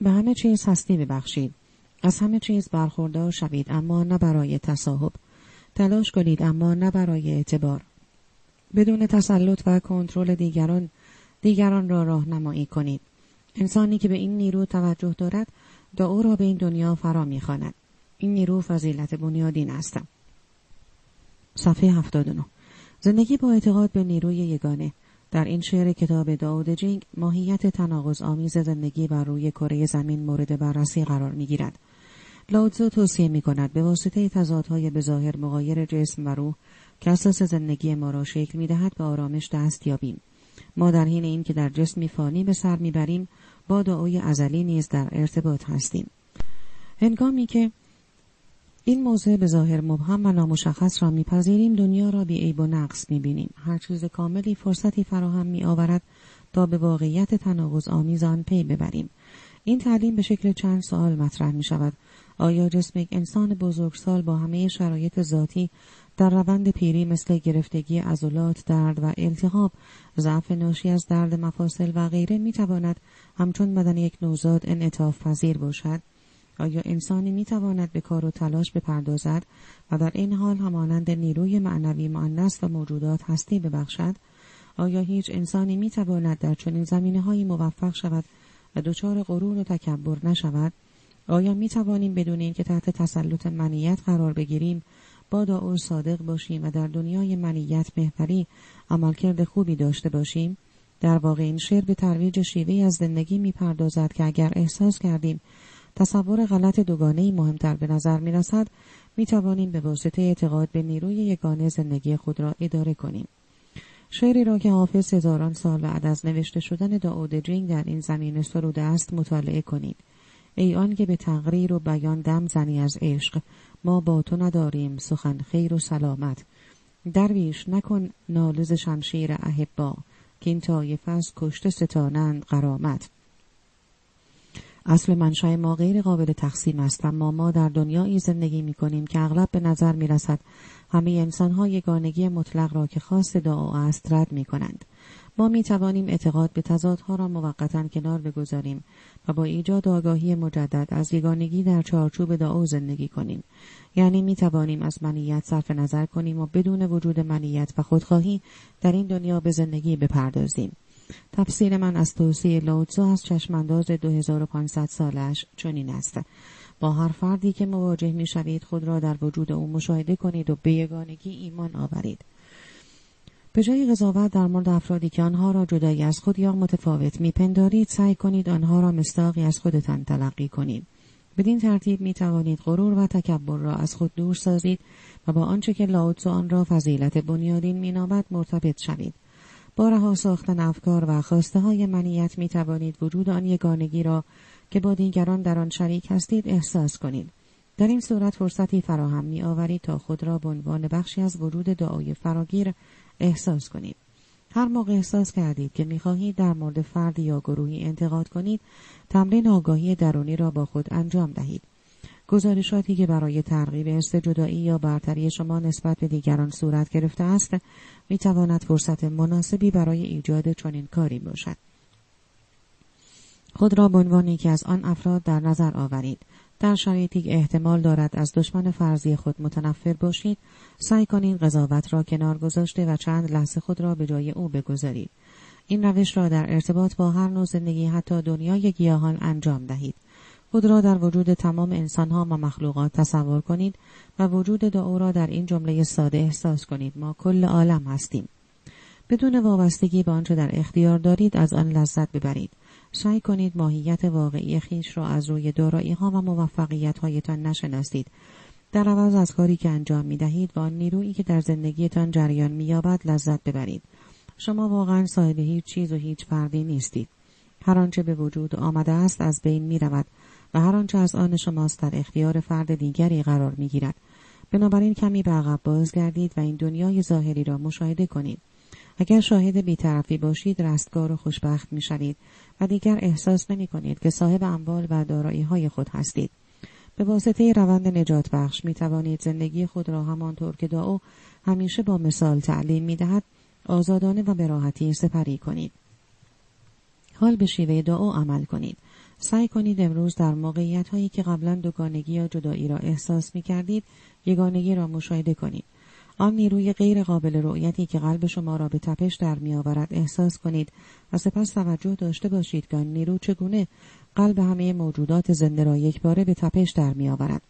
به همه چیز هستی ببخشید. از همه چیز برخوردار شوید اما نه برای تصاحب. تلاش کنید اما نه برای اعتبار. بدون تسلط و کنترل دیگران دیگران را راهنمایی کنید. انسانی که به این نیرو توجه دارد او را به این دنیا فرا می‌خواند این نیرو فضیلت بنیادین است صفحه 79 زندگی با اعتقاد به نیروی یگانه در این شعر کتاب داود جینگ ماهیت تناقض آمیز زندگی بر روی کره زمین مورد بررسی قرار می گیرد. لاوتزو توصیه می کند به واسطه تضادهای به ظاهر مغایر جسم و روح که اساس زندگی ما را شکل می دهد به آرامش دست یابیم. ما در حین این که در جسمی فانی به سر می‌بریم با دعای ازلی نیز در ارتباط هستیم. هنگامی که این موضوع به ظاهر مبهم و نامشخص را میپذیریم دنیا را بی عیب و نقص می‌بینیم. هر چیز کاملی فرصتی فراهم می آورد تا به واقعیت تناقض آمیز آن پی ببریم. این تعلیم به شکل چند سوال مطرح می شود آیا جسم یک انسان بزرگسال با همه شرایط ذاتی در روند پیری مثل گرفتگی عضلات، درد و التهاب، ضعف ناشی از درد مفاصل و غیره می تواند همچون بدن یک نوزاد انعطاف پذیر باشد؟ آیا انسانی می تواند به کار و تلاش بپردازد و در این حال همانند نیروی معنوی معنس و موجودات هستی ببخشد؟ آیا هیچ انسانی می تواند در چنین زمینه های موفق شود و دچار غرور و تکبر نشود؟ آیا می توانیم بدون اینکه تحت تسلط منیت قرار بگیریم با دعا صادق باشیم و در دنیای منیت بهتری عملکرد خوبی داشته باشیم در واقع این شعر به ترویج شیوه از زندگی می‌پردازد که اگر احساس کردیم تصور غلط دوگانه مهمتر به نظر می رسد می توانیم به واسطه اعتقاد به نیروی یگانه زندگی خود را اداره کنیم. شعری را که حافظ هزاران سال بعد از نوشته شدن داود جینگ در این زمینه سروده است مطالعه کنید. ای آن که به تقریر و بیان دم زنی از عشق ما با تو نداریم سخن خیر و سلامت. درویش نکن نالز شمشیر احبا که این طایفه از کشته ستانند قرامت اصل منشأ ما غیر قابل تقسیم است اما ما در دنیایی زندگی می کنیم که اغلب به نظر می رسد همه انسان ها یگانگی مطلق را که خاص دعا است رد می کنند. ما می توانیم اعتقاد به تضادها را موقتا کنار بگذاریم. و با ایجاد آگاهی مجدد از یگانگی در چارچوب دعا زندگی کنیم. یعنی می توانیم از منیت صرف نظر کنیم و بدون وجود منیت و خودخواهی در این دنیا به زندگی بپردازیم. تفسیر من از توصیه لوتزو از چشمانداز 2500 سالش چنین است با هر فردی که مواجه می شوید خود را در وجود او مشاهده کنید و به یگانگی ایمان آورید به جای قضاوت در مورد افرادی که آنها را جدایی از خود یا متفاوت میپندارید سعی کنید آنها را مستاقی از خودتان تلقی کنید بدین ترتیب می توانید غرور و تکبر را از خود دور سازید و با آنچه که لاوتسو آن را فضیلت بنیادین مینامد مرتبط شوید با رها ساختن افکار و خواسته های منیت می توانید وجود آن یگانگی را که با دیگران در آن شریک هستید احساس کنید. در این صورت فرصتی فراهم می آورید تا خود را به عنوان بخشی از وجود دعای فراگیر احساس کنید. هر موقع احساس کردید که می‌خواهید در مورد فردی یا گروهی انتقاد کنید تمرین آگاهی درونی را با خود انجام دهید. گزارشاتی که برای ترغیب حس جدایی یا برتری شما نسبت به دیگران صورت گرفته است می تواند فرصت مناسبی برای ایجاد چنین کاری باشد. خود را به عنوان یکی از آن افراد در نظر آورید. در شرایطی که احتمال دارد از دشمن فرضی خود متنفر باشید سعی کنید قضاوت را کنار گذاشته و چند لحظه خود را به جای او بگذارید. این روش را در ارتباط با هر نوع زندگی حتی دنیای گیاهان انجام دهید. خود را در وجود تمام انسانها و مخلوقات تصور کنید و وجود دعا را در این جمله ساده احساس کنید. ما کل عالم هستیم. بدون وابستگی به آنچه در اختیار دارید از آن لذت ببرید. سعی کنید ماهیت واقعی خیش را از روی دارایی ها و موفقیت هایتان نشناسید در عوض از کاری که انجام می دهید و آن نیرویی که در زندگیتان جریان می لذت ببرید شما واقعا صاحب هیچ چیز و هیچ فردی نیستید هر آنچه به وجود آمده است از بین می رود و هر آنچه از آن شماست در اختیار فرد دیگری قرار می گیرد. بنابراین کمی به عقب بازگردید و این دنیای ظاهری را مشاهده کنید. اگر شاهد بیطرفی باشید رستگار و خوشبخت می شوید و دیگر احساس نمی کنید که صاحب اموال و دارایی های خود هستید. به واسطه روند نجات بخش می توانید زندگی خود را همانطور که دعا همیشه با مثال تعلیم می دهد آزادانه و به راحتی سپری کنید. حال به شیوه دعا عمل کنید. سعی کنید امروز در موقعیت هایی که قبلا دوگانگی یا جدایی را احساس می کردید یگانگی را مشاهده کنید. آن نیروی غیر قابل رؤیتی که قلب شما را به تپش در می آورد احساس کنید و سپس توجه داشته باشید که نیرو چگونه قلب همه موجودات زنده را یک باره به تپش در می آورد.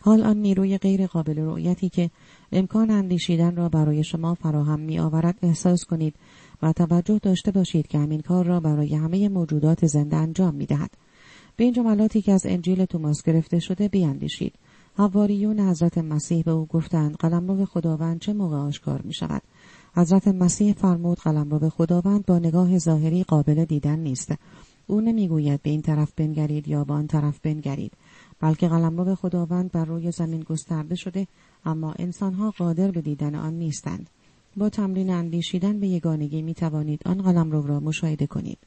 حال آن نیروی غیر قابل رؤیتی که امکان اندیشیدن را برای شما فراهم می آورد احساس کنید و توجه داشته باشید که همین کار را برای همه موجودات زنده انجام می دهد. به این جملاتی که از انجیل توماس گرفته شده بیاندیشید حواریون حضرت مسیح به او گفتند قلمرو خداوند چه موقع آشکار می شود حضرت مسیح فرمود قلمرو خداوند با نگاه ظاهری قابل دیدن نیست. او نمی‌گوید به این طرف بنگرید یا به آن طرف بنگرید. بلکه قلمرو خداوند بر روی زمین گسترده شده اما انسانها قادر به دیدن آن نیستند. با تمرین اندیشیدن به یگانگی می توانید آن قلمرو را مشاهده کنید.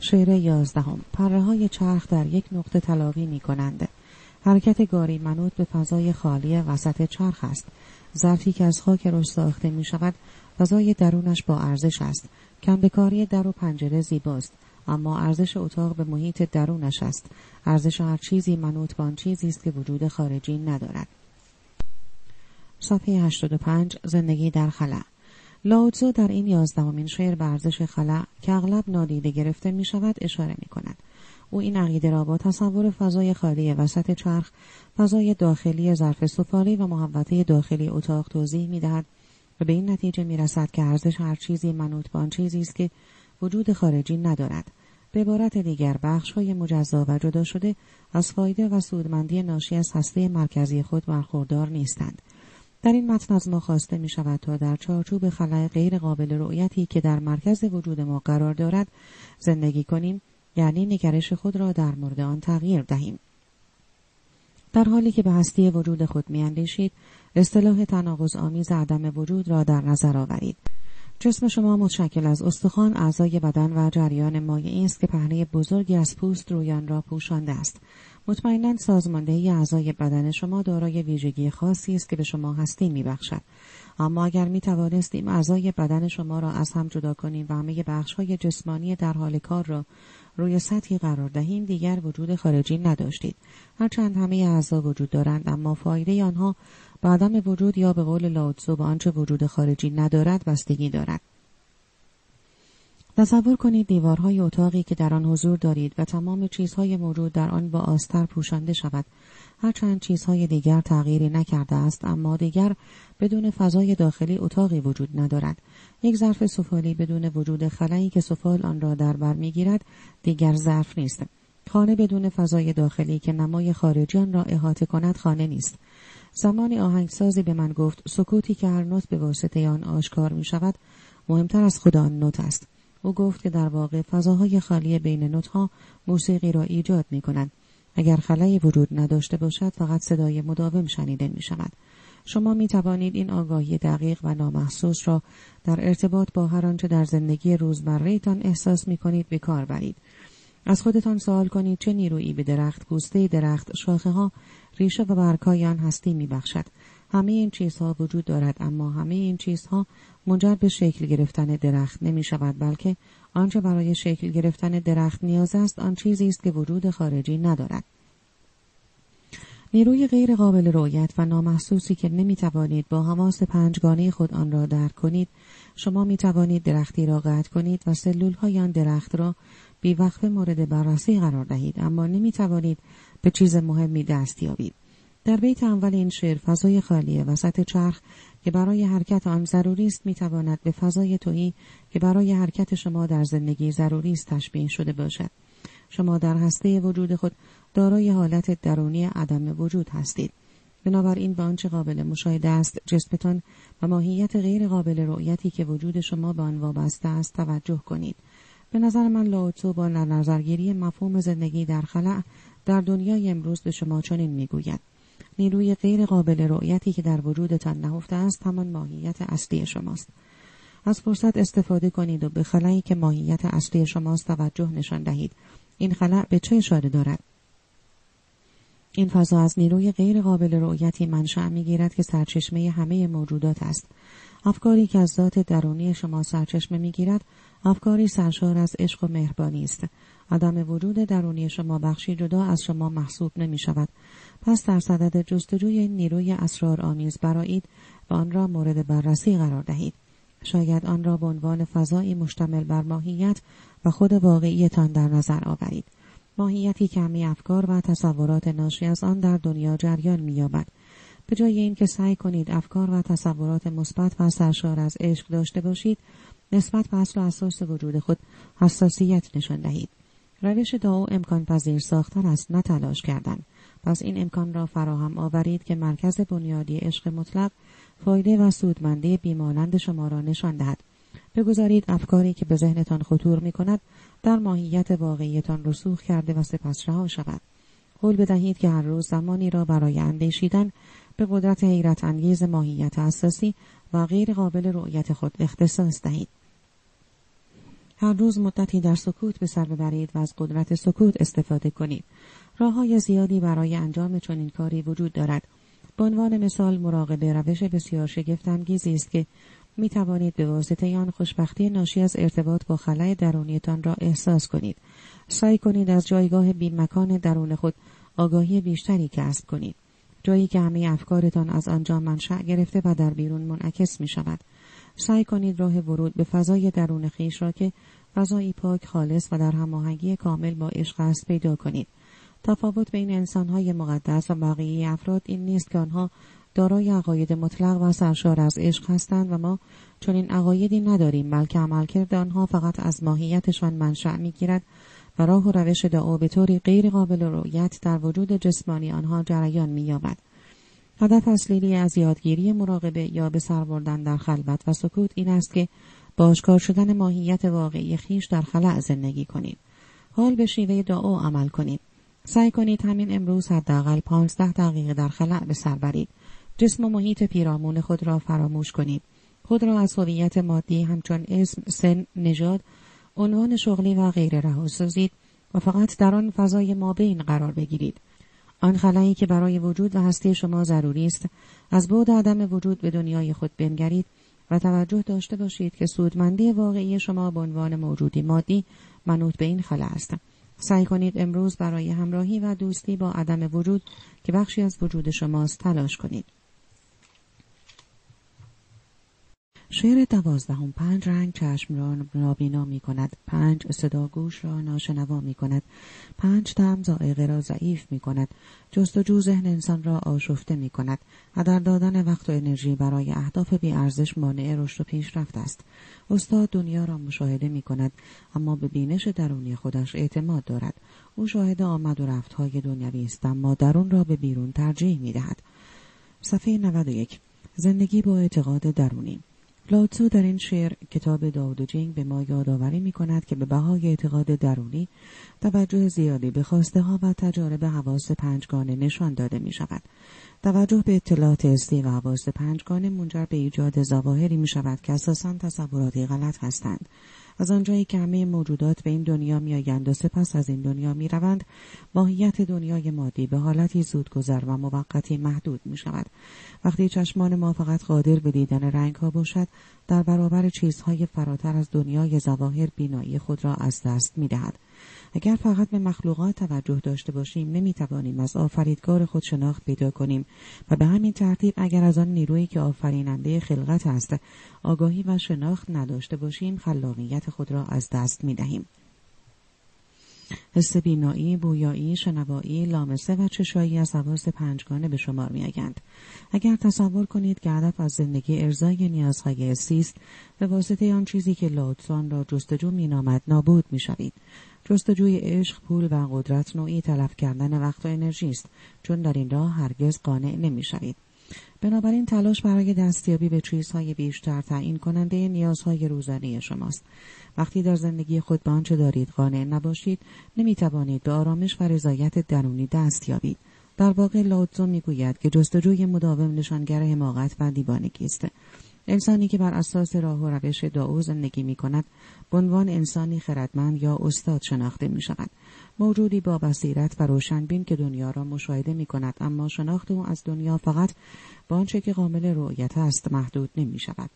شعر یازدهم. پره های چرخ در یک نقطه تلاقی می کنند. حرکت گاری منوط به فضای خالی وسط چرخ است. ظرفی که از خاک رش ساخته می شود فضای درونش با ارزش است. کمبکاری در و پنجره زیباست. اما ارزش اتاق به محیط درونش است. ارزش هر چیزی منوط به آن چیزی است که وجود خارجی ندارد. صفحه 85 زندگی در خلا لاوتزو در این یازدهمین شعر به ارزش خلع که اغلب نادیده گرفته می شود اشاره می کند. او این عقیده را با تصور فضای خالی وسط چرخ، فضای داخلی ظرف سفالی و محوطه داخلی اتاق توضیح می دهد و به این نتیجه می رسد که ارزش هر چیزی منوط به آن چیزی است که وجود خارجی ندارد. به عبارت دیگر بخش های مجزا و جدا شده از فایده و سودمندی ناشی از هسته مرکزی خود برخوردار نیستند. در این متن از ما خواسته می شود تا در چارچوب خلای غیر قابل رؤیتی که در مرکز وجود ما قرار دارد زندگی کنیم یعنی نگرش خود را در مورد آن تغییر دهیم. در حالی که به هستی وجود خود میاندیشید اصطلاح تناقض آمیز عدم وجود را در نظر آورید. جسم شما متشکل از استخوان اعضای بدن و جریان مایعی است که پهنه بزرگی از پوست رویان را پوشانده است. مطمئنا سازماندهی اعضای بدن شما دارای ویژگی خاصی است که به شما هستی میبخشد. اما اگر می توانستیم اعضای بدن شما را از هم جدا کنیم و همه بخش های جسمانی در حال کار را روی سطحی قرار دهیم دیگر وجود خارجی نداشتید. هرچند همه اعضا وجود دارند اما فایده آنها به عدم وجود یا به قول لاوتزو به آنچه وجود خارجی ندارد بستگی دارد. تصور کنید دیوارهای اتاقی که در آن حضور دارید و تمام چیزهای موجود در آن با آستر پوشانده شود. هرچند چیزهای دیگر تغییری نکرده است اما دیگر بدون فضای داخلی اتاقی وجود ندارد. یک ظرف سفالی بدون وجود خلایی که سفال آن را در بر می‌گیرد دیگر ظرف نیست. خانه بدون فضای داخلی که نمای خارجی آن را احاطه کند خانه نیست. زمانی آهنگسازی به من گفت سکوتی که هر نوت به واسطه آن آشکار می شود مهمتر از خود آن نوت است. او گفت که در واقع فضاهای خالی بین نوتها موسیقی را ایجاد می کنند اگر خلایی وجود نداشته باشد فقط صدای مداوم شنیده می شود شما می توانید این آگاهی دقیق و نامحسوس را در ارتباط با هر آنچه در زندگی روزمرهتان احساس می کنید به کار برید. از خودتان سوال کنید چه نیرویی به درخت پوسته درخت شاخه ها ریشه و برگهای آن هستی می بخشد. همه این چیزها وجود دارد اما همه این چیزها منجر به شکل گرفتن درخت نمی شود بلکه آنچه برای شکل گرفتن درخت نیاز است آن چیزی است که وجود خارجی ندارد. نیروی غیر قابل رویت و نامحسوسی که نمی توانید با حواس پنجگانه خود آن را درک کنید شما می توانید درختی را قطع کنید و سلول های آن درخت را بیوقف مورد بررسی قرار دهید اما نمی توانید به چیز مهمی دست یابید. در بیت اول این شعر فضای خالی وسط چرخ که برای حرکت آن ضروری است می‌تواند به فضای تویی که برای حرکت شما در زندگی ضروری است تشبیه شده باشد. شما در هسته وجود خود دارای حالت درونی عدم وجود هستید. بنابراین به آنچه قابل مشاهده است جسمتان و ماهیت غیر قابل رؤیتی که وجود شما به آن وابسته است توجه کنید. به نظر من لاوتسو با نظرگیری مفهوم زندگی در خلع در دنیای امروز به شما چنین می‌گوید. نیروی غیر قابل رؤیتی که در وجودتان نهفته است همان ماهیت اصلی شماست. از فرصت استفاده کنید و به خلایی که ماهیت اصلی شماست توجه نشان دهید. این خلع به چه اشاره دارد؟ این فضا از نیروی غیر قابل رؤیتی منشأ می‌گیرد که سرچشمه همه موجودات است. افکاری که از ذات درونی شما سرچشمه می‌گیرد افکاری سرشار از عشق و مهربانی است. عدم وجود درونی شما بخشی جدا از شما محسوب نمی شود پس در صدد جستجوی نیروی اسرار آمیز برایید و آن را مورد بررسی قرار دهید. شاید آن را به عنوان فضایی مشتمل بر ماهیت و خود واقعیتان در نظر آورید. ماهیتی کمی افکار و تصورات ناشی از آن در دنیا جریان مییابد. به جای اینکه سعی کنید افکار و تصورات مثبت و سرشار از عشق داشته باشید نسبت به اصل و اساس وجود خود حساسیت نشان دهید. روش دعا امکان پذیر ساختن است نه تلاش کردن. پس این امکان را فراهم آورید که مرکز بنیادی عشق مطلق فایده و سودمندی بیمانند شما را نشان دهد. بگذارید افکاری که به ذهنتان خطور می کند در ماهیت واقعیتان رسوخ کرده و سپس رها شود. قول بدهید که هر روز زمانی را برای اندیشیدن به قدرت حیرت انگیز ماهیت اساسی و غیر قابل رؤیت خود اختصاص دهید. هر روز مدتی در سکوت به سر ببرید و از قدرت سکوت استفاده کنید. راه های زیادی برای انجام چنین کاری وجود دارد. به عنوان مثال مراقبه روش بسیار شگفتانگیزی است که می توانید به واسطه آن خوشبختی ناشی از ارتباط با خلای درونیتان را احساس کنید. سعی کنید از جایگاه بیمکان درون خود آگاهی بیشتری کسب کنید. جایی که همه افکارتان از آنجا منشأ گرفته و در بیرون منعکس می شود. سعی کنید راه ورود به فضای درون خیش را که فضایی پاک خالص و در هماهنگی کامل با عشق است پیدا کنید. تفاوت بین انسانهای مقدس و بقیه افراد این نیست که آنها دارای عقاید مطلق و سرشار از عشق هستند و ما چون این عقایدی نداریم بلکه عملکرد آنها فقط از ماهیتشان منشأ می‌گیرد و راه و روش دعا به طوری غیر قابل رؤیت در وجود جسمانی آنها جریان مییابد. هدف اصلی از یادگیری مراقبه یا به سر بردن در خلوت و سکوت این است که با شدن ماهیت واقعی خیش در خلع زندگی کنید حال به شیوه دعا عمل کنید سعی کنید همین امروز حداقل پانزده دقیقه در خلع به سر برید. جسم و محیط پیرامون خود را فراموش کنید خود را از هویت مادی همچون اسم سن نژاد عنوان شغلی و غیره رها سازید و فقط در آن فضای مابین قرار بگیرید. آن خلایی که برای وجود و هستی شما ضروری است از بود عدم وجود به دنیای خود بنگرید و توجه داشته باشید که سودمندی واقعی شما به عنوان موجودی مادی منوط به این خلا است. سعی کنید امروز برای همراهی و دوستی با عدم وجود که بخشی از وجود شماست تلاش کنید. شعر دوازدهم پنج رنگ چشم را نابینا می کند. پنج صدا گوش را ناشنوا می کند. پنج تم زائقه را ضعیف می کند. جستجو ذهن انسان را آشفته می کند. هدر دادن وقت و انرژی برای اهداف ارزش مانع رشد و پیشرفت است. استاد دنیا را مشاهده می کند اما به بینش درونی خودش اعتماد دارد. او شاهد آمد و رفتهای دنیوی است اما درون را به بیرون ترجیح می دهد. صفحه 91 زندگی با اعتقاد درونی. لاتسو در این شعر کتاب داود جینگ به ما یادآوری می کند که به بهای اعتقاد درونی توجه زیادی به خواسته ها و تجارب حواس پنجگانه نشان داده می شود. توجه به اطلاعات استی و حواس پنجگانه منجر به ایجاد ظواهری می شود که اساسا تصوراتی غلط هستند. از آنجایی که همه موجودات به این دنیا میآیند و سپس از این دنیا می روند ماهیت دنیای مادی به حالتی زودگذر و موقتی محدود می شود وقتی چشمان ما فقط قادر به دیدن رنگ ها باشد در برابر چیزهای فراتر از دنیای زواهر بینایی خود را از دست می دهد. اگر فقط به مخلوقات توجه داشته باشیم نمی توانیم از آفریدگار خود شناخت پیدا کنیم و به همین ترتیب اگر از آن نیرویی که آفریننده خلقت است آگاهی و شناخت نداشته باشیم خلاقیت خود را از دست می دهیم. حس بینایی، بویایی، شنوایی، لامسه و چشایی از حواس پنجگانه به شمار میآیند. اگر تصور کنید که هدف از زندگی ارزای نیازهای حسی است به واسطه آن چیزی که لاتسان را جستجو مینامد نابود می‌شوید جستجوی عشق پول و قدرت نوعی تلف کردن وقت و انرژی است. چون در این راه هرگز قانع نمی‌شوید. بنابراین تلاش برای دستیابی به چیزهای بیشتر تعیین کننده نیازهای روزانه شماست. وقتی در زندگی خود به آنچه دارید قانع نباشید نمی توانید به آرامش و رضایت درونی دست یابید. در واقع لاوتزو می‌گوید که جستجوی مداوم نشانگر حماقت و دیوانگی است. انسانی که بر اساس راه و روش داو زندگی می کند به عنوان انسانی خردمند یا استاد شناخته می شود. موجودی با بصیرت و روشنبین که دنیا را مشاهده می کند اما شناخت او از دنیا فقط با آنچه که قابل رؤیت است محدود نمی شود.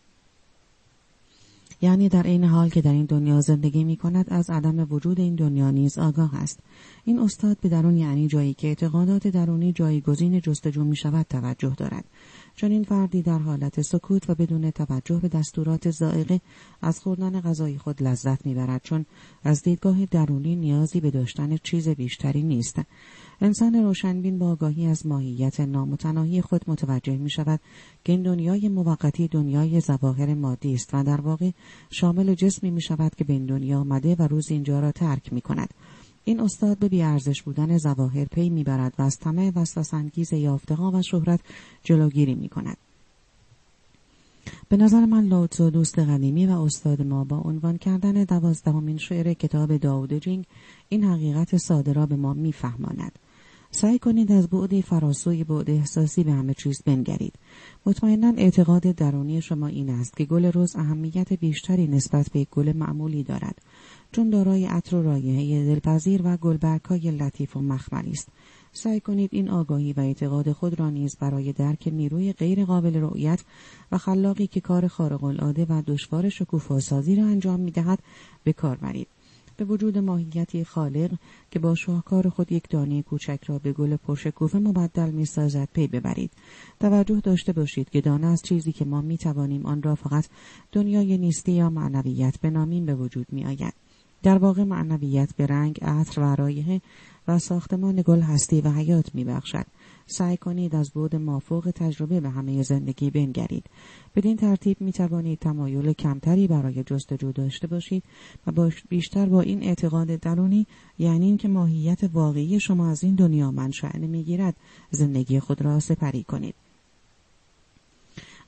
یعنی در این حال که در این دنیا زندگی می کند از عدم وجود این دنیا نیز آگاه است این استاد به درون یعنی جایی که اعتقادات درونی جایگزین جستجو می شود توجه دارد چون این فردی در حالت سکوت و بدون توجه به دستورات زائقه از خوردن غذای خود لذت می‌برد چون از دیدگاه درونی نیازی به داشتن چیز بیشتری نیست انسان روشنبین با آگاهی از ماهیت نامتناهی خود متوجه می شود که این دنیای موقتی دنیای زواهر مادی است و در واقع شامل جسمی می شود که به این دنیا آمده و روز اینجا را ترک می کند. این استاد به بیارزش بودن زواهر پی می‌برد و از طمع یافته ها و شهرت جلوگیری می کند. به نظر من لاوتزو دوست قدیمی و استاد ما با عنوان کردن دوازدهمین شعر کتاب داود جینگ این حقیقت ساده را به ما میفهماند. سعی کنید از بعد فراسوی بعد احساسی به همه چیز بنگرید. مطمئنا اعتقاد درونی شما این است که گل روز اهمیت بیشتری نسبت به گل معمولی دارد. چون دارای عطر و رایحه دلپذیر و گلبرگهای لطیف و مخملی است سعی کنید این آگاهی و اعتقاد خود را نیز برای درک نیروی غیر قابل رؤیت و خلاقی که کار خارق العاده و دشوار شکوفاسازی را انجام می دهد به کار برید. به وجود ماهیتی خالق که با شاهکار خود یک دانه کوچک را به گل پرشکوفه مبدل می سازد پی ببرید. توجه داشته باشید که دانه از چیزی که ما می توانیم آن را فقط دنیای نیستی یا معنویت بنامیم به وجود می آید. در واقع معنویت به رنگ، عطر و رایحه و ساختمان گل هستی و حیات می بخشد. سعی کنید از بود مافوق تجربه به همه زندگی بنگرید. بدین ترتیب می توانید تمایل کمتری برای جستجو داشته باشید و بیشتر با این اعتقاد درونی یعنی اینکه ماهیت واقعی شما از این دنیا منشأ نمی‌گیرد زندگی خود را سپری کنید.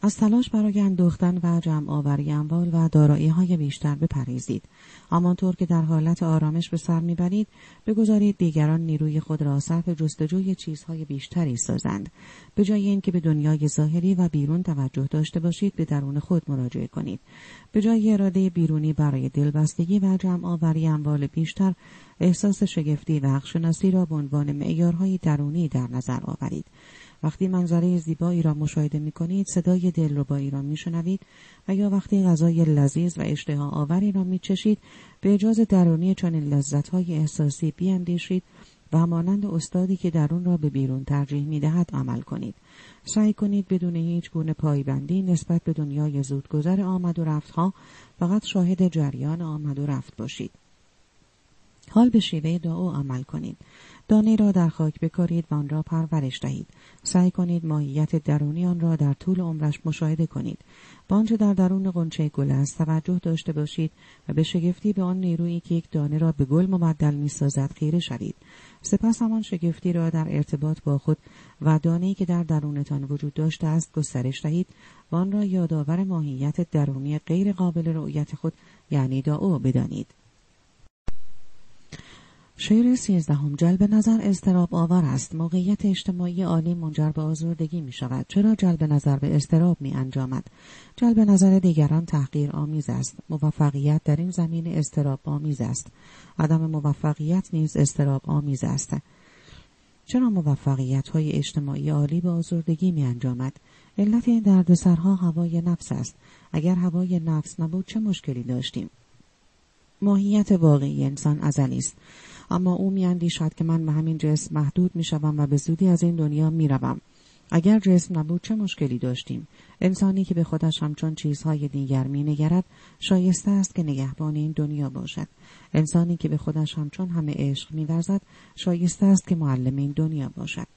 از تلاش برای اندوختن و جمع آوری اموال و دارایی های بیشتر بپریزید. همانطور که در حالت آرامش به سر می‌برید بگذارید دیگران نیروی خود را صرف جستجوی چیزهای بیشتری سازند. به جای اینکه به دنیای ظاهری و بیرون توجه داشته باشید به درون خود مراجعه کنید. به جای اراده بیرونی برای دلبستگی و جمع آوری اموال بیشتر احساس شگفتی و حقشناسی را به عنوان معیارهای درونی در نظر آورید. وقتی منظره زیبایی را مشاهده می کنید صدای دلربایی را می شنوید و یا وقتی غذای لذیذ و اشتها آوری را می چشید به اجاز درونی چنین لذتهای احساسی بیاندیشید و مانند استادی که درون را به بیرون ترجیح می دهد عمل کنید. سعی کنید بدون هیچ گونه پایبندی نسبت به دنیای زودگذر آمد و رفتها فقط شاهد جریان آمد و رفت باشید. حال به شیوه دعا عمل کنید. دانه را در خاک بکارید و آن را پرورش دهید. سعی کنید ماهیت درونی آن را در طول عمرش مشاهده کنید. با آنچه در درون قنچه گل است توجه داشته باشید و به شگفتی به آن نیرویی که یک دانه را به گل مبدل می سازد خیره شوید. سپس همان شگفتی را در ارتباط با خود و دانه‌ای که در درونتان وجود داشته است گسترش دهید و آن را یادآور ماهیت درونی غیر قابل رؤیت خود یعنی داو بدانید. شعر سیزدهم جلب نظر استراب آور است. موقعیت اجتماعی عالی منجر به آزردگی می شود. چرا جلب نظر به استراب می انجامد؟ جلب نظر دیگران تحقیر آمیز است. موفقیت در این زمین استراب آمیز است. عدم موفقیت نیز استراب آمیز است. چرا موفقیت های اجتماعی عالی به آزردگی می انجامد؟ علت این دردسرها هوای نفس است. اگر هوای نفس نبود چه مشکلی داشتیم؟ ماهیت واقعی انسان ازلی است. اما او میاندیشد که من به همین جسم محدود می‌شوم و به زودی از این دنیا می‌روم. اگر جسم نبود چه مشکلی داشتیم؟ انسانی که به خودش همچون چیزهای دیگر مینگرد شایسته است که نگهبان این دنیا باشد. انسانی که به خودش همچون همه عشق میورزد شایسته است که معلم این دنیا باشد.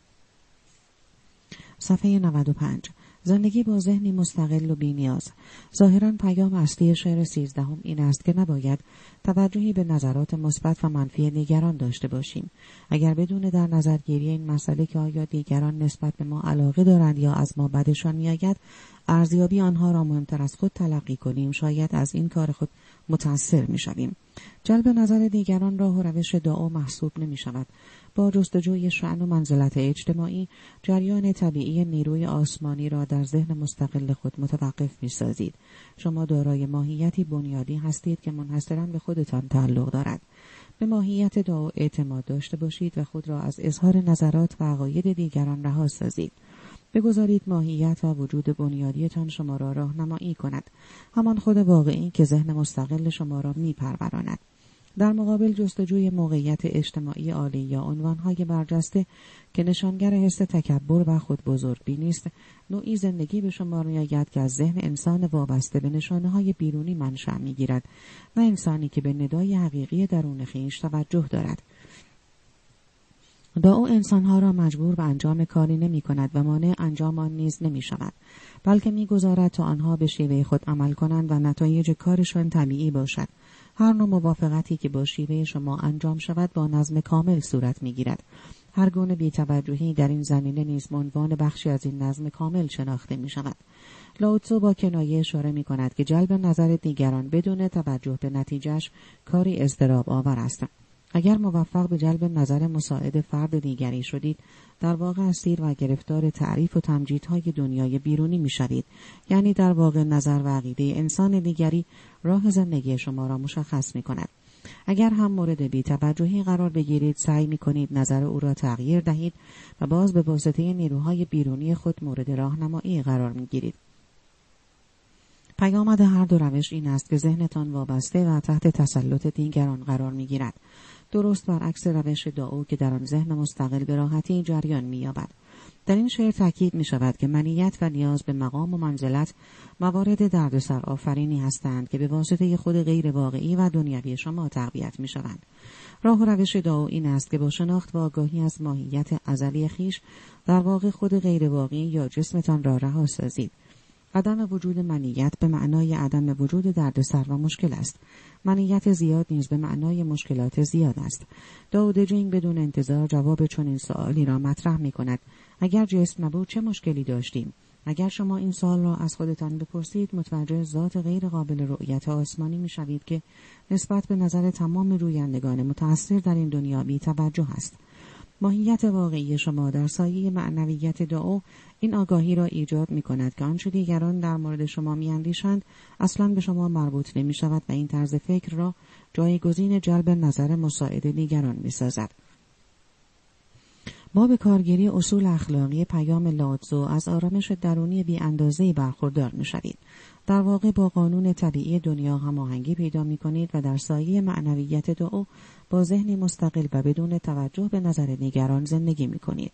صفحه 95 زندگی با ذهنی مستقل و بینیاز. ظاهرا پیام اصلی شعر سیزدهم این است که نباید توجهی به نظرات مثبت و منفی دیگران داشته باشیم. اگر بدون در نظرگیری این مسئله که آیا دیگران نسبت به ما علاقه دارند یا از ما بدشان میآید ارزیابی آنها را مهمتر از خود تلقی کنیم. شاید از این کار خود متأثر می‌شویم. جلب نظر دیگران راه و روش دعا محسوب نمی شود با جستجوی شعن و منزلت اجتماعی جریان طبیعی نیروی آسمانی را در ذهن مستقل خود متوقف می سازید. شما دارای ماهیتی بنیادی هستید که منحصرا به خودتان تعلق دارد. به ماهیت دعا اعتماد داشته باشید و خود را از اظهار نظرات و عقاید دیگران رها سازید. بگذارید ماهیت و وجود بنیادیتان شما را راهنمایی کند همان خود واقعی که ذهن مستقل شما را میپروراند در مقابل جستجوی موقعیت اجتماعی عالی یا عنوانهای برجسته که نشانگر حس تکبر و خود بزرگ نیست نوعی زندگی به شما میآید که از ذهن انسان وابسته به نشانه های بیرونی منشأ می‌گیرد نه انسانی که به ندای حقیقی درون خویش توجه دارد. او انسانها را مجبور به انجام کاری نمی کند و مانع انجام آن نیز نمی شود بلکه می‌گذارد تا آنها به شیوه خود عمل کنند و نتایج کارشان طبیعی باشد. هر نوع موافقتی که با شیوه شما انجام شود با نظم کامل صورت می‌گیرد هر گونه بیتوجهی در این زمینه نیز عنوان بخشی از این نظم کامل شناخته می شود. لاوتسو با کنایه اشاره می کند که جلب نظر دیگران بدون توجه به نتیجهش کاری اضطراب آور است. اگر موفق به جلب نظر مساعد فرد دیگری شدید در واقع اسیر و گرفتار تعریف و تمجیدهای دنیای بیرونی می‌شوید یعنی در واقع نظر و عقیده انسان دیگری راه زندگی شما را مشخص می کند. اگر هم مورد بیتوجهی قرار بگیرید سعی می کنید نظر او را تغییر دهید و باز به واسطه نیروهای بیرونی خود مورد راهنمایی قرار می گیرید. پیامد هر دو روش این است که ذهنتان وابسته و تحت تسلط دیگران قرار می گیرد. درست برعکس روش دعو که در آن ذهن مستقل به راحتی جریان مییابد. در این شعر تاکید می شود که منیت و نیاز به مقام و منزلت موارد دردسر آفرینی هستند که به واسطه خود غیر واقعی و دنیوی شما تقویت می شوند. راه و روش دعا این است که با شناخت و آگاهی از ماهیت ازلی خیش در واقع خود غیر واقعی یا جسمتان را رها سازید. عدم وجود منیت به معنای عدم وجود دردسر و مشکل است. منیت زیاد نیز به معنای مشکلات زیاد است. داود جینگ بدون انتظار جواب چنین سوالی را مطرح می کند اگر جسم نبود چه مشکلی داشتیم؟ اگر شما این سال را از خودتان بپرسید متوجه ذات غیر قابل رؤیت آسمانی می شوید که نسبت به نظر تمام رویندگان متأثر در این دنیا بی توجه است. ماهیت واقعی شما در سایه معنویت دعا این آگاهی را ایجاد می کند که آنچه دیگران در مورد شما می اندیشند اصلا به شما مربوط نمی شود و این طرز فکر را جایگزین جلب نظر مساعد دیگران می سازد. ما به کارگیری اصول اخلاقی پیام لاتزو از آرامش درونی بی اندازه برخوردار می شدید. در واقع با قانون طبیعی دنیا هماهنگی پیدا می کنید و در سایه معنویت دعا با ذهنی مستقل و بدون توجه به نظر دیگران زندگی می کنید.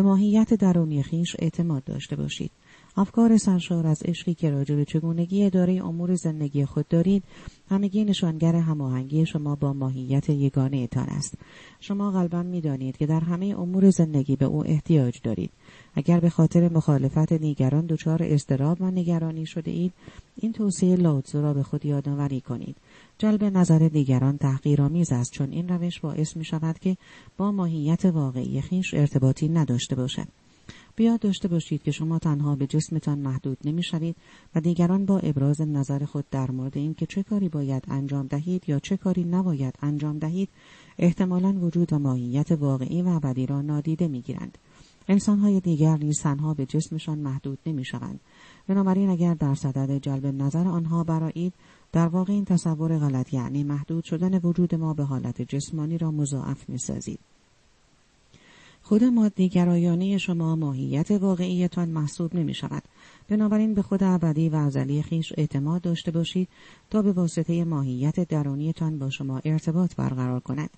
به ماهیت درونی خیش اعتماد داشته باشید. افکار سرشار از عشقی که راجع به چگونگی اداره امور زندگی خود دارید همگی نشانگر هماهنگی شما با ماهیت یگانه تان است. شما غالبا می‌دانید که در همه امور زندگی به او احتیاج دارید. اگر به خاطر مخالفت دیگران دچار اضطراب و نگرانی شده اید این توصیه لوتزو را به خود یادآوری کنید. جلب نظر دیگران تحقیرآمیز است چون این روش باعث می شود که با ماهیت واقعی خیش ارتباطی نداشته باشد. بیاد داشته باشید که شما تنها به جسمتان محدود نمی شوید و دیگران با ابراز نظر خود در مورد این که چه کاری باید انجام دهید یا چه کاری نباید انجام دهید احتمالا وجود و ماهیت واقعی و ابدی را نادیده می گیرند. انسانهای دیگر نیز تنها به جسمشان محدود نمی شوند. بنابراین اگر در صدد جلب نظر آنها برایید در واقع این تصور غلط یعنی محدود شدن وجود ما به حالت جسمانی را مضاعف می سازید. خود مادیگرایانه شما ماهیت واقعیتان محسوب نمی شود. بنابراین به خود ابدی و ازلی خیش اعتماد داشته باشید تا به واسطه ماهیت درونیتان با شما ارتباط برقرار کند.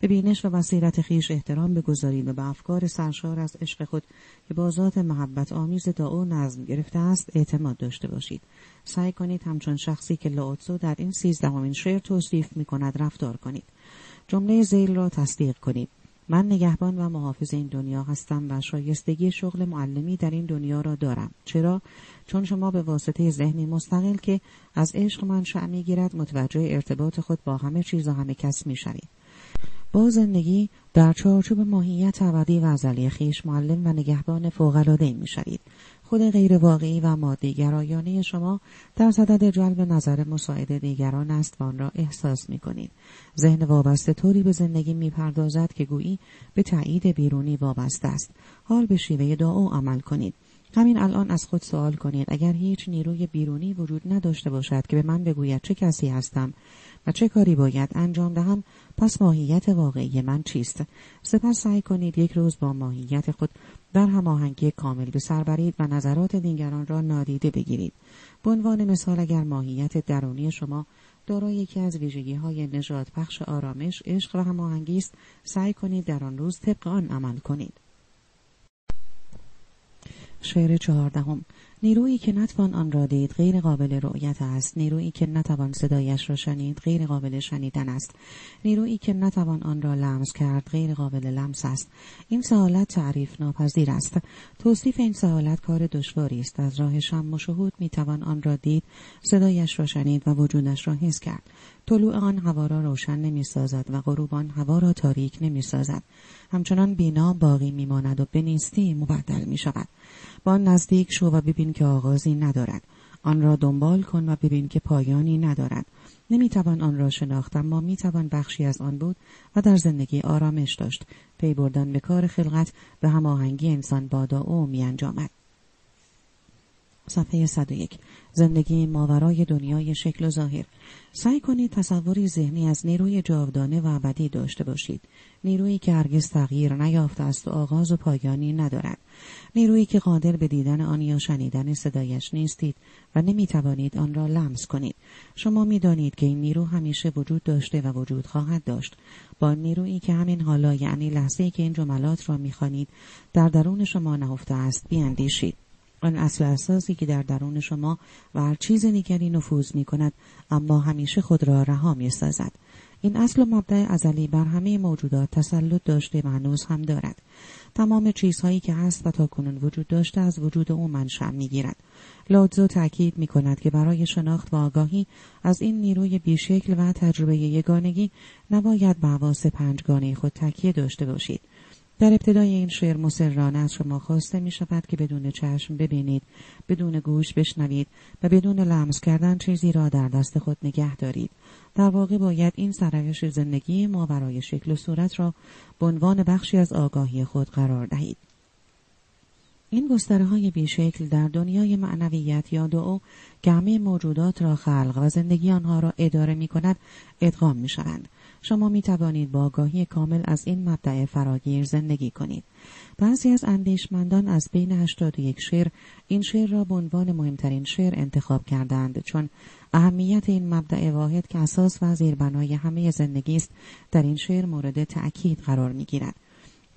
به بینش و بصیرت خیش احترام بگذارید و به افکار سرشار از عشق خود که با ذات محبت آمیز دا او نظم گرفته است اعتماد داشته باشید. سعی کنید همچون شخصی که لاوتسو در این سیزدهمین شعر توصیف می کند رفتار کنید. جمله زیل را تصدیق کنید. من نگهبان و محافظ این دنیا هستم و شایستگی شغل معلمی در این دنیا را دارم. چرا؟ چون شما به واسطه ذهنی مستقل که از عشق من شع گیرد متوجه ارتباط خود با همه چیز و همه کس می‌شوید. با زندگی در چارچوب ماهیت ابدی و ازلی خیش معلم و نگهبان فوقالعاده می‌شوید. خود غیر واقعی و مادی گرایانه شما در صدد جلب نظر مساعد دیگران است و آن را احساس می کنید. ذهن وابسته طوری به زندگی می پردازد که گویی به تایید بیرونی وابسته است. حال به شیوه دعا عمل کنید. همین الان از خود سوال کنید. اگر هیچ نیروی بیرونی وجود نداشته باشد که به من بگوید چه کسی هستم و چه کاری باید انجام دهم پس ماهیت واقعی من چیست؟ سپس سعی کنید یک روز با ماهیت خود در هماهنگی کامل به سر برید و نظرات دیگران را نادیده بگیرید. به عنوان مثال اگر ماهیت درونی شما دارای یکی از ویژگی های نجات پخش آرامش عشق و هماهنگی است سعی کنید در آن روز طبق آن عمل کنید. شعر چهاردهم. نیرویی که نتوان آن را دید غیر قابل رؤیت است. نیرویی که نتوان صدایش را شنید غیر قابل شنیدن است. نیرویی که نتوان آن را لمس کرد غیر قابل لمس است. این سوالت تعریف ناپذیر است. توصیف این سوالت کار دشواری است. از راه شم و شهود می‌توان آن را دید صدایش را شنید و وجودش را حس کرد. طلوع آن هوا را روشن نمی سازد و غروب آن هوا را تاریک نمی سازد. همچنان بینا باقی می ماند و به نیستی مبدل می با آن نزدیک شو و ببین که آغازی ندارد. آن را دنبال کن و ببین که پایانی ندارد. نمی‌توان آن را شناخت اما می‌توان بخشی از آن بود و در زندگی آرامش داشت. پی بردن به کار خلقت به هماهنگی انسان بادا او می انجامد. صفحه 101 زندگی ماورای دنیای شکل و ظاهر. سعی کنید تصوری ذهنی از نیروی جاودانه و ابدی داشته باشید. نیرویی که هرگز تغییر نیافته است و آغاز و پایانی ندارد. نیرویی که قادر به دیدن آن یا شنیدن صدایش نیستید و نمی توانید آن را لمس کنید. شما می دانید که این نیرو همیشه وجود داشته و وجود خواهد داشت. با نیرویی که همین حالا یعنی لحظه که این جملات را می در درون شما نهفته است بیاندیشید. آن اصل اساسی که در درون شما و هر چیز دیگری نفوذ می کند اما همیشه خود را رها می سازد. این اصل و مبدع ازلی بر همه موجودات تسلط داشته و هنوز هم دارد. تمام چیزهایی که هست و تا کنون وجود داشته از وجود او منشأ می‌گیرد. لادزو تأکید می کند که برای شناخت و آگاهی از این نیروی بیشکل و تجربه یگانگی نباید به حواس پنجگانه خود تکیه داشته باشید. در ابتدای این شعر مسررانه از شما خواسته می شود که بدون چشم ببینید بدون گوش بشنوید و بدون لمس کردن چیزی را در دست خود نگه دارید در واقع باید این سرایش زندگی ما برای شکل و صورت را به عنوان بخشی از آگاهی خود قرار دهید این گستره های بیشکل در دنیای معنویت یا دعا که موجودات را خلق و زندگی آنها را اداره می کند ادغام می شوند. شما می توانید با آگاهی کامل از این مبدع فراگیر زندگی کنید. بعضی از اندیشمندان از بین 81 شعر این شعر را به عنوان مهمترین شعر انتخاب کردند چون اهمیت این مبدع واحد که اساس و زیربنای همه زندگی است در این شعر مورد تأکید قرار می گیرد.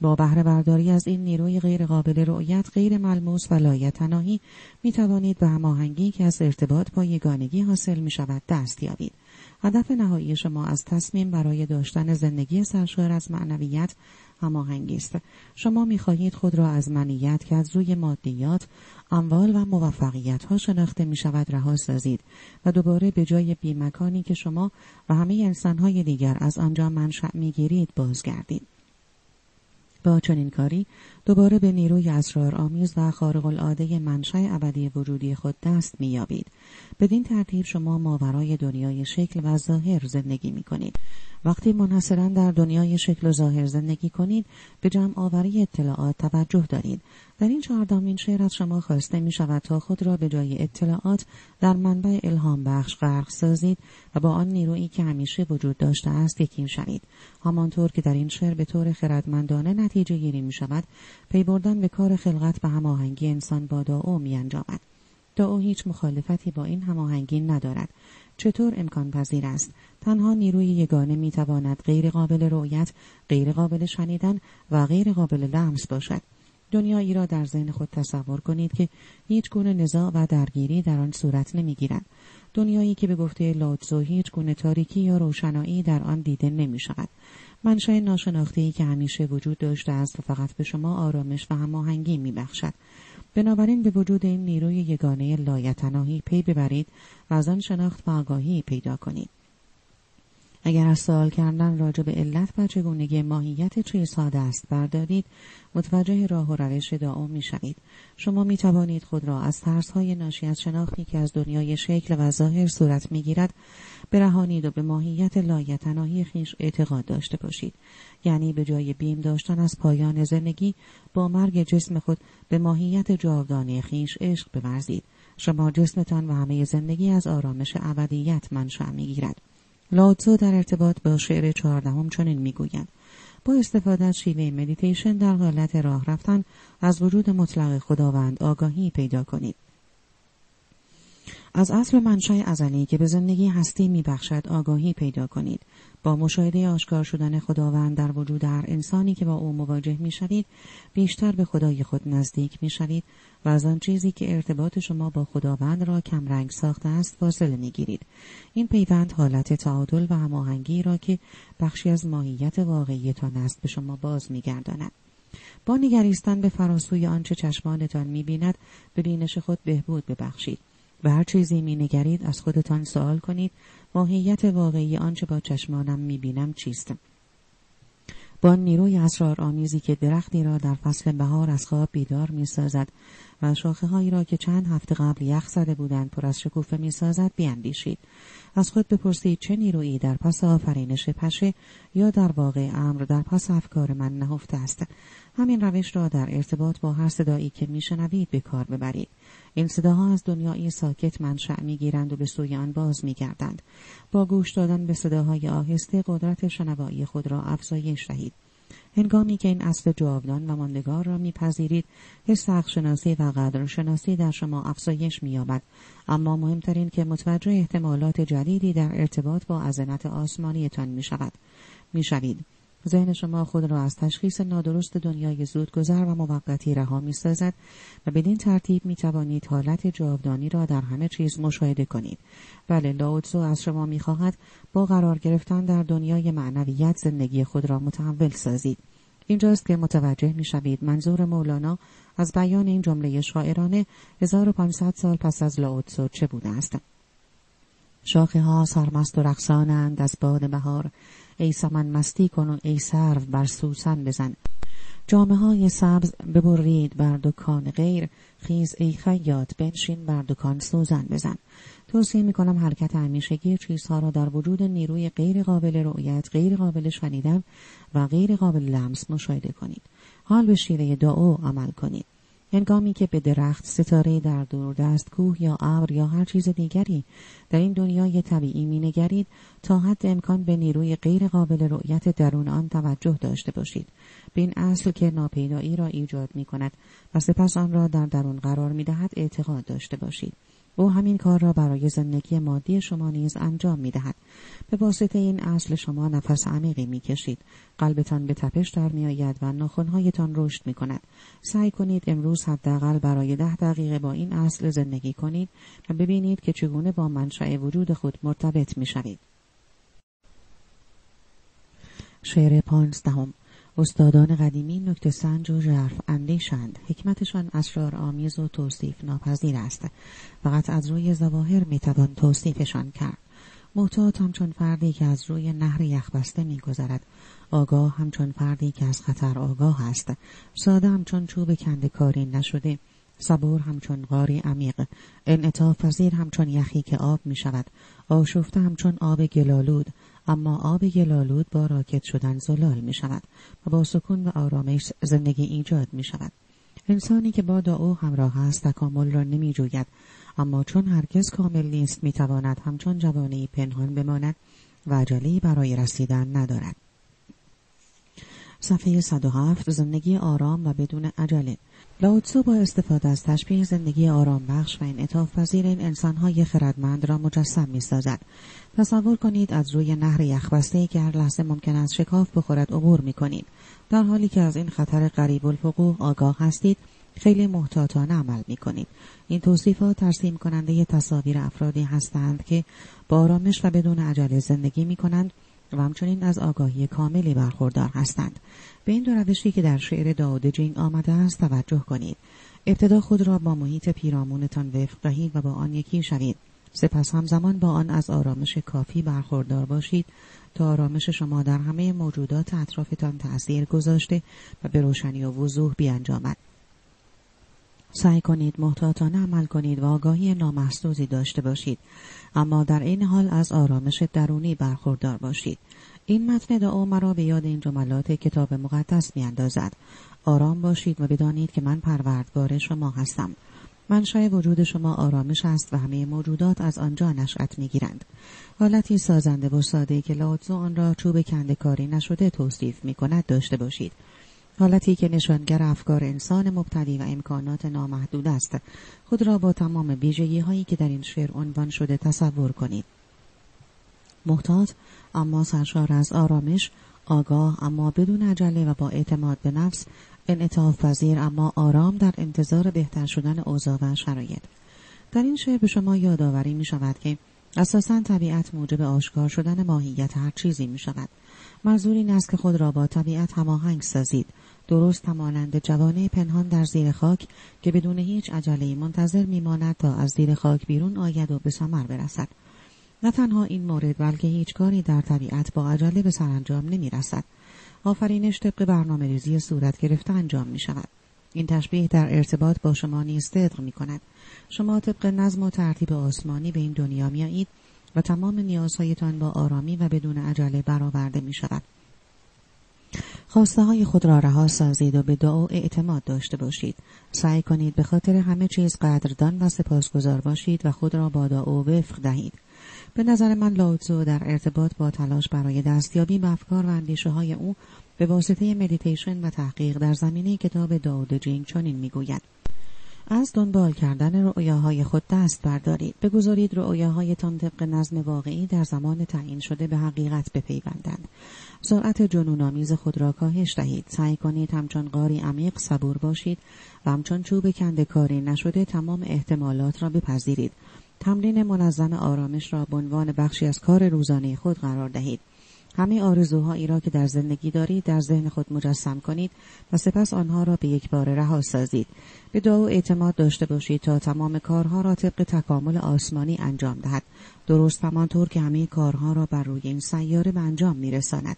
با بهره برداری از این نیروی غیر قابل رؤیت غیر ملموس و لایتناهی می توانید به هماهنگی که از ارتباط با یگانگی حاصل می شود دست یابید. هدف نهایی شما از تصمیم برای داشتن زندگی سرشار از معنویت هماهنگی است شما می‌خواهید خود را از منیت که از روی مادیات اموال و موفقیت ها شناخته می شود رها سازید و دوباره به جای بیمکانی که شما و همه انسان های دیگر از آنجا منشأ می گیرید بازگردید. با چنین کاری دوباره به نیروی اسرار آمیز و خارق العاده منشأ ابدی وجودی خود دست مییابید بدین ترتیب شما ماورای دنیای شکل و ظاهر زندگی می کنید. وقتی منحصرا در دنیای شکل و ظاهر زندگی کنید به جمع آوری اطلاعات توجه دارید در این چهاردهمین شعر از شما خواسته می شود تا خود را به جای اطلاعات در منبع الهام بخش غرق سازید و با آن نیرویی که همیشه وجود داشته است یکی شوید. همانطور که در این شعر به طور خردمندانه نتیجه گیری می شود پی بردن به کار خلقت و هماهنگی انسان با داو می انجامد داو هیچ مخالفتی با این هماهنگی ندارد. چطور امکان پذیر است؟ تنها نیروی یگانه می تواند غیر قابل رؤیت غیر قابل شنیدن و غیر قابل لمس باشد. دنیایی را در ذهن خود تصور کنید که هیچ گونه نزاع و درگیری در آن صورت نمی‌گیرد دنیایی که به گفته لاتزو هیچ گونه تاریکی یا روشنایی در آن دیده نمی شود منشأ ناشناخته که همیشه وجود داشته است و فقط به شما آرامش و هماهنگی می بخشد. بنابراین به وجود این نیروی یگانه لایتناهی پی ببرید و از آن شناخت و آگاهی پیدا کنید. اگر از سوال کردن راجع به علت و چگونگی ماهیت چیزها دست بردارید متوجه راه و روش دعا می شوید. شما می توانید خود را از ترس های ناشی از شناختی که از دنیای شکل و ظاهر صورت می گیرد برهانید و به ماهیت لایتناهی خیش اعتقاد داشته باشید. یعنی به جای بیم داشتن از پایان زندگی با مرگ جسم خود به ماهیت جاودانه خویش عشق بورزید. شما جسمتان و همه زندگی از آرامش ابدیت منشأ می‌گیرد لاوتزو در ارتباط با شعر چهاردهم چنین می‌گوید. با استفاده از شیوه مدیتیشن در حالت راه رفتن از وجود مطلق خداوند آگاهی پیدا کنید. از اصل منشأ ازلی که به زندگی هستی میبخشد آگاهی پیدا کنید. با مشاهده آشکار شدن خداوند در وجود هر انسانی که با او مواجه می‌شوید بیشتر به خدای خود نزدیک می‌شوید و از آن چیزی که ارتباط شما با خداوند را کمرنگ ساخته است فاصله می‌گیرید. این پیوند حالت تعادل و هماهنگی را که بخشی از ماهیت واقعیتان است به شما باز میگرداند. با نگریستن به فراسوی آنچه چشمانتان می‌بیند به بینش خود بهبود ببخشید و هر چیزی می نگرید از خودتان سوال کنید ماهیت واقعی آنچه با چشمانم می بینم چیست؟ با نیروی اسرار آمیزی که درختی را در فصل بهار از خواب بیدار می سازد و شاخه هایی را که چند هفته قبل یخ زده بودند پر از شکوفه می سازد بیاندیشید. از خود بپرسید چه نیرویی در پس آفرینش پشه یا در واقع امر در پس افکار من نهفته است. همین روش را در ارتباط با هر صدایی که میشنوید به کار ببرید. این صداها از دنیای ساکت منشأ می‌گیرند و به سوی آن باز میگردند. با گوش دادن به صداهای آهسته قدرت شنوایی خود را افزایش دهید. هنگامی که این اصل جاودان و ماندگار را میپذیرید حس شناسی و قدرشناسی در شما افزایش مییابد اما مهمترین که متوجه احتمالات جدیدی در ارتباط با عظمت آسمانیتان می‌شود می‌شوید ذهن شما خود را از تشخیص نادرست دنیای زودگذر و موقتی رها می سازد و بدین ترتیب می توانید حالت جاودانی را در همه چیز مشاهده کنید. بله لاوتسو از شما می خواهد با قرار گرفتن در دنیای معنویت زندگی خود را متحول سازید. اینجاست که متوجه می شوید منظور مولانا از بیان این جمله شاعرانه 1500 سال پس از لاوتسو چه بوده است. شاخه ها سرمست و رقصانند از باد بهار ای سمن مستی کن و ای سرو بر سوسن بزن. جامعه های سبز ببرید بر دکان غیر. خیز ای خیاط بنشین بر دکان سوزن بزن. توصیه می کنم حرکت همیشگی چیزها را در وجود نیروی غیر قابل رؤیت غیر قابل شنیدن و غیر قابل لمس مشاهده کنید. حال به شیوه دعا عمل کنید. هنگامی که به درخت ستاره در دوردست کوه یا ابر یا هر چیز دیگری در این دنیای طبیعی مینگرید تا حد امکان به نیروی غیر قابل رؤیت درون آن توجه داشته باشید. به این اصل که ناپیدایی را ایجاد می کند و سپس آن را در درون قرار می دهد اعتقاد داشته باشید. او همین کار را برای زندگی مادی شما نیز انجام می دهد. به واسطه این اصل شما نفس عمیقی می کشید. قلبتان به تپش در می آید و ناخونهایتان رشد می کند. سعی کنید امروز حداقل برای ده دقیقه با این اصل زندگی کنید و ببینید که چگونه با منشأ وجود خود مرتبط می شوید. شعر پانزدهم استادان قدیمی نکته سنج و ژرف اندیشند. حکمتشان اسرار آمیز و توصیف ناپذیر است. فقط از روی زواهر می‌توان توصیفشان کرد. محتاط همچون فردی که از روی نهر یخبسته میگذرد. آگاه همچون فردی که از خطر آگاه است. ساده همچون چوب کنده کاری نشده. صبور همچون غاری عمیق. انعطاف پذیر همچون یخی که آب می شود آشفته همچون آب گلالود. اما آب گلالود با راکت شدن زلال می شود و با سکون و آرامش زندگی ایجاد می شود. انسانی که با او همراه است تکامل را نمی جوید اما چون هرگز کامل نیست می تواند همچون جوانه پنهان بماند و عجله برای رسیدن ندارد. صفحه 107 زندگی آرام و بدون عجله لاوتسو با استفاده از تشبیه زندگی آرام بخش و این اطاف پذیر این انسانهای خردمند را مجسم می سازد. تصور کنید از روی نهر یخبسته که هر لحظه ممکن است شکاف بخورد عبور می کنید. در حالی که از این خطر قریب الفقوع آگاه هستید خیلی محتاطانه عمل می کنید. این توصیفات ترسیم کننده تصاویر افرادی هستند که با آرامش و بدون عجله زندگی می کنند و همچنین از آگاهی کاملی برخوردار هستند. به این دو روشی که در شعر داود جینگ آمده است توجه کنید. ابتدا خود را با محیط پیرامونتان وفق دهید و با آن یکی شوید. سپس همزمان با آن از آرامش کافی برخوردار باشید تا آرامش شما در همه موجودات اطرافتان تأثیر گذاشته و به روشنی و وضوح بیانجامد. سعی کنید محتاطانه عمل کنید و آگاهی نامحسوزی داشته باشید. اما در این حال از آرامش درونی برخوردار باشید. این متن دعا مرا به یاد این جملات کتاب مقدس میاندازد. آرام باشید و بدانید که من پروردگار شما هستم. منشأ وجود شما آرامش است و همه موجودات از آنجا نشأت می‌گیرند. حالتی سازنده و ساده که لاوتزو آن را چوب کنده کاری نشده توصیف می کند داشته باشید. حالتی که نشانگر افکار انسان مبتدی و امکانات نامحدود است. خود را با تمام ویژگی هایی که در این شعر عنوان شده تصور کنید. محتاط اما سرشار از آرامش آگاه اما بدون عجله و با اعتماد به نفس انعطاف پذیر اما آرام در انتظار بهتر شدن اوضاع و شرایط. در این شعر به شما یادآوری می شود که اساسا طبیعت موجب آشکار شدن ماهیت هر چیزی می شود منظور این است که خود را با طبیعت هماهنگ سازید. درست همانند جوانه پنهان در زیر خاک که بدون هیچ عجله منتظر میماند تا از زیر خاک بیرون آید و به ثمر برسد نه تنها این مورد بلکه هیچ کاری در طبیعت با عجله به سرانجام نمی رسد. آفرینش طبق برنامه ریزی صورت گرفته انجام می شود. این تشبیه در ارتباط با شما نیز صدق می کند. شما طبق نظم و ترتیب آسمانی به این دنیا میایید و تمام نیازهایتان با آرامی و بدون عجله برآورده می شود. خواسته های خود را رها سازید و به دعا اعتماد داشته باشید. سعی کنید به خاطر همه چیز قدردان و سپاسگزار باشید و خود را با دعا وفق دهید. به نظر من لاوتزو در ارتباط با تلاش برای دستیابی به افکار و اندیشه های او به واسطه مدیتیشن و تحقیق در زمینه کتاب دائو د جینگ چنین می‌گوید از دنبال کردن رؤیاهای خود دست بردارید بگذارید رؤیاهایتان طبق نظم واقعی در زمان تعیین شده به حقیقت بپیوندند سرعت جنونآمیز خود را کاهش دهید. سعی کنید همچون غاری عمیق صبور باشید و همچون چوب کنده کاری نشده تمام احتمالات را بپذیرید. تمرین منظم آرامش را به عنوان بخشی از کار روزانه خود قرار دهید. همه آرزوهایی را که در زندگی دارید در ذهن خود مجسم کنید و سپس آنها را به یک بار رها سازید. به دعا و اعتماد داشته باشید تا تمام کارها را طبق تکامل آسمانی انجام دهد. درست همانطور که همه کارها را بر روی این سیاره به انجام میرساند.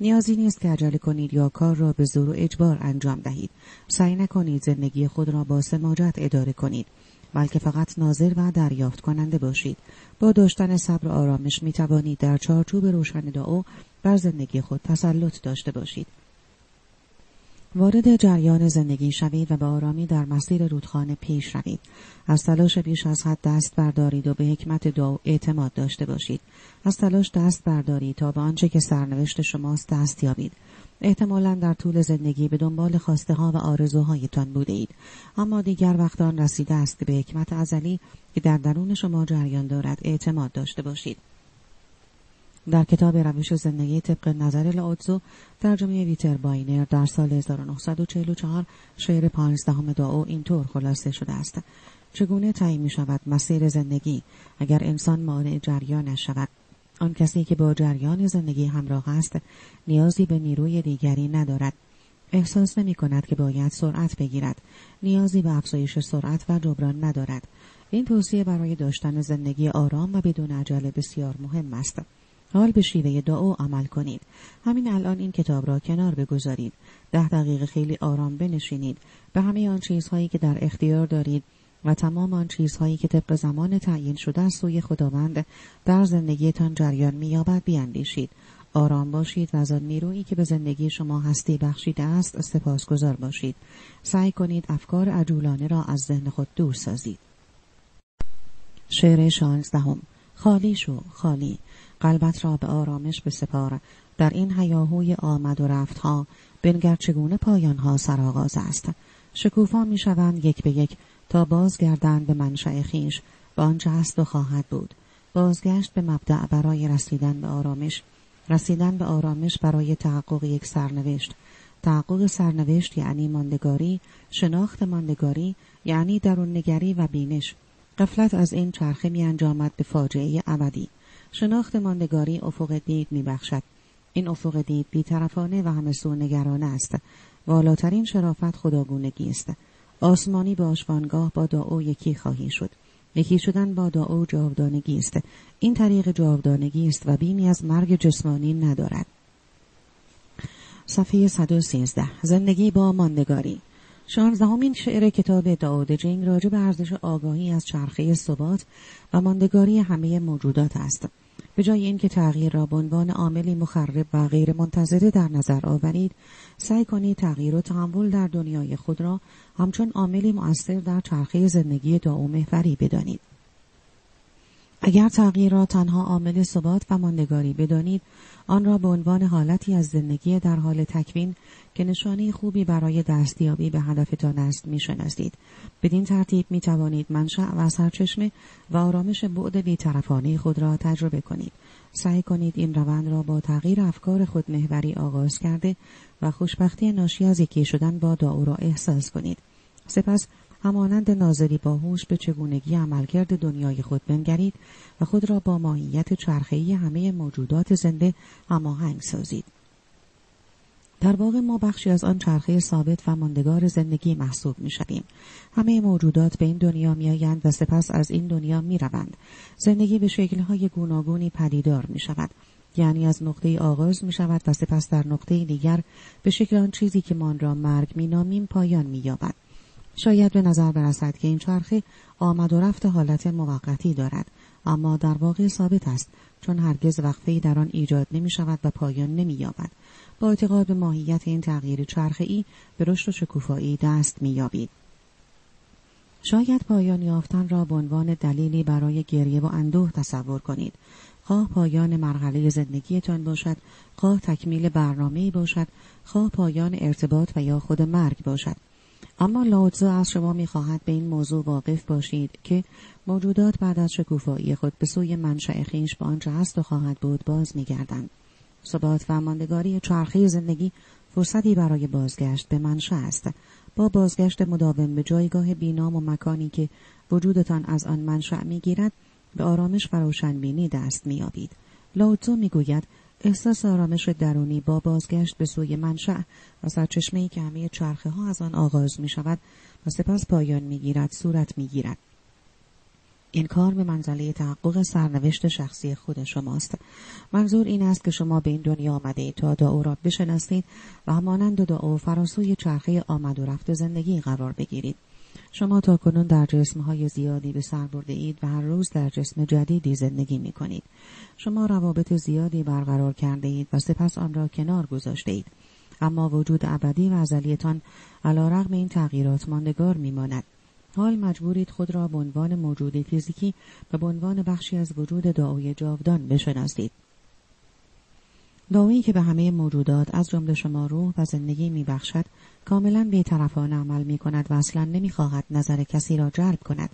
نیازی نیست که عجله کنید یا کار را به زور و اجبار انجام دهید. سعی نکنید زندگی خود را با سماجت اداره کنید. بلکه فقط ناظر و دریافت کننده باشید. با داشتن صبر و آرامش می توانید در چارچوب روشن دعا بر زندگی خود تسلط داشته باشید. وارد جریان زندگی شوید و به آرامی در مسیر رودخانه پیش روید. از تلاش بیش از حد دست بردارید و به حکمت دعا اعتماد داشته باشید. از تلاش دست بردارید تا به آنچه که سرنوشت شماست دست یابید. احتمالا در طول زندگی به دنبال خواسته ها و آرزوهایتان بوده اید اما دیگر وقت آن رسیده است که به حکمت ازلی که در درون شما جریان دارد اعتماد داشته باشید. در کتاب روش زندگی طبق نظر لاوتزو ترجمه ویتر باینر در سال 1944 شعر پانزدهم داو اینطور خلاصه شده است. چگونه تعیین می شود مسیر زندگی اگر انسان مانع جریانش شود آن کسی که با جریان زندگی همراه است نیازی به نیروی دیگری ندارد. احساس نمی کند که باید سرعت بگیرد. نیازی به افزایش سرعت و جبران ندارد. این توصیه برای داشتن زندگی آرام و بدون عجله بسیار مهم است. حال به شیوه دعا عمل کنید. همین الان این کتاب را کنار بگذارید. ده دقیقه خیلی آرام بنشینید. به همه آن چیزهایی که در اختیار دارید و تمام آن چیزهایی که طبق زمان تعیین شده از سوی خداوند در زندگیتان جریان مییابد بیاندیشید. آرام باشید و از آن نیرویی که به زندگی شما هستی بخشیده است سپاسگزار باشید. سعی کنید افکار عجولانه را از ذهن خود دور سازید. شعر شانزدهم. خالی شو خالی. قلبت را به آرامش بسپار. در این هیاهوی آمد و رفتها بنگر چگونه پایانها سرآغاز است؟ شکوفا می‌شوند یک به یک تا بازگردند به منشأ خیش به آنچه هست و خواهد بود. بازگشت به مبدع برای رسیدن به آرامش. رسیدن به آرامش برای تحقق یک سرنوشت. تحقق سرنوشت یعنی ماندگاری شناخت ماندگاری یعنی درون نگری و بینش. قفلت از این چرخه می انجامد به فاجعه ابدی. شناخت ماندگاری افق دید می بخشد. این افق دید بیطرفانه و همه نگرانه است. والاترین شرافت خداگونگی است. آسمانی به آشوانگاه با دعا یکی خواهی شد. یکی شدن با دعا جاودانگی است. این طریق جاودانگی است و بیمی از مرگ جسمانی ندارد. صفحه 113 زندگی با ماندگاری. شانزدهمین شعر کتاب داود جنگ راجع به ارزش آگاهی از چرخه ثبات و ماندگاری همه موجودات است. به جای اینکه تغییر را به عنوان عاملی مخرب و غیر منتظره در نظر آورید سعی کنید تغییر و تحول در دنیای خود را همچون عاملی مؤثر در چرخه زندگی دعا محوری بدانید. اگر تغییر را تنها عامل ثبات و ماندگاری بدانید آن را به عنوان حالتی از زندگی در حال تکوین که نشانه خوبی برای دستیابی به هدفتان است می‌شناسید. بدین ترتیب می توانید منشأ و سرچشمه و آرامش بعد بیطرفانه خود را تجربه کنید. سعی کنید این روند را با تغییر افکار خود محوری آغاز کرده و خوشبختی ناشی از یکی شدن با دعا را احساس کنید. سپس همانند ناظری باهوش به چگونگی عملکرد دنیای خود بنگرید و خود را با ماهیت چرخه‌ای همه موجودات زنده هماهنگ سازید. در واقع ما بخشی از آن چرخه ثابت و ماندگار زندگی محسوب می شویم. همه موجودات به این دنیا می آیند و سپس از این دنیا می روند. زندگی به شکلهای گوناگونی پدیدار می شود. یعنی از نقطه آغاز می شود و سپس در نقطه دیگر به شکل آن چیزی که ما را مرگ می نامیم پایان می یابد. شاید به نظر برسد که این چرخه آمد و رفت حالت موقتی دارد اما در واقع ثابت است چون هرگز وقفه در آن ایجاد نمی شود و پایان نمی یابد. با اعتقاد به ماهیت این تغییر چرخه ای به رشد و شکوفایی دست می یابید. شاید پایان یافتن را به عنوان دلیلی برای گریه و اندوه تصور کنید. خواه پایان مرحله زندگیتان باشد، خواه تکمیل برنامه باشد، خواه پایان ارتباط و یا خود مرگ باشد. اما لاوتزو از شما می‌خواهد به این موضوع واقف باشید که موجودات بعد از شکوفایی خود به سوی منشأ خیش به آنچه هست و خواهد بود باز میگردند. ثبات و ماندگاری چرخه زندگی فرصتی برای بازگشت به منشأ است. با بازگشت مداوم به جایگاه بینام و مکانی که وجودتان از آن منشأ می‌گیرد به آرامش و روشنبینی دست مییابید. لاوتزو می‌گوید احساس آرامش درونی با بازگشت به سوی منشأ و سرچشمه که همه چرخه ها از آن آغاز می شود و سپس پایان می گیرد صورت می گیرد. این کار به منزله تحقق سرنوشت شخصی خود شماست. منظور این است که شما به این دنیا آمده اید تا دعا را بشناسید و همانند دعا فراسوی چرخه آمد و رفت زندگی قرار بگیرید. شما تا کنون در های زیادی به سر برده اید و هر روز در جسم جدیدی زندگی می کنید. شما روابط زیادی برقرار کرده اید و سپس آن را کنار گذاشته اید. اما وجود ابدی و ازلیتان علا رغم این تغییرات ماندگار میماند. حال مجبورید خود را به عنوان موجود فیزیکی و به عنوان بخشی از وجود دعای جاودان بشناسید. دعایی که به همه موجودات از جمله شما روح و زندگی میبخشد کاملا بیطرفانه عمل می کند و اصلا نمی‌خواهد نظر کسی را جلب کند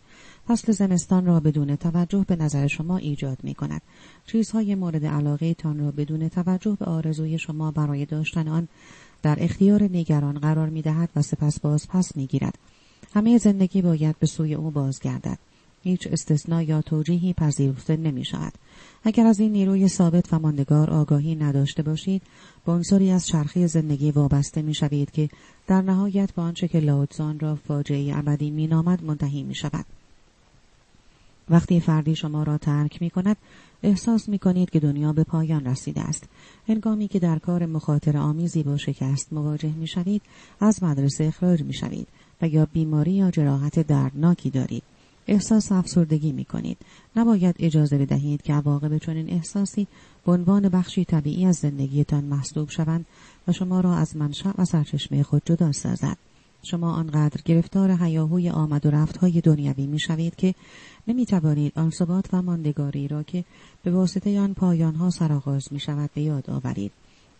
فصل زمستان را بدون توجه به نظر شما ایجاد می کند چیزهای مورد علاقه تان را بدون توجه به آرزوی شما برای داشتن آن در اختیار نگران قرار می دهد و سپس باز پس می گیرد. همه زندگی باید به سوی او بازگردد. هیچ استثنا یا توجیهی پذیرفته نمی شود. اگر از این نیروی ثابت و ماندگار آگاهی نداشته باشید عنصری از چرخی زندگی وابسته می شوید که در نهایت به آنچه که لاوتزان را فاجعه ابدی می نامد منتهی می شود. وقتی فردی شما را ترک می کند احساس می کنید که دنیا به پایان رسیده است. هنگامی که در کار مخاطر آمیزی با شکست مواجه می شوید از مدرسه اخراج می شوید و یا بیماری یا جراحت دردناکی دارید. احساس افسردگی می کنید. نباید اجازه بدهید که عواقب چنین احساسی به عنوان بخشی طبیعی از زندگیتان محسوب شوند و شما را از منشأ و سرچشمه خود جدا سازد. شما آنقدر گرفتار حیاهوی آمد و رفت های دنیوی می شوید که نمی توانید آن ثبات و ماندگاری را که به واسطه آن پایان ها سرآغاز می شود به یاد آورید.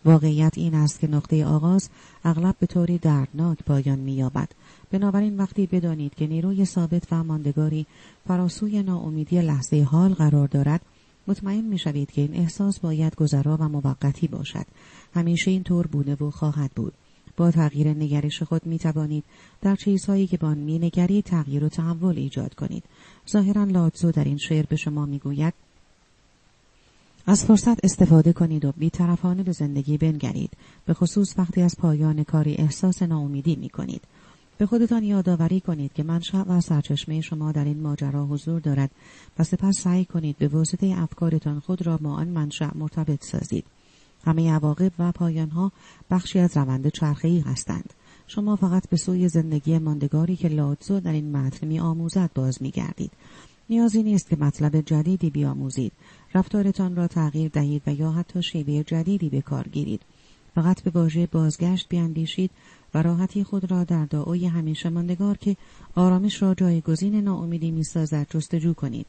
واقعیت این است که نقطه آغاز اغلب به طوری دردناک پایان می یابد. بنابراین وقتی بدانید که نیروی ثابت و ماندگاری فراسوی ناامیدی لحظه حال قرار دارد مطمئن می شوید که این احساس باید گذرا و موقتی باشد. همیشه این طور بوده و خواهد بود. با تغییر نگرش خود می توانید در چیزهایی که با آن می نگری تغییر و تحول ایجاد کنید. ظاهرا لاتزو در این شعر به شما می گوید از فرصت استفاده کنید و بیطرفانه به زندگی بنگرید. به خصوص وقتی از پایان کاری احساس ناامیدی می کنید به خودتان یادآوری کنید که منشأ و سرچشمه شما در این ماجرا حضور دارد و سپس سعی کنید به واسطه افکارتان خود را با آن منشأ مرتبط سازید. همه عواقب و پایانها بخشی از روند چرخهای هستند. شما فقط به سوی زندگی ماندگاری که لاتزو در این متن می آموزد باز می گردید. نیازی نیست که مطلب جدیدی بیاموزید. رفتارتان را تغییر دهید و یا حتی شیوه جدیدی به کار گیرید. فقط به واژه بازگشت بیاندیشید و راحتی خود را در دعای همیشه ماندگار که آرامش را جایگزین ناامیدی می‌سازد جستجو کنید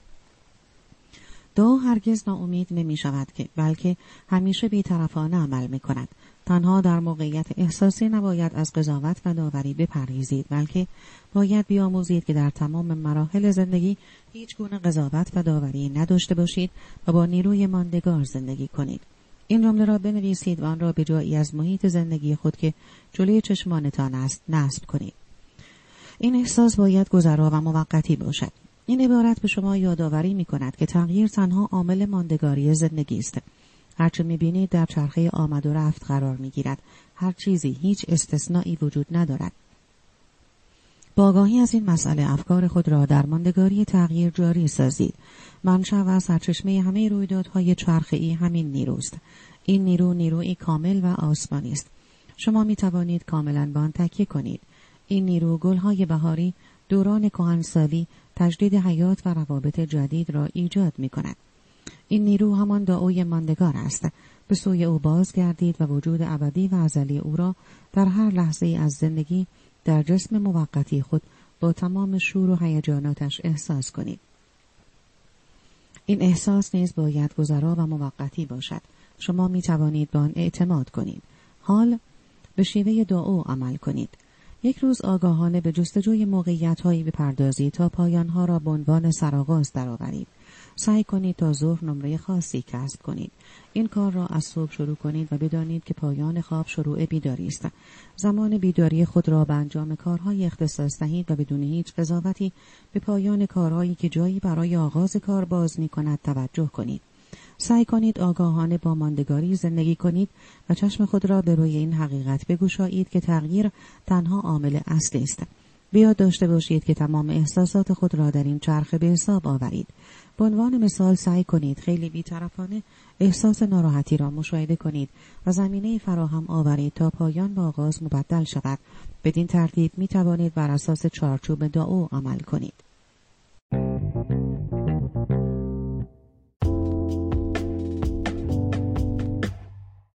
دعا هرگز ناامید نمی شود که بلکه همیشه بیطرفانه عمل می کند. تنها در موقعیت احساسی نباید از قضاوت و داوری بپرهیزید بلکه باید بیاموزید که در تمام مراحل زندگی هیچ گونه قضاوت و داوری نداشته باشید و با نیروی ماندگار زندگی کنید. این جمله را بنویسید و آن را به جایی از محیط زندگی خود که جلوی چشمانتان است نصب کنید. این احساس باید گذرا و موقتی باشد. این عبارت به شما یادآوری می کند که تغییر تنها عامل ماندگاری زندگی است. هرچه می بینید در چرخه آمد و رفت قرار می گیرد. هر چیزی هیچ استثنایی وجود ندارد. با آگاهی از این مسئله افکار خود را در ماندگاری تغییر جاری سازید. منشأ و سرچشمه همه رویدادهای چرخهای همین نیروست. این نیرو نیروی کامل و آسمانی است. شما می توانید کاملا به آن تکیه کنید. این نیرو گلهای بهاری دوران کهنسالی تجدید حیات و روابط جدید را ایجاد می کند. این نیرو همان دعای ماندگار است. به سوی او باز گردید و وجود ابدی و ازلی او را در هر لحظه از زندگی در جسم موقتی خود با تمام شور و هیجاناتش احساس کنید. این احساس نیز باید گذرا و موقتی باشد. شما می توانید به آن اعتماد کنید. حال به شیوه دعا عمل کنید. یک روز آگاهانه به جستجوی موقعیت هایی بپردازید تا پایان ها را به عنوان سرآغاز درآورید. سعی کنید تا ظهر نمره خاصی کسب کنید. این کار را از صبح شروع کنید و بدانید که پایان خواب شروع بیداری است. زمان بیداری خود را به انجام کارهای اختصاص دهید و بدون هیچ قضاوتی به پایان کارهایی که جایی برای آغاز کار باز می کند توجه کنید. سعی کنید آگاهانه با ماندگاری زندگی کنید و چشم خود را به روی این حقیقت بگشایید که تغییر تنها عامل اصلی است. بیاد داشته باشید که تمام احساسات خود را در این چرخه به حساب آورید. به عنوان مثال سعی کنید خیلی بیطرفانه احساس ناراحتی را مشاهده کنید و زمینه فراهم آورید تا پایان به آغاز مبدل شود. بدین ترتیب می توانید بر اساس چارچوب داو عمل کنید.